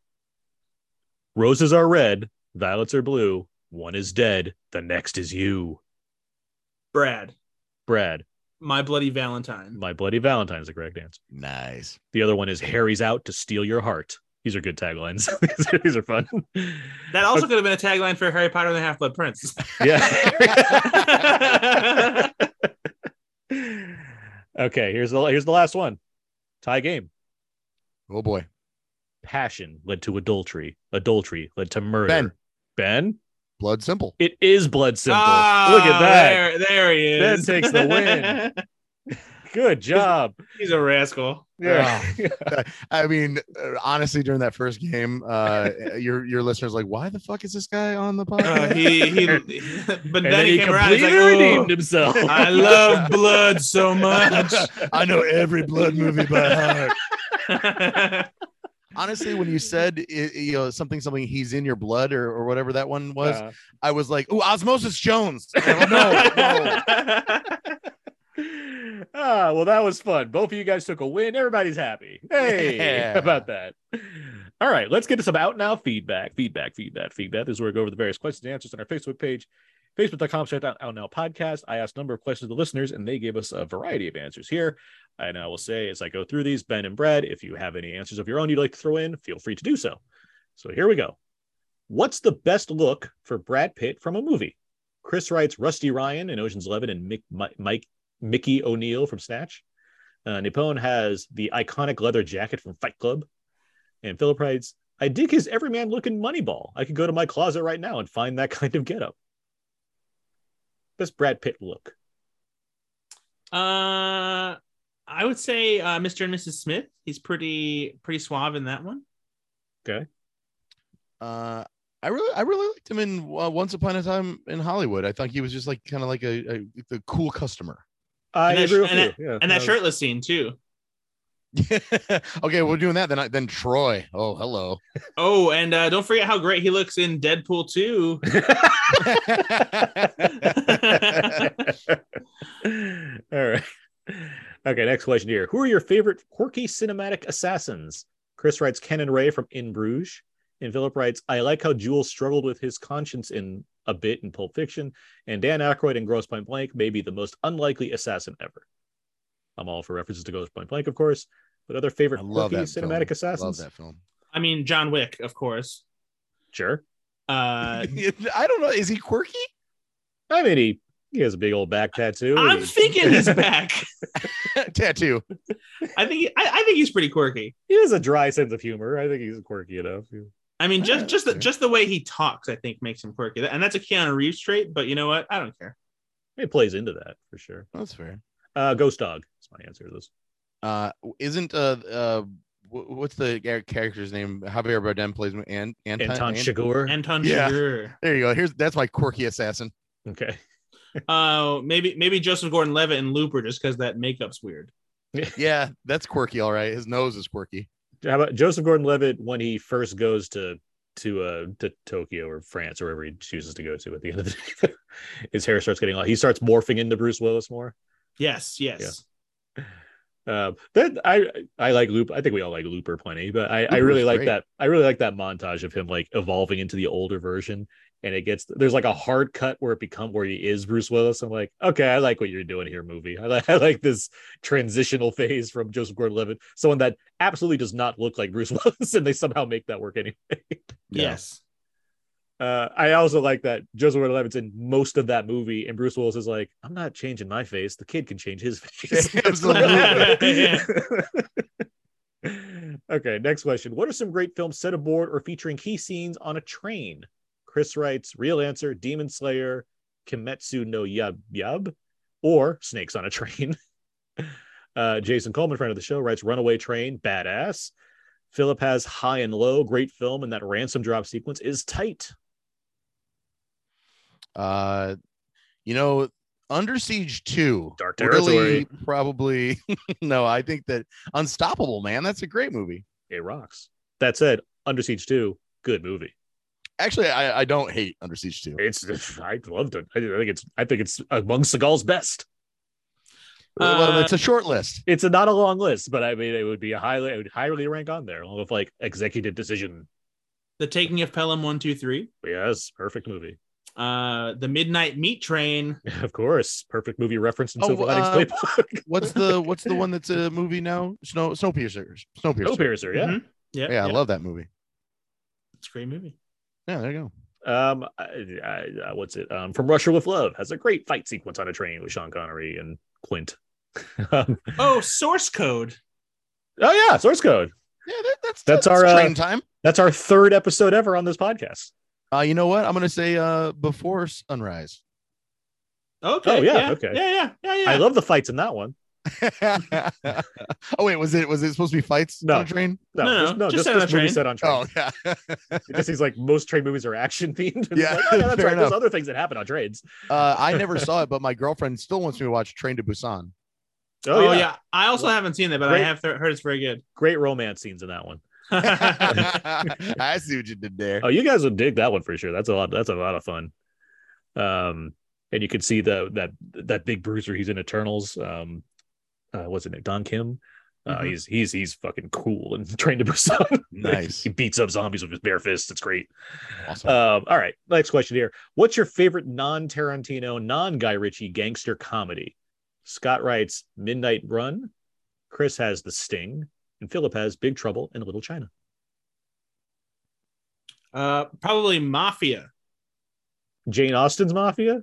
Roses are red, violets are blue. One is dead, the next is you. Brad. Brad, My Bloody Valentine. my bloody Valentine is the correct answer. Nice. The other one is Harry's out to steal your heart. These are good taglines. These are- These are fun. That also could have been a tagline for Harry Potter and the Half Blood Prince. Yeah. okay, here's the here's the last one. Tie game. Oh boy. Passion led to adultery. Adultery led to murder. Ben. Ben? Blood Simple. It is blood simple. Ah, Look at that. There, there he is. Ben takes the win. Good job. He's a rascal. Yeah. I mean, uh, honestly, during that first game, uh, your your listeners like, why the fuck is this guy on the Uh, podcast? he, he, but then, then he, he came around. He's completely like, redeemed "Oh, himself. I love blood so much. I know every blood movie by heart. Honestly, when you said it, you know something something he's in your blood or, or whatever that one was, Uh, I was like, "Ooh, Osmosis Jones. Like, no, no. ah, well, that was fun. Both of you guys took a win. Everybody's happy. Hey, Yeah. about that? All right, let's get to some out now feedback. Feedback, feedback, feedback. This is where we go over the various questions and answers on our Facebook page, facebook.com slash out now podcast. I asked a number of questions to the listeners, and they gave us a variety of answers here. And I will say, as I go through these, Ben and Brad, if you have any answers of your own you'd like to throw in, feel free to do so. So here we go. What's the best look for Brad Pitt from a movie? Chris writes Rusty Ryan in Ocean's Eleven and Mick, Mi- Mike Mickey O'Neill from Snatch. Uh, Nippon has the iconic leather jacket from Fight Club. And Philip writes, I dig his everyman looking Moneyball. I could go to my closet right now and find that kind of getup. Best Brad Pitt look. Uh, I would say uh, Mr. and Mrs. Smith. He's pretty pretty suave in that one. Okay. Uh, I really, I really liked him in uh, Once Upon a Time in Hollywood. I thought he was just like kind of like a, a the cool customer. I And that- agree with and you. Yeah, And that no. shirtless scene too. okay, we're doing that. Then, I, then Troy. Oh, hello. Oh, and uh, don't forget how great he looks in Deadpool 2. All right. Okay, next question here. Who are your favorite quirky cinematic assassins? Chris writes Ken and Ray from In Bruges. And Philip writes, I like how Jules struggled with his conscience in a bit in Pulp Fiction, and Dan Aykroyd in Grosse Pointe Blank may be the most unlikely assassin ever. I'm all for references to Grosse Pointe Blank, of course, but other favorite I love quirky that film. cinematic Love assassins? that film. I mean, John Wick, of course. Sure. Uh, I don't know. Is he quirky? I mean, he, he has a big old back tattoo. I'm He- thinking he's back. Tattoo. I think I, I think he's pretty quirky. he has a dry sense of humor. I think he's quirky enough. I mean, just just the, just the way he talks, I think, makes him quirky, and that's a Keanu Reeves trait. But you know what? I don't care. It plays into that for sure. That's fair. Uh, Ghost Dog. That's my answer to this. Uh, isn't uh uh what's the character's name? Javier Bardem plays him. And Anton. Anton Ant- Chigurh. Anton Yeah. Chigurh. There you go. Here's that's my quirky assassin. Okay. Uh, maybe maybe Joseph Gordon-Levitt and Looper, just because that makeup's weird. Yeah, that's quirky. All right. His nose is quirky. How about Joseph Gordon-Levitt when he first goes to to uh to Tokyo or France or wherever he chooses to go to at the end of the day? His hair starts getting long. He starts morphing into Bruce Willis more. Yes, yes. Uh, that I I like Loop. I think we all like Looper plenty, but I, I really like great. that. I really like that montage of him like evolving into the older version, and it gets there's like a hard cut where it become where he is Bruce Willis. I'm like, okay, I like what you're doing here, movie. I like I like this transitional phase from Joseph Gordon-Levitt, someone that absolutely does not look like Bruce Willis, and they somehow make that work anyway. Yes. Uh, I also like that Joseph Gordon-Levitt's in most of that movie, and Bruce Willis is like, "I'm not changing my face. The kid can change his face." Absolutely. okay, next question. What are some great films set aboard or featuring key scenes on a train? Chris writes, real answer, Demon Slayer, Kimetsu no Yub Yub, or Snakes on a Train. Uh, Jason Coleman, friend of the show, writes Runaway Train, badass. Philip has High and Low, great film, and that ransom drop sequence is tight. Uh, you know, Under Siege 2. Dark really probably no, I think that Unstoppable, man, that's a great movie. It rocks. That said, Under Siege 2, good movie. Actually, I, I don't hate Under Siege 2. It's I loved it. I think it's I think it's among Seagal's best. well, Uh, it's a short list. It's a, not a long list, but I mean it would be a highly it would highly rank on there along with like executive decision. The Taking of Pelham one two three. Yes, perfect movie. Uh, the Midnight Meat Train. Of course, perfect movie reference in Oh, Silver uh, Playbook. What's the what's the one that's a movie now? Snow Snowpiercer. Snowpiercer. Snowpiercer, yeah. Mhm. Yeah, Yeah, I love that movie. It's a great movie. Yeah, there you go. Um, I, I, uh, what's it? Um, From Russia with Love has a great fight sequence on a train with Sean Connery and Quint. um, Oh, Source Code. oh yeah, Source Code. Yeah, that, that's That's our, train uh, time. That's our third episode ever on this podcast. Uh, you know what? I'm gonna say uh before sunrise. Okay. Oh, yeah, yeah, okay. Yeah, yeah, yeah, yeah. I love the fights in that one. oh wait, was it was it supposed to be fights No. on a train? No, No, just, no, no, just just, this a movie set on train. Oh yeah. It just seems like most train movies are action themed. Yeah, like, oh, yeah, that's fair right. There's other things that happen on trains. uh, I never saw it, but my girlfriend still wants me to watch Train to Busan. Oh, yeah. yeah. I also haven't seen that, but Great. I have th- heard it's very good. Great romance scenes in that one. I see what you did there. Oh, you guys would dig that one for sure. That's a lot. That's a lot of fun. Um, and you can see the that that big bruiser he's in Eternals. Um, uh, what's it? name? Don Kim. Uh, Mhm. He's he's he's fucking cool and trained to Busan. Nice. he beats up zombies with his bare fists. It's great. Awesome. Um, all right, next question here. What's your favorite non-Tarantino, non-Guy Ritchie gangster comedy? Scott writes Midnight Run. Chris has The Sting, and Philip has Big Trouble in Little China. uh, probably Mafia. Jane Austen's Mafia.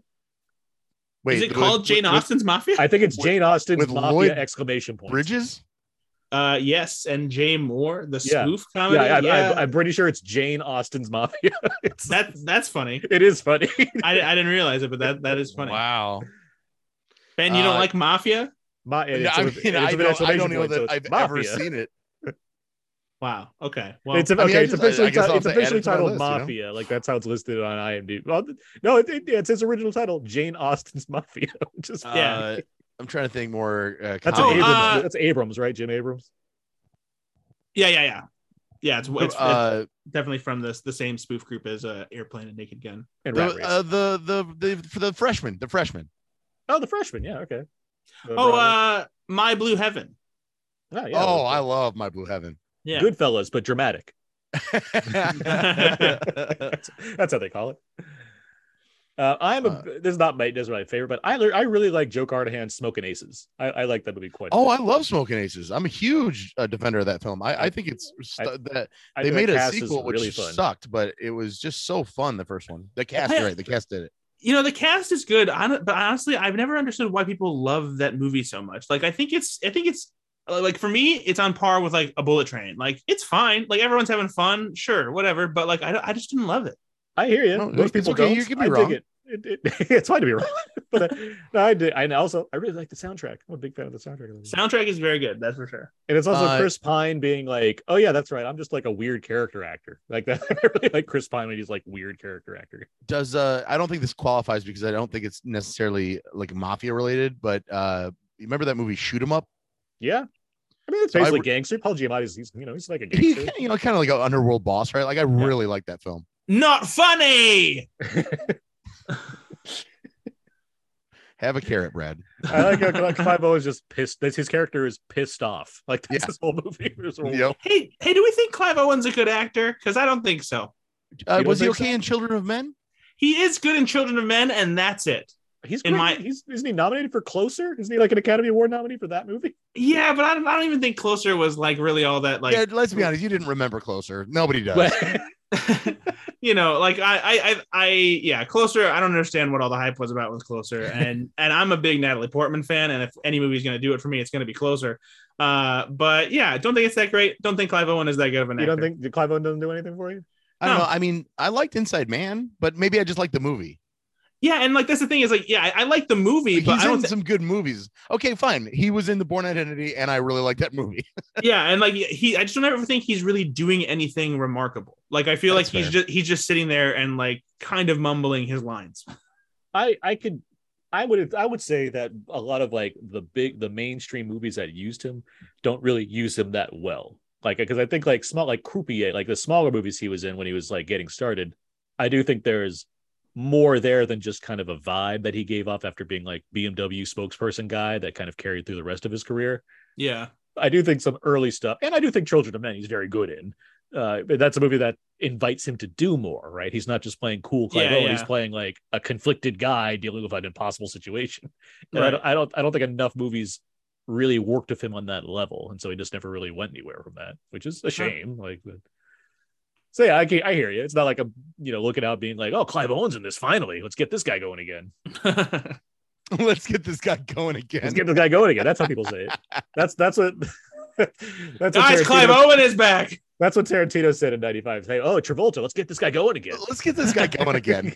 Wait, Is it with- called Jane with- Austen's Mafia? I think it's With- Jane Austen's with Mafia Lloyd exclamation point. Bridges? Uh, yes, and Jay Mohr, the Yeah. spoof comedy. Yeah, I, Yeah, I, I'm pretty sure it's Jane Austen's Mafia. it's, that that's funny. it is funny. I, I didn't realize it, but that that is funny. Wow. Ben, you don't Uh, like Mafia? Ma- it's no, a, I, mean, it's I, don't, I don't know that it. I've ever seen it. Wow. Okay. Well, it's okay. I mean, it's just- officially I guess ti- I'll it's have to add officially it titled list, you know? Mafia. Like that's how it's listed on IMDb. Well, no, it, it, it's his original title, Jane Austen's Mafia. Just Yeah. Uh, I'm trying to think more. Uh, that's Oh. Abrahams. uh, that's Abrahams, right? Jim Abrahams. yeah, yeah, yeah. Yeah, it's, it's, uh, it's definitely from this the same spoof group as uh, Airplane and Naked Gun. And the, uh, the the the for the freshman, the freshman. oh, the freshman. Yeah, okay. The Oh, uh, My Blue Heaven. oh, yeah, oh, I love My Blue Heaven. Yeah. Goodfellas, but dramatic. that's, that's how they call it. Uh, I'm a. Uh, this is not my this is my favorite, but I I really like Joe Carnahan's Smokin' Aces. I, I like that movie quite. a oh, bit. I love Smokin' Aces. I'm a huge uh, defender of that film. I, I think it's I- st- that they think the made a cast is sequel which fun. sucked, but it was just so fun. The first one, the cast, I- you're right? The cast did it. You know the cast is good but honestly i've never understood why people love that movie so much like i think it's i think it's uh, like for me it's on par with like a bullet train like it's fine like everyone's having fun sure whatever but like i, I just didn't love it I hear you. No, Most people okay, don't. you can be I dig wrong. It. It, it, it's fine to be wrong, but uh, no, I did. I also I really like the soundtrack. I'm a big fan of the soundtrack. the soundtrack is very good that's for sure And it's also Uh, Chris Pine being like, "Oh yeah, that's right. I'm just like a weird character actor." Like that. I really like Chris Pine when he's like weird character actor. Does uh? I don't think this qualifies because I don't think it's necessarily like mafia related. But uh, you remember that movie Shoot 'Em Up? Yeah, I mean it's basically So I basically re- gangster. Paul Giamatti's he's you know he's like a He, gangster. you know, kind of like an underworld boss, right? Like I really like that film. not funny Have a carrot, Brad. I like how like, Clive Owen is just pissed. That his character is pissed off. Like that's Yeah. his whole movie. His whole- Yep. hey hey do we think clive owen's a good actor because i don't think so Uh, was he okay so? in Children of Men? he is good in children of men and that's it He's In great. my- he's isn't he nominated for Closer? Isn't he like an Academy Award nominee for that movie? yeah but i don't, I don't even think closer was like really all that like yeah, let's be honest. You didn't remember Closer. Nobody does. But- you know, like I, I, I, I, yeah, closer. I don't understand what all the hype was about with closer, and and I'm a big Natalie Portman fan, and if any movie's gonna do it for me, it's gonna be closer. Uh, but yeah, don't think it's that great. Don't think Clive Owen is that good of an you actor. don't think Clive Owen doesn't do anything for you? I don't No. know. I mean, I liked Inside Man, but maybe I just like the movie. Yeah, and like that's the thing is like, yeah, I, I like the movie, He's but I in don't. thi- some good movies. Okay, fine. He was in The Bourne Identity, and I really like that movie. yeah, and like he, I just don't ever think he's really doing anything remarkable. Like I feel That's like he's fair. just he's just sitting there and like kind of mumbling his lines. I I could I would I would say that a lot of like the big the mainstream movies that used him don't really use him that well. Like because I think like small like Croupier, like the smaller movies he was in when he was like getting started, I do think there's more there than just kind of a vibe that he gave off after being like BMW spokesperson guy that kind of carried through the rest of his career. Yeah, I do think some early stuff, and I do think Children of Men he's very good in. Uh, but that's a movie that invites him to do more, right? He's not just playing cool Clive Yeah, Owen; he's playing like a conflicted guy dealing with an impossible situation. And I, don't, I don't, I don't think enough movies really worked with him on that level, and so he just never really went anywhere from that, which is a shame. Like, but... so yeah, I, can- I hear you. It's not like a you know looking out being like, oh, Clive Owen's in this finally. Let's get this guy going again. Let's get this guy going again. Let's get this guy going again. That's how people say it. That's that's what. that's what guys, Clive Owen is back. That's what Tarantino said in '95. Hey, oh Travolta, let's get this guy going again. Let's get this guy going again.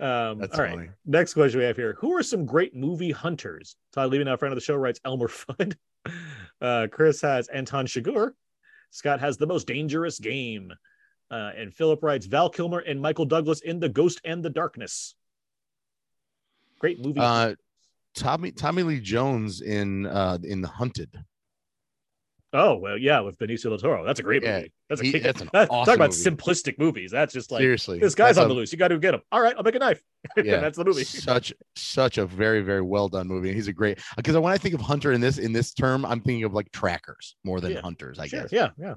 Um, That's all right. funny. Next question we have here: Who are some great movie hunters? Todd, leaving out friend of the show, writes Elmer Fudd. Uh, Chris has Anton Chigurh. Scott has the most dangerous game, uh, and Philip writes Val Kilmer and Michael Douglas in The Ghost and the Darkness. Great movie. Uh, Tommy Tommy Lee Jones in uh in The Hunted. Oh well, yeah, with Benicio del Toro. That's a great Yeah, movie. That's a he- kick- that's an that- awesome talk about movie. simplistic movies. That's just like Seriously, this guy's on a- the loose. You got to get him. All right, I'll make a knife. Yeah, that's the movie. Such such a very very well done movie. He's a great because when I think of hunter in this in this term, I'm thinking of like trackers more than Yeah, hunters. I Sure, guess. Yeah, yeah.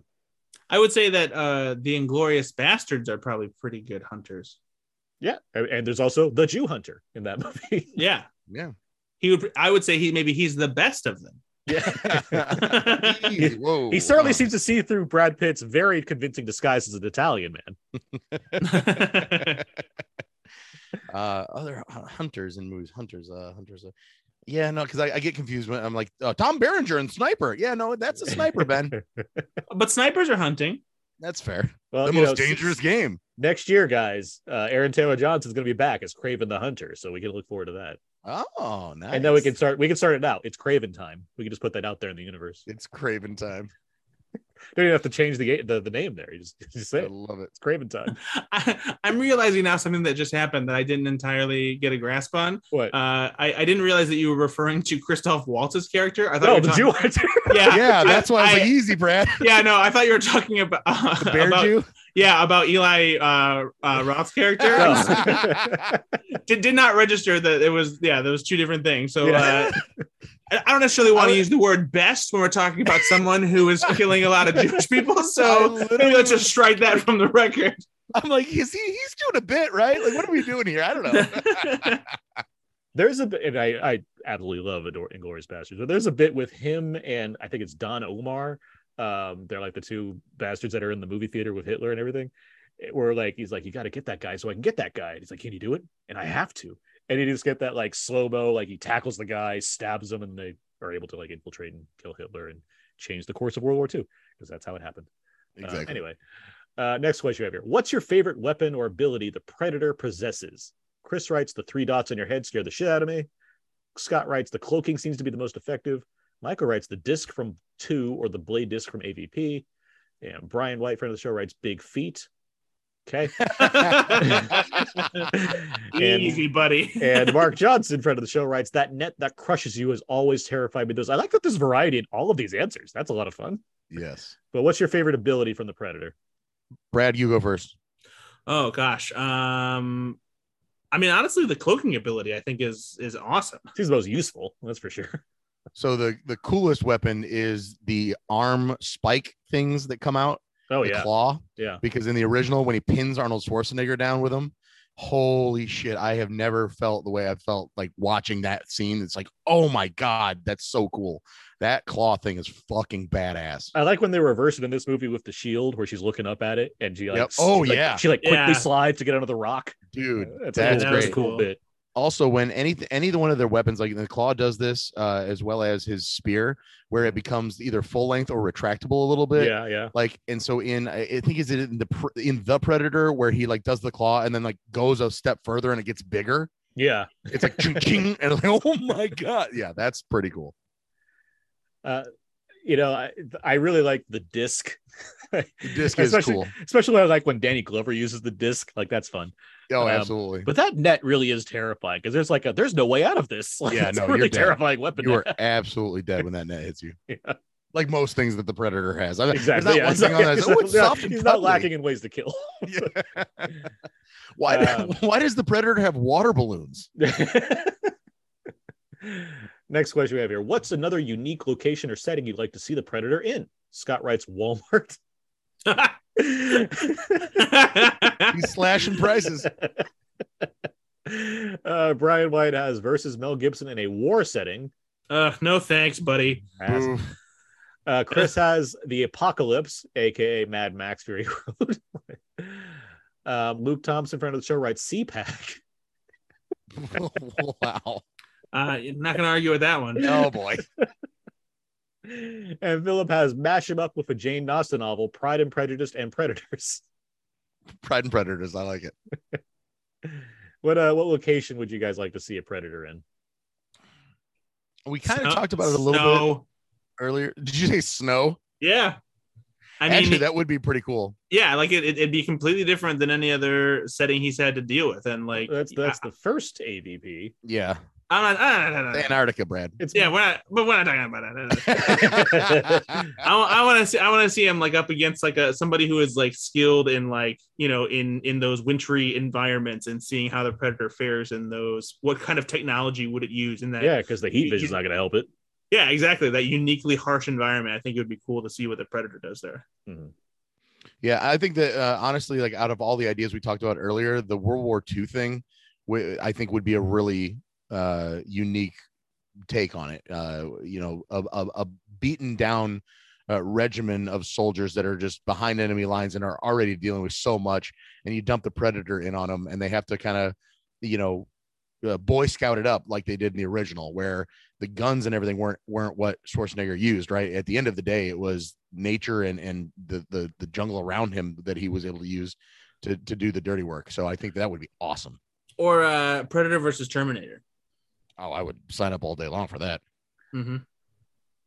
I would say that uh, the Inglorious Bastards are probably pretty good hunters. Yeah, and and there's also the Jew Hunter in that movie. Yeah, Yeah. he would. I would say he maybe he's the best of them. Yeah, Easy, Whoa. he certainly uh, seems to see through Brad Pitt's very convincing disguise as an Italian man. uh other hunters in movies hunters uh hunters uh, yeah no because I, I get confused when i'm like uh, tom berenger and sniper yeah no that's a sniper ben but snipers are hunting. that's fair Well, the most know, dangerous s- game next year, guys. Uh, Aaron Taylor Johnson's going to be back as Kraven the Hunter, so we can look forward to that. Oh nice And then we can start. We can start it now. It's Kraven time. We can just put that out there in the universe. it's kraven time Don't even have to change the the, the name there. You just, you just say i love it it's Kraven time. I, I'm realizing now something that just happened that I didn't entirely get a grasp on. What? Uh, I, I didn't realize that you were referring to Christoph Waltz's character. I thought no, you the were Jew talking- Hunter. Yeah, yeah that's why i was I- like easy brad yeah, no, I thought you were talking about the bear about- jew yeah about Eli uh, uh, Roth's character. No. did, did not register that it was yeah, there was two different things. So Yeah. uh, I I don't necessarily want I to use the word best when we're talking about someone who is killing a lot of Jewish people. So maybe let's just strike that from the record. I'm like, is he? He's doing a bit, right? Like, what are we doing here? I don't know. There's a bit, and I, I absolutely love Adore Inglourious Basterds, but there's a bit with him and I think it's Don Omar. Um, they're like the two bastards that are in the movie theater with Hitler and everything. Where like he's like, you got to get that guy so I can get that guy. And he's like, can you do it? And I have to. And he just get that like slow mo, like he tackles the guy, stabs him, and they are able to like infiltrate and kill Hitler and change the course of World War II because that's how it happened. Uh, exactly. anyway, uh, next question we have here. What's your favorite weapon or ability the Predator possesses? Chris writes, the three dots on your head scare the shit out of me. Scott writes, the cloaking seems to be the most effective. Michael writes, the disc from two or the blade disc from AVP. And Brian White, friend of the show, writes, big feet. Okay. and, Easy, buddy. and Mark Johnson, friend of the show, writes, that net that crushes you has always terrified me. Those I like that there's variety in all of these answers. That's a lot of fun. yes. But what's your favorite ability from the Predator? Brad, you go first. Oh gosh. Um, I mean, honestly, the cloaking ability I think is is awesome. He's the most useful, that's for sure. So the the coolest weapon is the arm spike things that come out. Oh the yeah, claw. yeah. Because in the original, when he pins Arnold Schwarzenegger down with him, holy shit! I have never felt the way I felt like watching that scene. It's like, oh my god, that's so cool. That claw thing is fucking badass. I like when they reverse it in this movie with the shield, where she's looking up at it and she like, Yep. Oh, she, like- yeah. she like quickly Yeah. slides to get under the rock. Dude, that's, that's a cool, great. that's a cool Cool. bit. Also when any any one of their weapons like the claw does this uh as well as his spear where it becomes either full length or retractable a little bit Yeah, yeah. like and so in i I think is it in the in the predator where he like does the claw and then like goes a step further and it gets bigger Yeah. it's like ching, ching, and like oh my god yeah that's pretty cool Uh, you know, I, I really like the disc. the disc is Especially- cool Especially when, like when Danny Glover uses the disc, like that's fun. Oh um, absolutely But that net really is terrifying because there's like a there's no way out of this. Like, Yeah, it's no, a you're really terrifying weapon. you are absolutely dead when that net hits you Yeah. like most things that the predator has I mean, exactly. Yeah, not it's not- that he's oh, not- he's not lacking in ways to kill. Yeah. why, Um, why does the predator have water balloons Next question we have here. What's another unique location or setting you'd like to see the Predator in? Scott writes Walmart. He's slashing prices uh, Brian White has versus Mel Gibson in a war setting. uh, no thanks, buddy. As- Uh, Chris has the Apocalypse, aka Mad Max Fury Road. um, Luke Thompson, friend of the show, writes CPAC. wow. Uh, you're not gonna argue with that one. Oh boy. And Philip has Mash Him Up with a Jane Austen novel, Pride and Prejudice and Predators. Pride and Predators. I like it. What uh, what location would you guys like to see a Predator in? We kind of talked about it a little bit earlier. Did you say snow? Yeah. I mean, Actually, that would be pretty cool. yeah, like it, it'd be completely different than any other setting he's had to deal with, and like That's that's the first AVP. Yeah. I, I'm not, I, don't know. Antarctica, Brad. It's yeah, we're not, but we're not talking about that. I, want to see I want to see him like up against like a somebody who is like skilled in like you know in in those wintry environments and seeing how the predator fares in those. What kind of technology would it use in that? yeah, because the heat You- vision's not going to help it. Yeah, exactly. That uniquely harsh environment. I think it would be cool to see what the predator does there. Yeah, I think that uh, honestly, like out of all the ideas we talked about earlier, the World War II thing, wi- I think would be a really uh, unique take on it. Uh, you know, a, a, a beaten down uh, regimen of soldiers that are just behind enemy lines and are already dealing with so much, and you dump the predator in on them, and they have to kind of, you know, uh, boy scout it up like they did in the original, where the guns and everything weren't weren't what Schwarzenegger used. Right at the end of the day, it was nature and and the the the jungle around him that he was able to use to to do the dirty work. So I think that would be awesome. Or uh, Predator versus Terminator. Oh, I would sign up all day long for that. hmm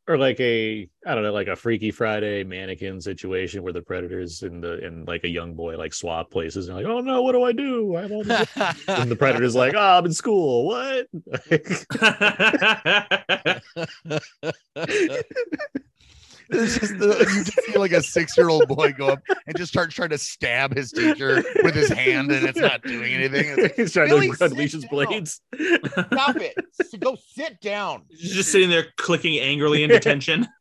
Or like a I don't know, like a Freaky Friday mannequin situation where the predators and the and like a young boy like swap places and like, oh no, what do I do? I have all these and the predator's like, oh, I'm in school. What? It's just the, you just see like a six-year-old boy go up and just start trying to stab his teacher with his hand, and it's not doing anything. Like, He's trying Billy, to sit unleash his blades. Stop it! S- Go sit down. He's just sitting there clicking angrily in detention.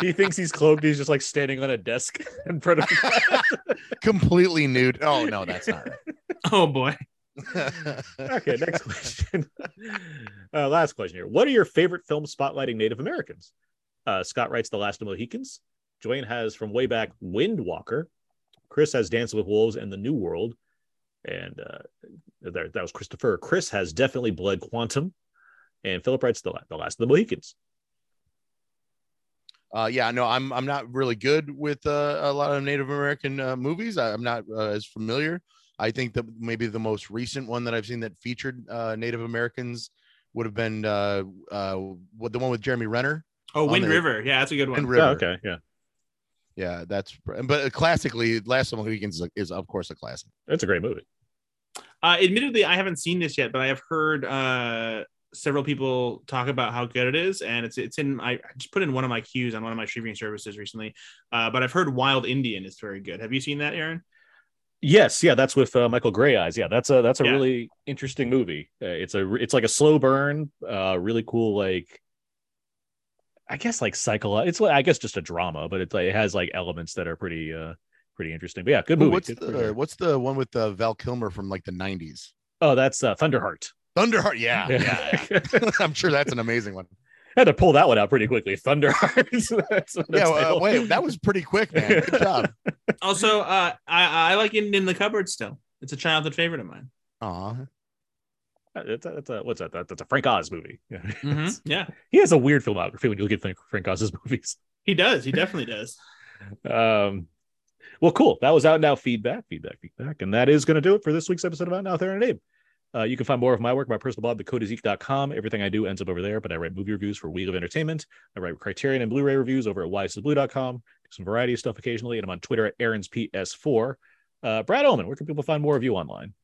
He thinks he's cloaked. He's just like standing on a desk in front of. Completely nude. Oh no, that's not oh boy. okay, next question. Uh, last question here. What are your favorite films spotlighting Native Americans? Uh, Scott writes The Last of Mohicans. Joanne has from way back Windwalker. Chris has Dancing with Wolves and The New World. And uh, there, that was Christopher. Chris has definitely Blood Quantum. And Philip writes The, the Last of the Mohicans. Uh, yeah, no, I'm I'm not really good with uh, a lot of Native American uh, movies. I, I'm not uh, as familiar. I think that maybe the most recent one that I've seen that featured uh, Native Americans would have been uh, what the one with Jeremy Renner. Oh, Wind River. Yeah, that's a good one. Wind River. Oh, okay, yeah. Yeah, that's but classically, Last of the Mohicans is, is of course a classic. That's a great movie. Uh, admittedly, I haven't seen this yet, but I have heard uh, several people talk about how good it is, and it's it's in. I just put in one of my queues on one of my streaming services recently. Uh, but I've heard Wild Indian is very good. Have you seen that, Aaron? Yes, yeah, that's with uh, Michael Greyeyes. Yeah, that's a that's a Yeah. really interesting movie. Uh, it's a it's like a slow burn, uh, really cool. Like, I guess like psycho. It's like I guess just a drama, but it's like it has like elements that are pretty uh pretty interesting. But yeah, good movie. what's Good the sure. what's the one with uh, Val Kilmer from like the '90s? Oh, that's uh, Thunderheart. Thunderheart. Yeah, yeah. yeah. I'm sure that's an amazing one. I had to pull that one out pretty quickly. Thunderheart. Yeah, uh, wait, that was pretty quick, man. Good job. Also, uh, I, I like Indian in the cupboard still. It's a childhood favorite of mine. Aw. It's a, it's a, what's that? That- That's a Frank Oz movie. Yeah. Mhm. Yeah, he has a weird filmography when you look at Frank, Frank Oz's movies. he does. He definitely does. Um, well, cool. That was out now feedback, feedback, feedback. And that is going to do it for this week's episode of Out Now, Aaron and Abe. Uh, you can find more of my work, my personal blog, thecodeiszeek.com. Everything I do ends up over there, but I write movie reviews for We Live Entertainment. I write Criterion and Blu-ray reviews over at whysoblu.com. Some variety of stuff occasionally, and I'm on Twitter at Aaron's PS4. Uh, Brad Ullman, where can people find more of you online?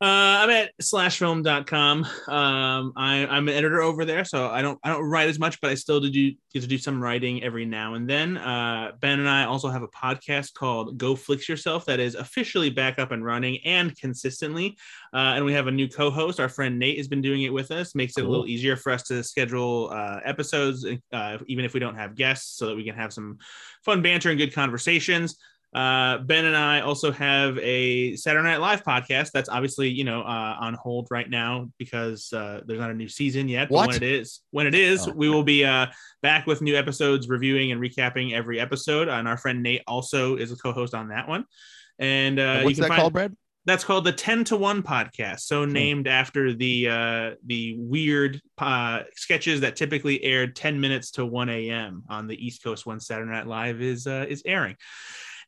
Uh, I'm at slashfilm.com. Um, I, I'm an editor over there, so I don't I don't write as much, but I still do get to do some writing every now and then. Uh, ben and I also have a podcast called Go Flix Yourself that is officially back up and running and consistently. Uh, and we have a new co-host. Our friend Nate has been doing it with us. Makes it a little easier for us to schedule uh, episodes, uh, even if we don't have guests, so that we can have some fun banter and good conversations. Uh, ben and I also have a Saturday Night Live podcast that's obviously you know uh, on hold right now because uh, there's not a new season yet. But when it is, when it is, Oh. we will be uh, back with new episodes, reviewing and recapping every episode. And our friend Nate also is a co-host on that one. And uh, And you what's can that find called, Brad? that's called the 10 to 1 podcast so Hmm. named after the uh the weird uh sketches that typically aired 10 minutes to 1 a.m on the east coast when saturday night live is uh is airing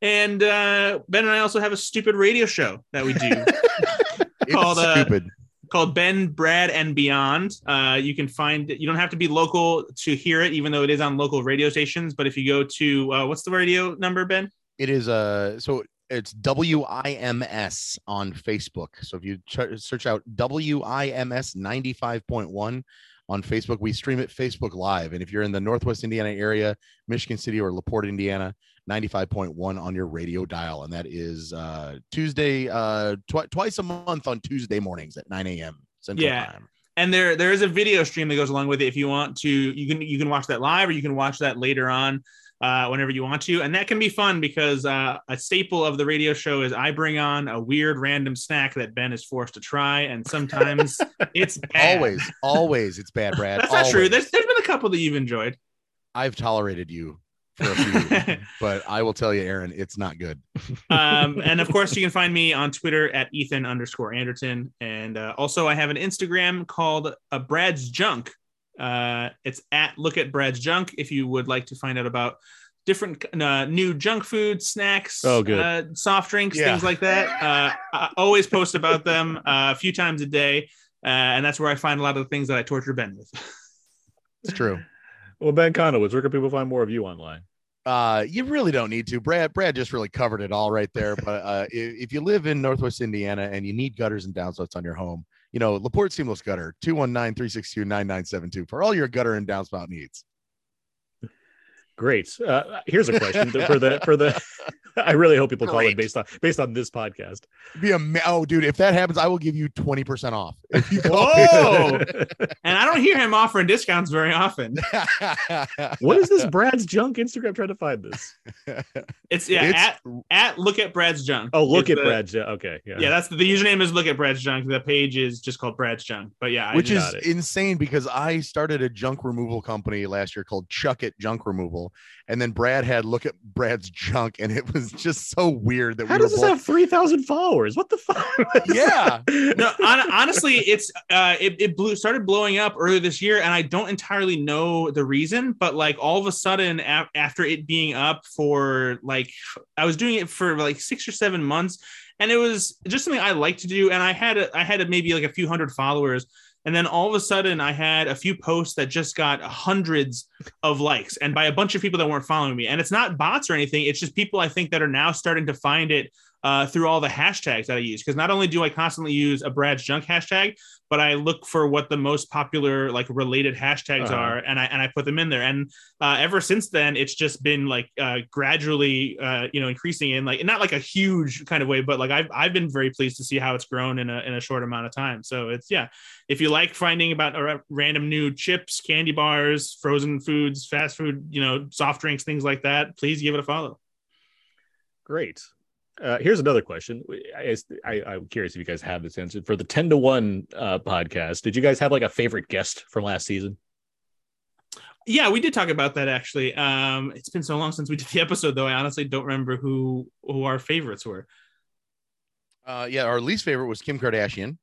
and uh ben and i also have a stupid radio show that we do called, uh, stupid. called Ben, Brad, and Beyond. Uh, you can find you don't have to be local to hear it, even though it is on local radio stations. But if you go to uh, what's the radio number, Ben? It is uh so it's WIMS on Facebook. So if you ch- search out WIMS 95.1 on Facebook, we stream it Facebook Live. And if you're in the Northwest Indiana area, Michigan City or LaPorte, Indiana, 95.1 on your radio dial. And that is uh Tuesday, uh twi- twice a month on Tuesday mornings at 9 a.m. Central Yeah. Time. and there there is a video stream that goes along with it if you want to you can you can watch that live or you can watch that later on uh, whenever you want to and that can be fun because uh, a staple of the radio show is i bring on a weird random snack that ben is forced to try and sometimes it's bad. Always, always it's bad, Brad. that's not true there's, there's been a couple that you've enjoyed I've tolerated you for a few, but I will tell you, Aaron, it's not good. um, and of course, you can find me on Twitter at Ethan underscore Anderton. And uh, also, I have an Instagram called uh, Brad's Junk. Uh, it's at Look at Brad's Junk if you would like to find out about different uh, new junk food, snacks, Oh, good. uh, soft drinks, Yeah. things like that. Uh, I always post about them uh, a few times a day. Uh, and that's where I find a lot of the things that I torture Ben with. It's true. Well, Ben Conowitz, where can people find more of you online? Uh, you really don't need to. Brad, Brad just really covered it all right there. But uh, if, if you live in Northwest Indiana and you need gutters and downspouts on your home, you know, Laporte Seamless Gutter, 219 362 9972 for all your gutter and downspout needs. Great. Uh, here's a question for the for the. I really hope people call it based on based on this podcast. Be a oh, dude! If that happens, I will give you twenty percent off. If you call oh! Whoa! and I don't hear him offering discounts very often. what is this Brad's junk Instagram? Trying to find this. It's yeah It's- at at look at Brad's junk. Oh, look It's at the- Brad's junk. Okay, yeah. Yeah, that's the, the username is look at Brad's junk. The page is just called Brad's junk. But yeah, I Which just- is Got it. insane because I started a junk removal company last year called Chuck It Junk Removal, and then Brad had look at Brad's junk, and it was just so weird that How we were does this both. have three thousand followers? What the fuck? yeah, no, hon- honestly, it's uh, it, it blew started blowing up earlier this year, and I don't entirely know the reason, but like all of a sudden, a- after it being up for like, I was doing it for like six or seven months, and it was just something I like to do, and I had a, I had a, maybe like a few hundred followers. And then all of a sudden, I had a few posts that just got hundreds of likes, and by a bunch of people that weren't following me. And it's not bots or anything; it's just people I think that are now starting to find it uh, through all the hashtags that I use. Because not only do I constantly use a Brad's junk hashtag, but I look for what the most popular like related hashtags Uh-huh. are, and I and I put them in there. And uh, ever since then, it's just been like uh, gradually, uh, you know, increasing in like not like a huge kind of way, but like I've I've been very pleased to see how it's grown in a in a short amount of time. So it's yeah, if you like finding about random new chips, candy bars, frozen foods, fast food, you know, soft drinks, things like that, please give it a follow. Great. Uh, here's another question. I, I, I'm curious if you guys have this answer for the 10 to 1 uh, podcast. Did you guys have like a favorite guest from last season? Yeah, we did talk about that actually. Um, it's been so long since we did the episode, though. I honestly don't remember who who our favorites were. uh, yeah. Our least favorite was Kim Kardashian.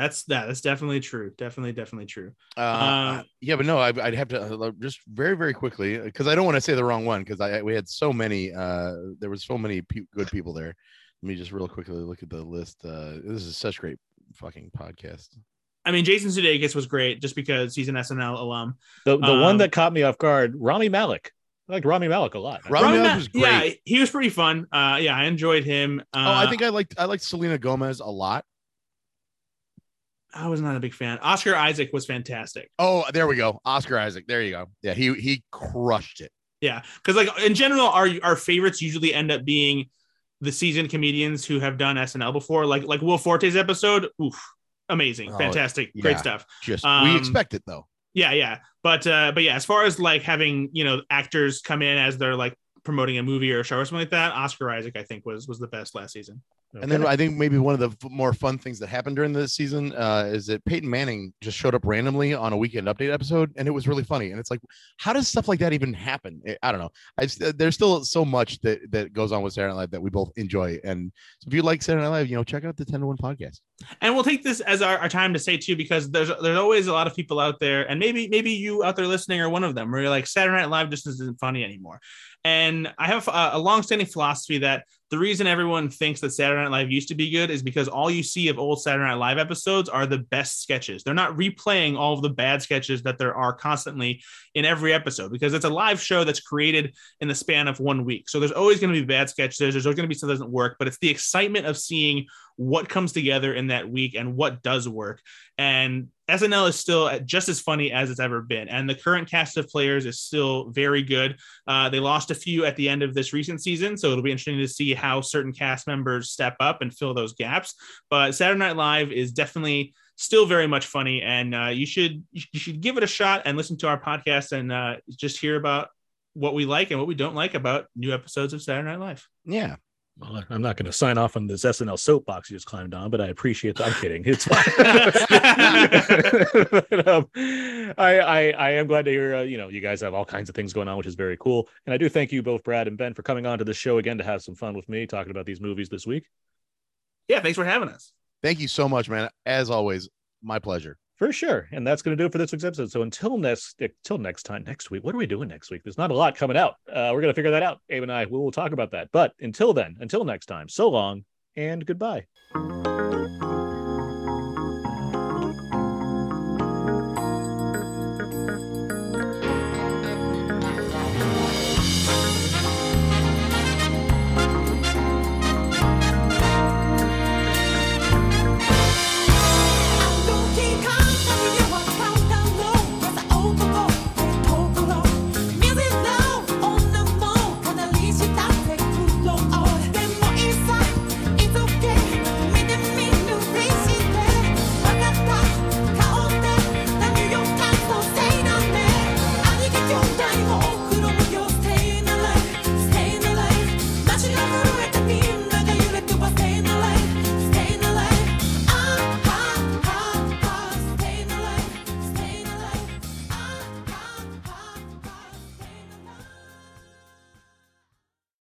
That's that. That's definitely true. Definitely, definitely true. Uh, Uh, yeah, but no, I, I'd have to uh, just very, very quickly because I don't want to say the wrong one because I we had so many. Uh, there was so many pe- good people there. Let me just real quickly look at the list. Uh, this is such great fucking podcast. I mean, Jason Sudeikis was great just because he's an SNL alum. The, the Um, one that caught me off guard, Rami Malek. I liked Rami Malek a lot. Rami Rami Malek was great. Yeah, he was pretty fun. Uh, yeah, I enjoyed him. Uh, oh, I think I liked I liked Selena Gomez a lot. I was not a big fan. Oscar Isaac was fantastic. Oh, there we go. Oscar Isaac. There you go. Yeah, he he crushed it. Yeah, because like in general, our our favorites usually end up being the seasoned comedians who have done SNL before. Like like Will Forte's episode, oof, amazing, Oh, fantastic, yeah. great stuff. Just Um, we expect it though. Yeah, yeah, but uh, but yeah, as far as like having you know actors come in as they're like promoting a movie or a show or something like that, Oscar Isaac I think was was the best last season. And then I think maybe one of the more fun things that happened during this season uh, is that Peyton Manning just showed up randomly on a weekend update episode, and it was really funny. And it's like, how does stuff like that even happen? I- don't know. I just, uh, there's still so much that that goes on with Saturday Night Live that we both enjoy. And so if you like Saturday Night Live, you know, check out the Ten to One podcast. and we'll take this as our, our time to say too because there's there's always a lot of people out there and maybe maybe you out there listening are one of them where you're like saturday night live just isn't funny anymore and i have a, a long-standing philosophy that the reason everyone thinks that saturday night live used to be good is because all you see of old saturday night live episodes are the best sketches. They're not replaying all of the bad sketches that there are constantly in every episode because it's a live show that's created in the span of one week. So there's always going to be bad sketches. There's always going to be stuff that doesn't work but it's the excitement of seeing what comes together in that week and what does work. And SNL is still just as funny as it's ever been. And the current cast of players is still very good. Uh, they lost a few at the end of this recent season. So it'll be interesting to see how certain cast members step up and fill those gaps. But Saturday Night Live is definitely still very much funny. And uh, you should you should give it a shot and listen to our podcast and uh, just hear about what we like and what we don't like about new episodes of Saturday Night Live. Yeah. Well, I'm not going to sign off on this SNL soapbox you just climbed on, but I appreciate that. I'm kidding. It's fine. But, um, I, I I am glad to hear uh, you know you guys have all kinds of things going on, which is very cool. And I do thank you both, Brad and Ben, for coming on to the show again to have some fun with me talking about these movies this week. Yeah, thanks for having us. Thank you so much, man. As always, my pleasure. For sure. And that's going to do it for this week's episode. So until next until next time next week, what are we doing next week? There's not a lot coming out. Uh, we're going to figure that out. Abe and I we will talk about that. But until then, until next time, so long and goodbye.